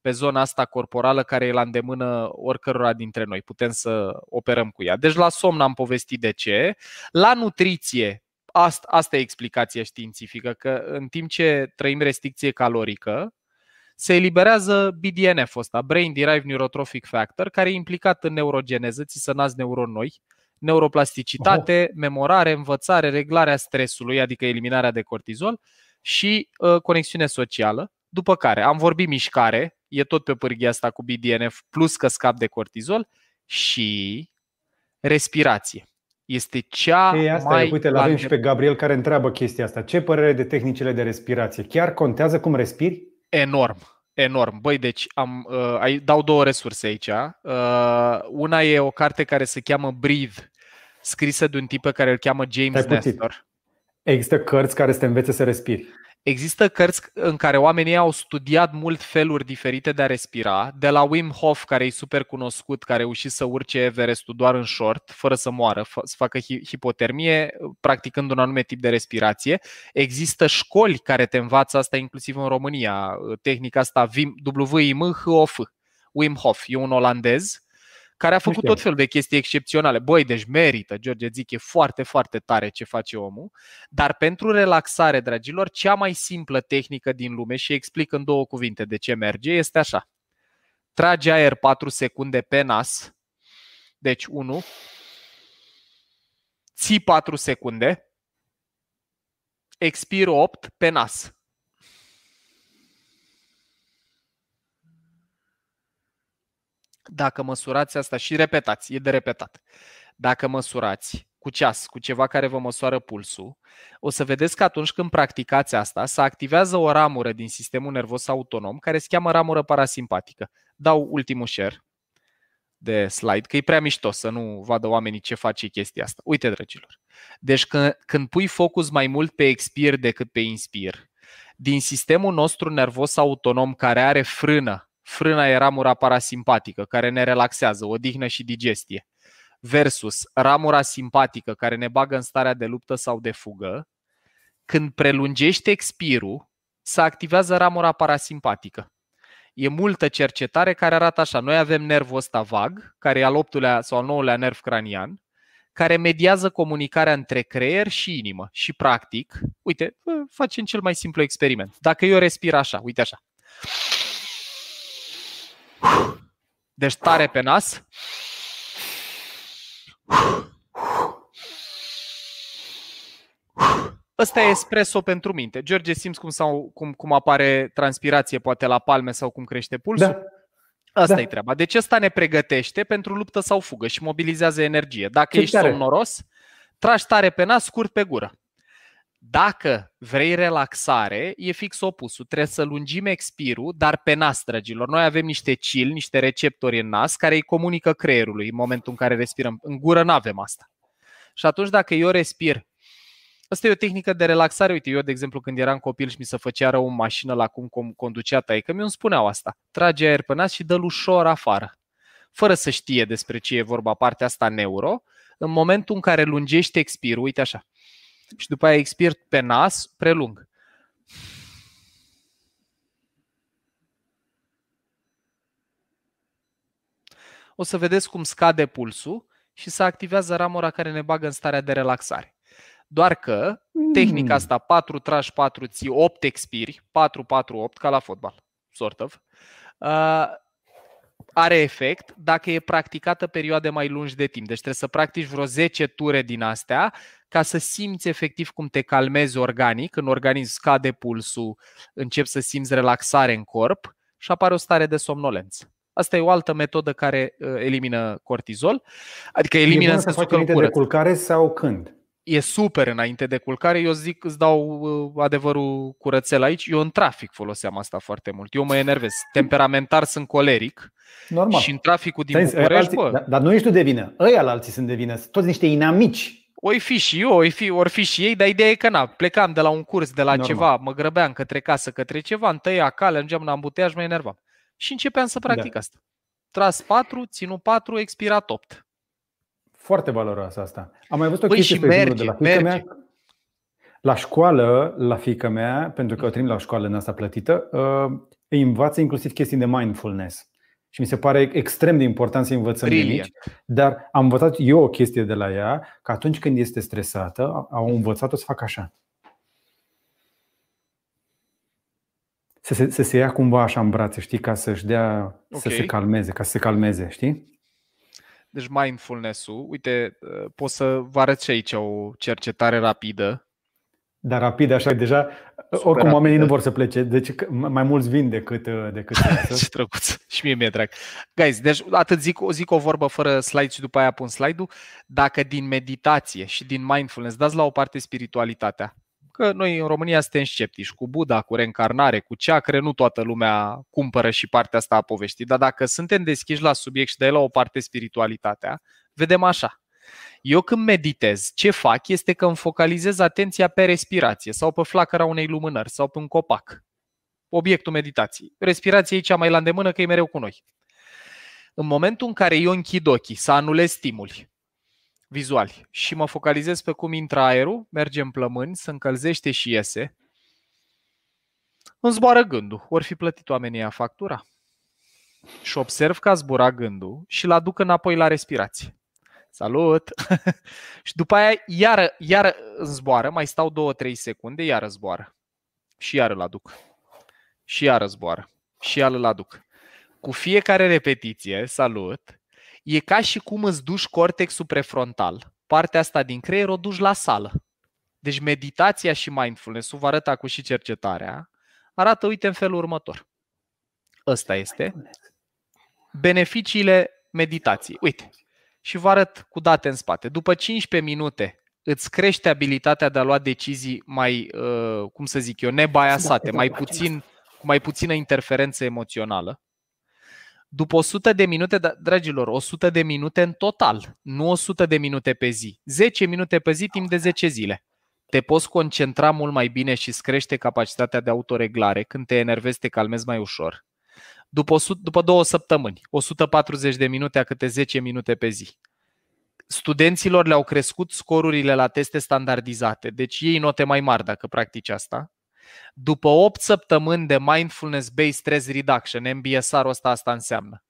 pe zona asta corporală care e la îndemână oricărora dintre noi. Putem să operăm cu ea. Deci la somn am povestit de ce. La nutriție, asta, asta e explicația științifică, că în timp ce trăim restricție calorică, se eliberează BDNF ăsta, Brain Derived Neurotrophic Factor, care e implicat în neurogeneză, ți să nasc neuroni noi, neuroplasticitate, oh. memorare, învățare, reglarea stresului, adică eliminarea de cortizol și uh, conexiune socială. După care am vorbit mișcare, e tot pe pârghia asta cu BDNF, plus că scap de cortizol și respirație. Este cea Ei, asta mai... E, uite, l-avem și pe Gabriel care întreabă chestia asta. Ce părere de tehnicile de respirație? Chiar contează cum respiri? Enorm. Enorm. Băi, deci am, uh, dau două resurse aici. Uh, una e o carte care se cheamă Breathe, scrisă de un tip pe care îl cheamă James Nestor. Există cărți care să te învețe să respiri. Există cărți în care oamenii au studiat mult feluri diferite de a respira, de la Wim Hof, care e super cunoscut, care a reușit să urce Everestul doar în short, fără să moară, să facă hipotermie, practicând un anume tip de respirație. Există școli care te învață asta, inclusiv în România, tehnica asta WIM-HOF, Wim Hof, e un olandez care a făcut tot felul de chestii excepționale. Băi, deci merită, George Zic, e foarte, foarte tare ce face omul. Dar pentru relaxare, dragilor, cea mai simplă tehnică din lume, și explic în două cuvinte de ce merge, este așa. Tragi aer 4 secunde pe nas, deci 1, ții 4 secunde, expir 8 pe nas. Dacă măsurați asta și repetați, e de repetat. Dacă măsurați cu ceas, cu ceva care vă măsoară pulsul, o să vedeți că atunci când practicați asta, se activează o ramură din sistemul nervos autonom care se cheamă ramură parasimpatică. Dau ultimul share de slide, că e prea mișto să nu vadă oamenii ce face chestia asta. Uite, dragilor. Deci când, când pui focus mai mult pe expir decât pe inspir, din sistemul nostru nervos autonom care are frână frâna e ramura parasimpatică, care ne relaxează, odihnă și digestie, versus ramura simpatică, care ne bagă în starea de luptă sau de fugă, când prelungește expirul, se activează ramura parasimpatică. E multă cercetare care arată așa. Noi avem nervul ăsta vag, care e al optulea sau al nouălea nerv cranian, care mediază comunicarea între creier și inimă. Și practic, uite, facem cel mai simplu experiment. Dacă eu respir așa, uite așa. Deci tare pe nas. Ăsta e espresso pentru minte. George, simți cum, sau, cum, cum apare transpirație poate la palme sau cum crește pulsul? Da. Asta da. e treaba. Deci ăsta ne pregătește pentru luptă sau fugă și mobilizează energie. Dacă Ce ești tare. somnoros, tragi tare pe nas, scurt pe gură. Dacă vrei relaxare, e fix opusul. Trebuie să lungim expirul, dar pe nas, dragilor. Noi avem niște cil, niște receptori în nas care îi comunică creierului în momentul în care respirăm. În gură nu avem asta. Și atunci dacă eu respir Asta e o tehnică de relaxare. Uite, eu, de exemplu, când eram copil și mi se făcea rău în mașină la cum conducea taică, mi îmi spuneau asta. Trage aer pe nas și dă ușor afară. Fără să știe despre ce e vorba partea asta neuro, în momentul în care lungești expirul, uite așa, și după aia expir pe nas, prelung. O să vedeți cum scade pulsul și se activează ramura care ne bagă în starea de relaxare. Doar că tehnica asta 4 tragi, 4 ții, 8 expiri, 4 4 8 ca la fotbal, sort of. Uh, are efect dacă e practicată perioade mai lungi de timp. Deci trebuie să practici vreo 10 ture din astea ca să simți efectiv cum te calmezi organic, în organism scade pulsul, începi să simți relaxare în corp și apare o stare de somnolență. Asta e o altă metodă care uh, elimină cortizol, adică elimină în sensul că de culcare sau când? E super înainte de culcare. Eu zic, îți dau uh, adevărul curățel aici. Eu în trafic foloseam asta foarte mult. Eu mă enervez. Temperamentar sunt coleric. Normal. Și în traficul din București, alții, bă... Dar, dar nu ești tu de vină. Ăia alții sunt de vină. Toți niște inamici Oi fi și eu, oi fi, ori fi și ei, dar ideea e că na, plecam de la un curs, de la Normal. ceva, mă grăbeam către casă, către ceva, îmi tăia cale, ajungeam în ambuteaj, mă enervam. Și începeam să practic da. asta. Tras 4, ținut 4, expirat 8. Foarte valoroasă asta. Am mai văzut o Băi, chestie, pe merge, de la fiica mea. La școală, la fiica mea, pentru că o trimit la școală în asta plătită, uh, îi învață inclusiv chestii de mindfulness. Și mi se pare extrem de important să învățăm Brilliant. de mici. Dar am învățat eu o chestie de la ea, că atunci când este stresată, au învățat-o să facă așa. Să se, să se ia cumva așa în brațe, știi, ca să-și dea, okay. să se calmeze, ca să se calmeze, știi? Deci mindfulness-ul, uite, pot să vă arăt și aici o cercetare rapidă dar rapid, așa, deja, Super oricum rapid. oamenii nu vor să plece, deci mai mulți vin decât, uh, decât Ce drăguț, și mie mi-e drag. Guys, deci atât zic, zic o vorbă fără slide și după aia pun slide-ul. Dacă din meditație și din mindfulness dați la o parte spiritualitatea, că noi în România suntem sceptici cu Buddha, cu reîncarnare, cu ceacre, nu toată lumea cumpără și partea asta a poveștii, dar dacă suntem deschiși la subiect și dai la o parte spiritualitatea, vedem așa. Eu când meditez, ce fac este că îmi focalizez atenția pe respirație sau pe flacăra unei lumânări sau pe un copac. Obiectul meditației. Respirația e cea mai la îndemână că e mereu cu noi. În momentul în care eu închid ochii, să anulez stimuli vizuali și mă focalizez pe cum intră aerul, merge în plămâni, se încălzește și iese, îmi zboară gândul. Ori fi plătit oamenii a factura. Și observ că a zburat gândul și l aduc înapoi la respirație. Salut! și după aia iară, iară zboară, mai stau 2-3 secunde, iară zboară. Și iară îl aduc. Și iară zboară. Și iară îl aduc. Cu fiecare repetiție, salut, e ca și cum îți duci cortexul prefrontal. Partea asta din creier o duci la sală. Deci meditația și mindfulness-ul, vă arăt acum și cercetarea, arată, uite, în felul următor. Ăsta este beneficiile meditației. Uite, și vă arăt cu date în spate. După 15 minute îți crește abilitatea de a lua decizii mai, uh, cum să zic eu, nebaiasate, mai puțin, cu mai puțină interferență emoțională. După 100 de minute, da, dragilor, 100 de minute în total, nu 100 de minute pe zi. 10 minute pe zi timp de 10 zile. Te poți concentra mult mai bine și îți crește capacitatea de autoreglare. Când te enervezi, te calmezi mai ușor după, după două săptămâni, 140 de minute a câte 10 minute pe zi. Studenților le-au crescut scorurile la teste standardizate, deci ei note mai mari dacă practici asta. După 8 săptămâni de Mindfulness-Based Stress Reduction, MBSR-ul ăsta asta înseamnă,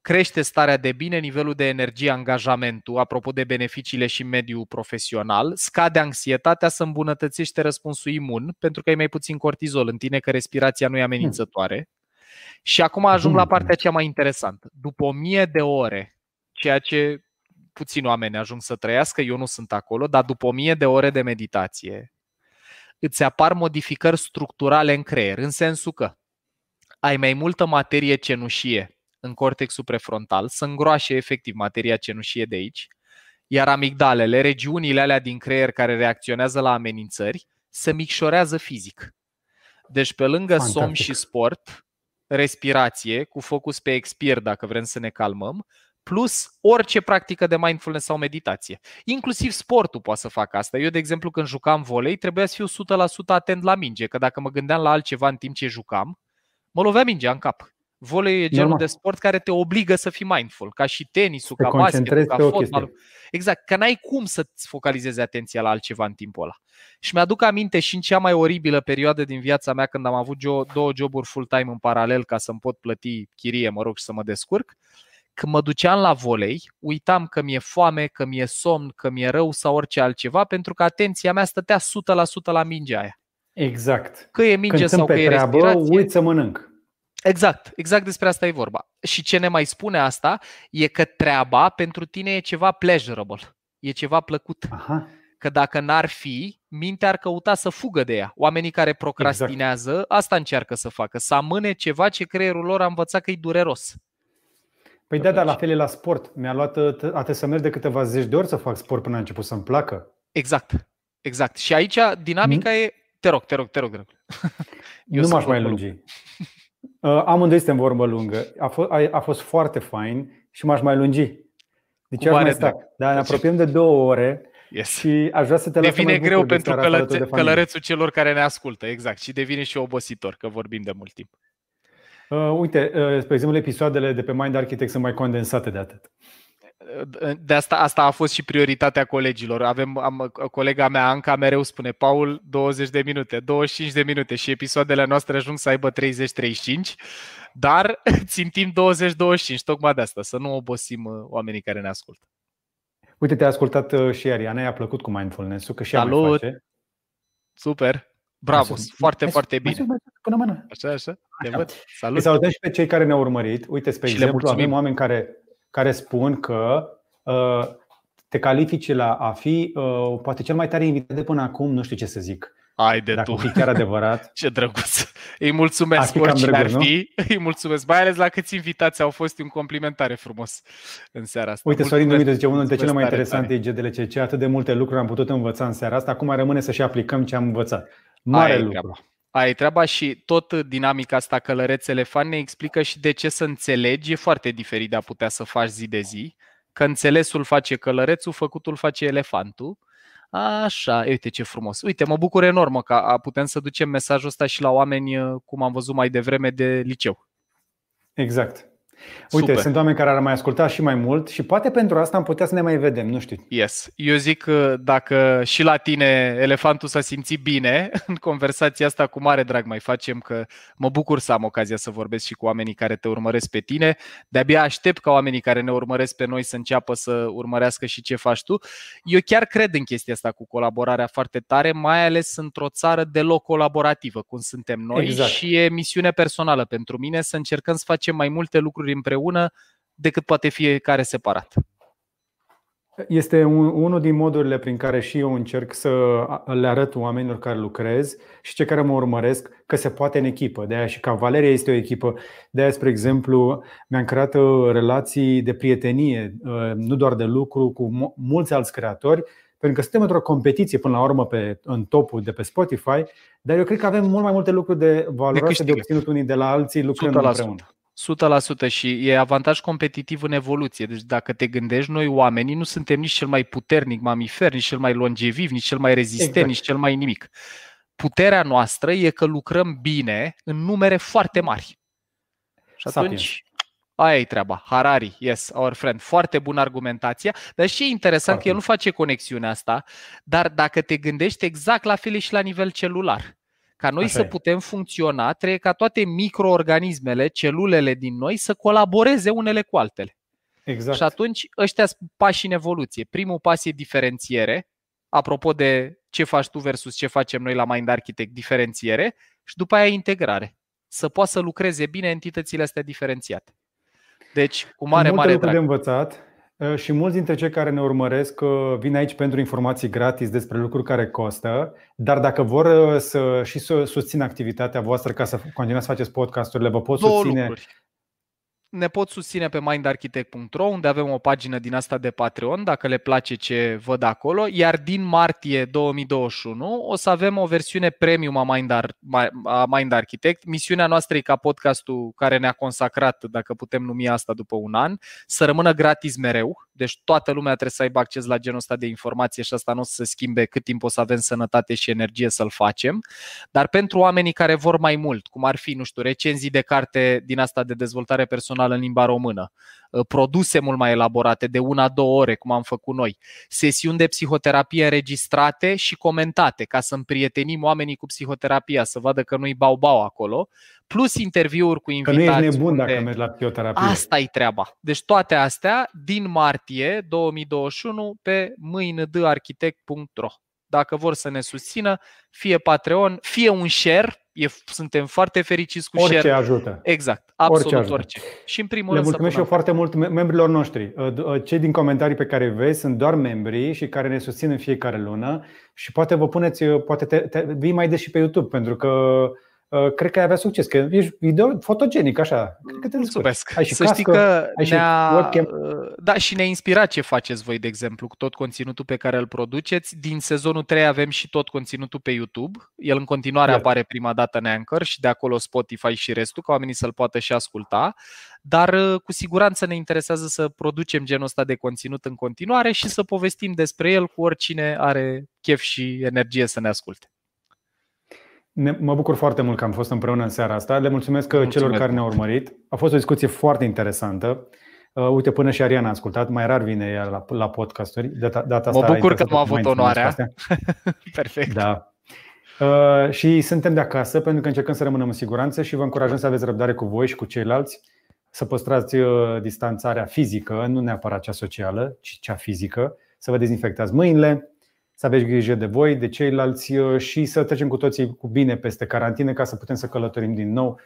crește starea de bine, nivelul de energie, angajamentul, apropo de beneficiile și mediul profesional, scade anxietatea, să îmbunătățește răspunsul imun, pentru că ai mai puțin cortizol în tine, că respirația nu e amenințătoare. Și acum ajung la partea cea mai interesantă. După o mie de ore, ceea ce puțin oameni ajung să trăiască, eu nu sunt acolo, dar după o mie de ore de meditație, îți apar modificări structurale în creier, în sensul că ai mai multă materie cenușie în cortexul prefrontal, să îngroașe efectiv materia cenușie de aici, iar amigdalele, regiunile alea din creier care reacționează la amenințări, se micșorează fizic. Deci pe lângă Fantastic. somn și sport, respirație cu focus pe expir dacă vrem să ne calmăm, plus orice practică de mindfulness sau meditație. Inclusiv sportul poate să facă asta. Eu, de exemplu, când jucam volei, trebuia să fiu 100% atent la minge, că dacă mă gândeam la altceva în timp ce jucam, mă lovea mingea în cap. Volei e genul Normal. de sport care te obligă să fii mindful, ca și tenisul, ca basketul, ca fotbalul. Exact, că n-ai cum să-ți focalizezi atenția la altceva în timpul ăla. Și mi-aduc aminte și în cea mai oribilă perioadă din viața mea, când am avut două joburi full-time în paralel ca să-mi pot plăti chirie, mă rog, și să mă descurc, când mă duceam la volei, uitam că mi-e foame, că mi-e somn, că mi-e rău sau orice altceva, pentru că atenția mea stătea 100% la mingea aia. Exact. Că e minge Când sau că e treabă, respirație. uit să mănânc. Exact, exact despre asta e vorba. Și ce ne mai spune asta e că treaba pentru tine e ceva pleasurable, e ceva plăcut. Aha. Că dacă n-ar fi, mintea ar căuta să fugă de ea. Oamenii care procrastinează, exact. asta încearcă să facă, să amâne ceva ce creierul lor a învățat că e dureros. Păi da, dar la fel e la sport. Mi-a luat atât să merg de câteva zeci de ori să fac sport până a început să-mi placă. Exact, exact. Și aici dinamica mm? e... Te rog, te rog, te rog. Te rog. Eu nu m-aș mai lungi. Uh, amândoi suntem vorbă lungă. A fost, a, a fost foarte fain și m-aș mai lungi. Deci aș mai sta. Dar ne apropiem de două ore Yes. Și aș vrea să te Devine greu pentru călățe, călărețul celor care ne ascultă, exact. Și devine și obositor, că vorbim de mult timp. Uh, uite, uh, spre exemplu, episoadele de pe Mind Architect sunt mai condensate de atât. De asta, asta a fost și prioritatea colegilor. Avem am, colega mea, Anca, mereu spune Paul 20 de minute, 25 de minute și episoadele noastre ajung să aibă 30-35, dar țintim 20-25, tocmai de asta, să nu obosim uh, oamenii care ne ascultă. Uite, te-a ascultat uh, și Ariana, i-a plăcut cu mindfulness-ul, că și Salut! mai face. Super! Bravo, hai foarte, hai, foarte bine. Hai, până mână. Așa, așa, te așa. văd. Salut! Îi salutăm și pe cei care ne-au urmărit. Uite, spre și exemplu, avem oameni care, care spun că uh, te califici la a fi uh, poate cel mai tare invitat de până acum, nu știu ce să zic. Ai de Dacă tu. fi chiar adevărat. Ce drăguț. Îi mulțumesc oricine ar fi. Îi mulțumesc. Mai ales la câți invitați au fost un complimentare frumos în seara asta. Uite, Sorin Dumitru zice, unul dintre cele mai interesante IGDLCC, atât de multe lucruri am putut învăța în seara asta, acum rămâne să și aplicăm ce am învățat. Mare Aia lucru. Treaba. Aia e treaba și tot dinamica asta călărețele fan ne explică și de ce să înțelegi e foarte diferit de a putea să faci zi de zi. Că înțelesul face călărețul, făcutul face elefantul Așa, uite ce frumos. Uite, mă bucur enorm că putem să ducem mesajul ăsta și la oameni, uh, cum am văzut mai devreme, de liceu. Exact. Uite, Super. sunt oameni care ar mai asculta și mai mult și poate pentru asta am putea să ne mai vedem, nu știu. Yes. Eu zic că dacă și la tine elefantul s-a simțit bine în conversația asta, cu mare drag mai facem că mă bucur să am ocazia să vorbesc și cu oamenii care te urmăresc pe tine. De-abia aștept ca oamenii care ne urmăresc pe noi să înceapă să urmărească și ce faci tu. Eu chiar cred în chestia asta cu colaborarea foarte tare, mai ales într-o țară deloc colaborativă, cum suntem noi exact. și e misiune personală pentru mine să încercăm să facem mai multe lucruri împreună decât poate fiecare separat. Este un, unul din modurile prin care și eu încerc să le arăt oamenilor care lucrez și cei care mă urmăresc că se poate în echipă. De aia și ca Valeria este o echipă. De aia, spre exemplu, mi-am creat uh, relații de prietenie, uh, nu doar de lucru, cu mulți alți creatori, pentru că suntem într-o competiție până la urmă pe, în topul de pe Spotify, dar eu cred că avem mult mai multe lucruri de valoroase de, de obținut unii de la alții lucrând împreună. 100% și e avantaj competitiv în evoluție. Deci dacă te gândești, noi oamenii nu suntem nici cel mai puternic mamifer, nici cel mai longeviv, nici cel mai rezistent, exact. nici cel mai nimic. Puterea noastră e că lucrăm bine în numere foarte mari. Și atunci, aia e treaba. Harari, yes, our friend. Foarte bună argumentația. Dar și e interesant foarte că el nu face conexiunea asta, dar dacă te gândești exact la fel și la nivel celular. Ca noi Așa să e. putem funcționa, trebuie ca toate microorganismele, celulele din noi să colaboreze unele cu altele. Exact. Și atunci ăștia sunt pași în evoluție. Primul pas e diferențiere, apropo de ce faci tu versus ce facem noi la Mind Architect, diferențiere, și după aia integrare. Să poată să lucreze bine entitățile astea diferențiate. Deci, cu mare, mare drag. de învățat Uh, și mulți dintre cei care ne urmăresc uh, vin aici pentru informații gratis despre lucruri care costă, dar dacă vor uh, să și să susțină activitatea voastră ca să continuați să faceți podcasturile, vă pot Două susține lucruri ne pot susține pe mindarchitect.ro unde avem o pagină din asta de Patreon dacă le place ce văd acolo, iar din martie 2021 o să avem o versiune premium a Mind, Ar- a Mind Architect. Misiunea noastră e ca podcastul care ne-a consacrat, dacă putem numi asta după un an, să rămână gratis mereu, deci toată lumea trebuie să aibă acces la genul ăsta de informație și asta nu o să se schimbe cât timp o să avem sănătate și energie să-l facem. Dar pentru oamenii care vor mai mult, cum ar fi, nu știu, recenzii de carte din asta de dezvoltare personală în limba română, ă, produse mult mai elaborate de una, două ore, cum am făcut noi, sesiuni de psihoterapie înregistrate și comentate, ca să împrietenim oamenii cu psihoterapia, să vadă că nu-i bau-bau acolo, plus interviuri cu invitați. Că nu ești nebun dacă mergi la psihoterapie. Asta e treaba. Deci toate astea din martie 2021 pe mâinădarchitect.ro Dacă vor să ne susțină, fie Patreon, fie un share, e, suntem foarte fericiți cu orice share. ajută. Exact, absolut orice. ajută. orice. Și în primul Le rând mulțumesc și eu foarte mult membrilor noștri. Uh, uh, cei din comentarii pe care vezi sunt doar membrii și care ne susțin în fiecare lună și poate vă puneți, uh, poate te, te, vii mai des și pe YouTube pentru că Uh, cred că ai avea succes, că ești video fotogenic, așa. Cred că te Mulțumesc. Ai și Să cască, știi că ai ne-a, și uh, da, și ne-a inspirat ce faceți voi, de exemplu, cu tot conținutul pe care îl produceți. Din sezonul 3 avem și tot conținutul pe YouTube. El în continuare Iar. apare prima dată în Anchor și de acolo Spotify și restul, ca oamenii să-l poată și asculta. Dar uh, cu siguranță ne interesează să producem genul ăsta de conținut în continuare și să povestim despre el cu oricine are chef și energie să ne asculte. Ne, mă bucur foarte mult că am fost împreună în seara asta. Le mulțumesc, mulțumesc. celor care ne-au urmărit. A fost o discuție foarte interesantă. Uh, uite, până și Ariana a ascultat, mai rar vine ea la, la podcasturi. Data, data asta mă bucur că am avut onoarea. Perfect. Da. Uh, și suntem de acasă pentru că încercăm să rămânem în siguranță și vă încurajăm să aveți răbdare cu voi și cu ceilalți, să păstrați uh, distanțarea fizică, nu neapărat cea socială, ci cea fizică, să vă dezinfectați mâinile, să aveți grijă de voi, de ceilalți uh, și să trecem cu toții cu bine peste carantină ca să putem să călătorim din nou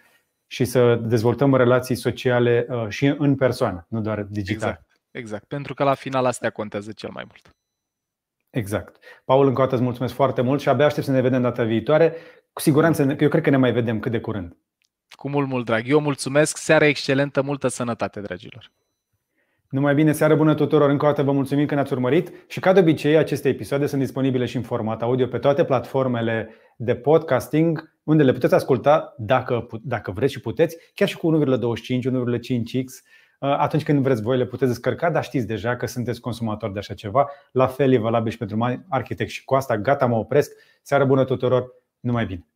și să dezvoltăm relații sociale uh, și în persoană, nu doar digital. Exact, exact. pentru că la final astea contează cel mai mult. Exact. Paul, încă o dată îți mulțumesc foarte mult și abia aștept să ne vedem data viitoare. Cu siguranță, eu cred că ne mai vedem cât de curând. Cu mult, mult drag. Eu mulțumesc. Seara excelentă, multă sănătate, dragilor. Numai bine, seară bună tuturor! Încă o dată vă mulțumim că ne-ați urmărit și ca de obicei aceste episoade sunt disponibile și în format audio pe toate platformele de podcasting unde le puteți asculta dacă, dacă vreți și puteți, chiar și cu 1,25, 1,5x atunci când vreți voi le puteți descărca, dar știți deja că sunteți consumatori de așa ceva. La fel e valabil și pentru mani arhitect și cu asta gata, mă opresc. Seară bună tuturor, numai bine!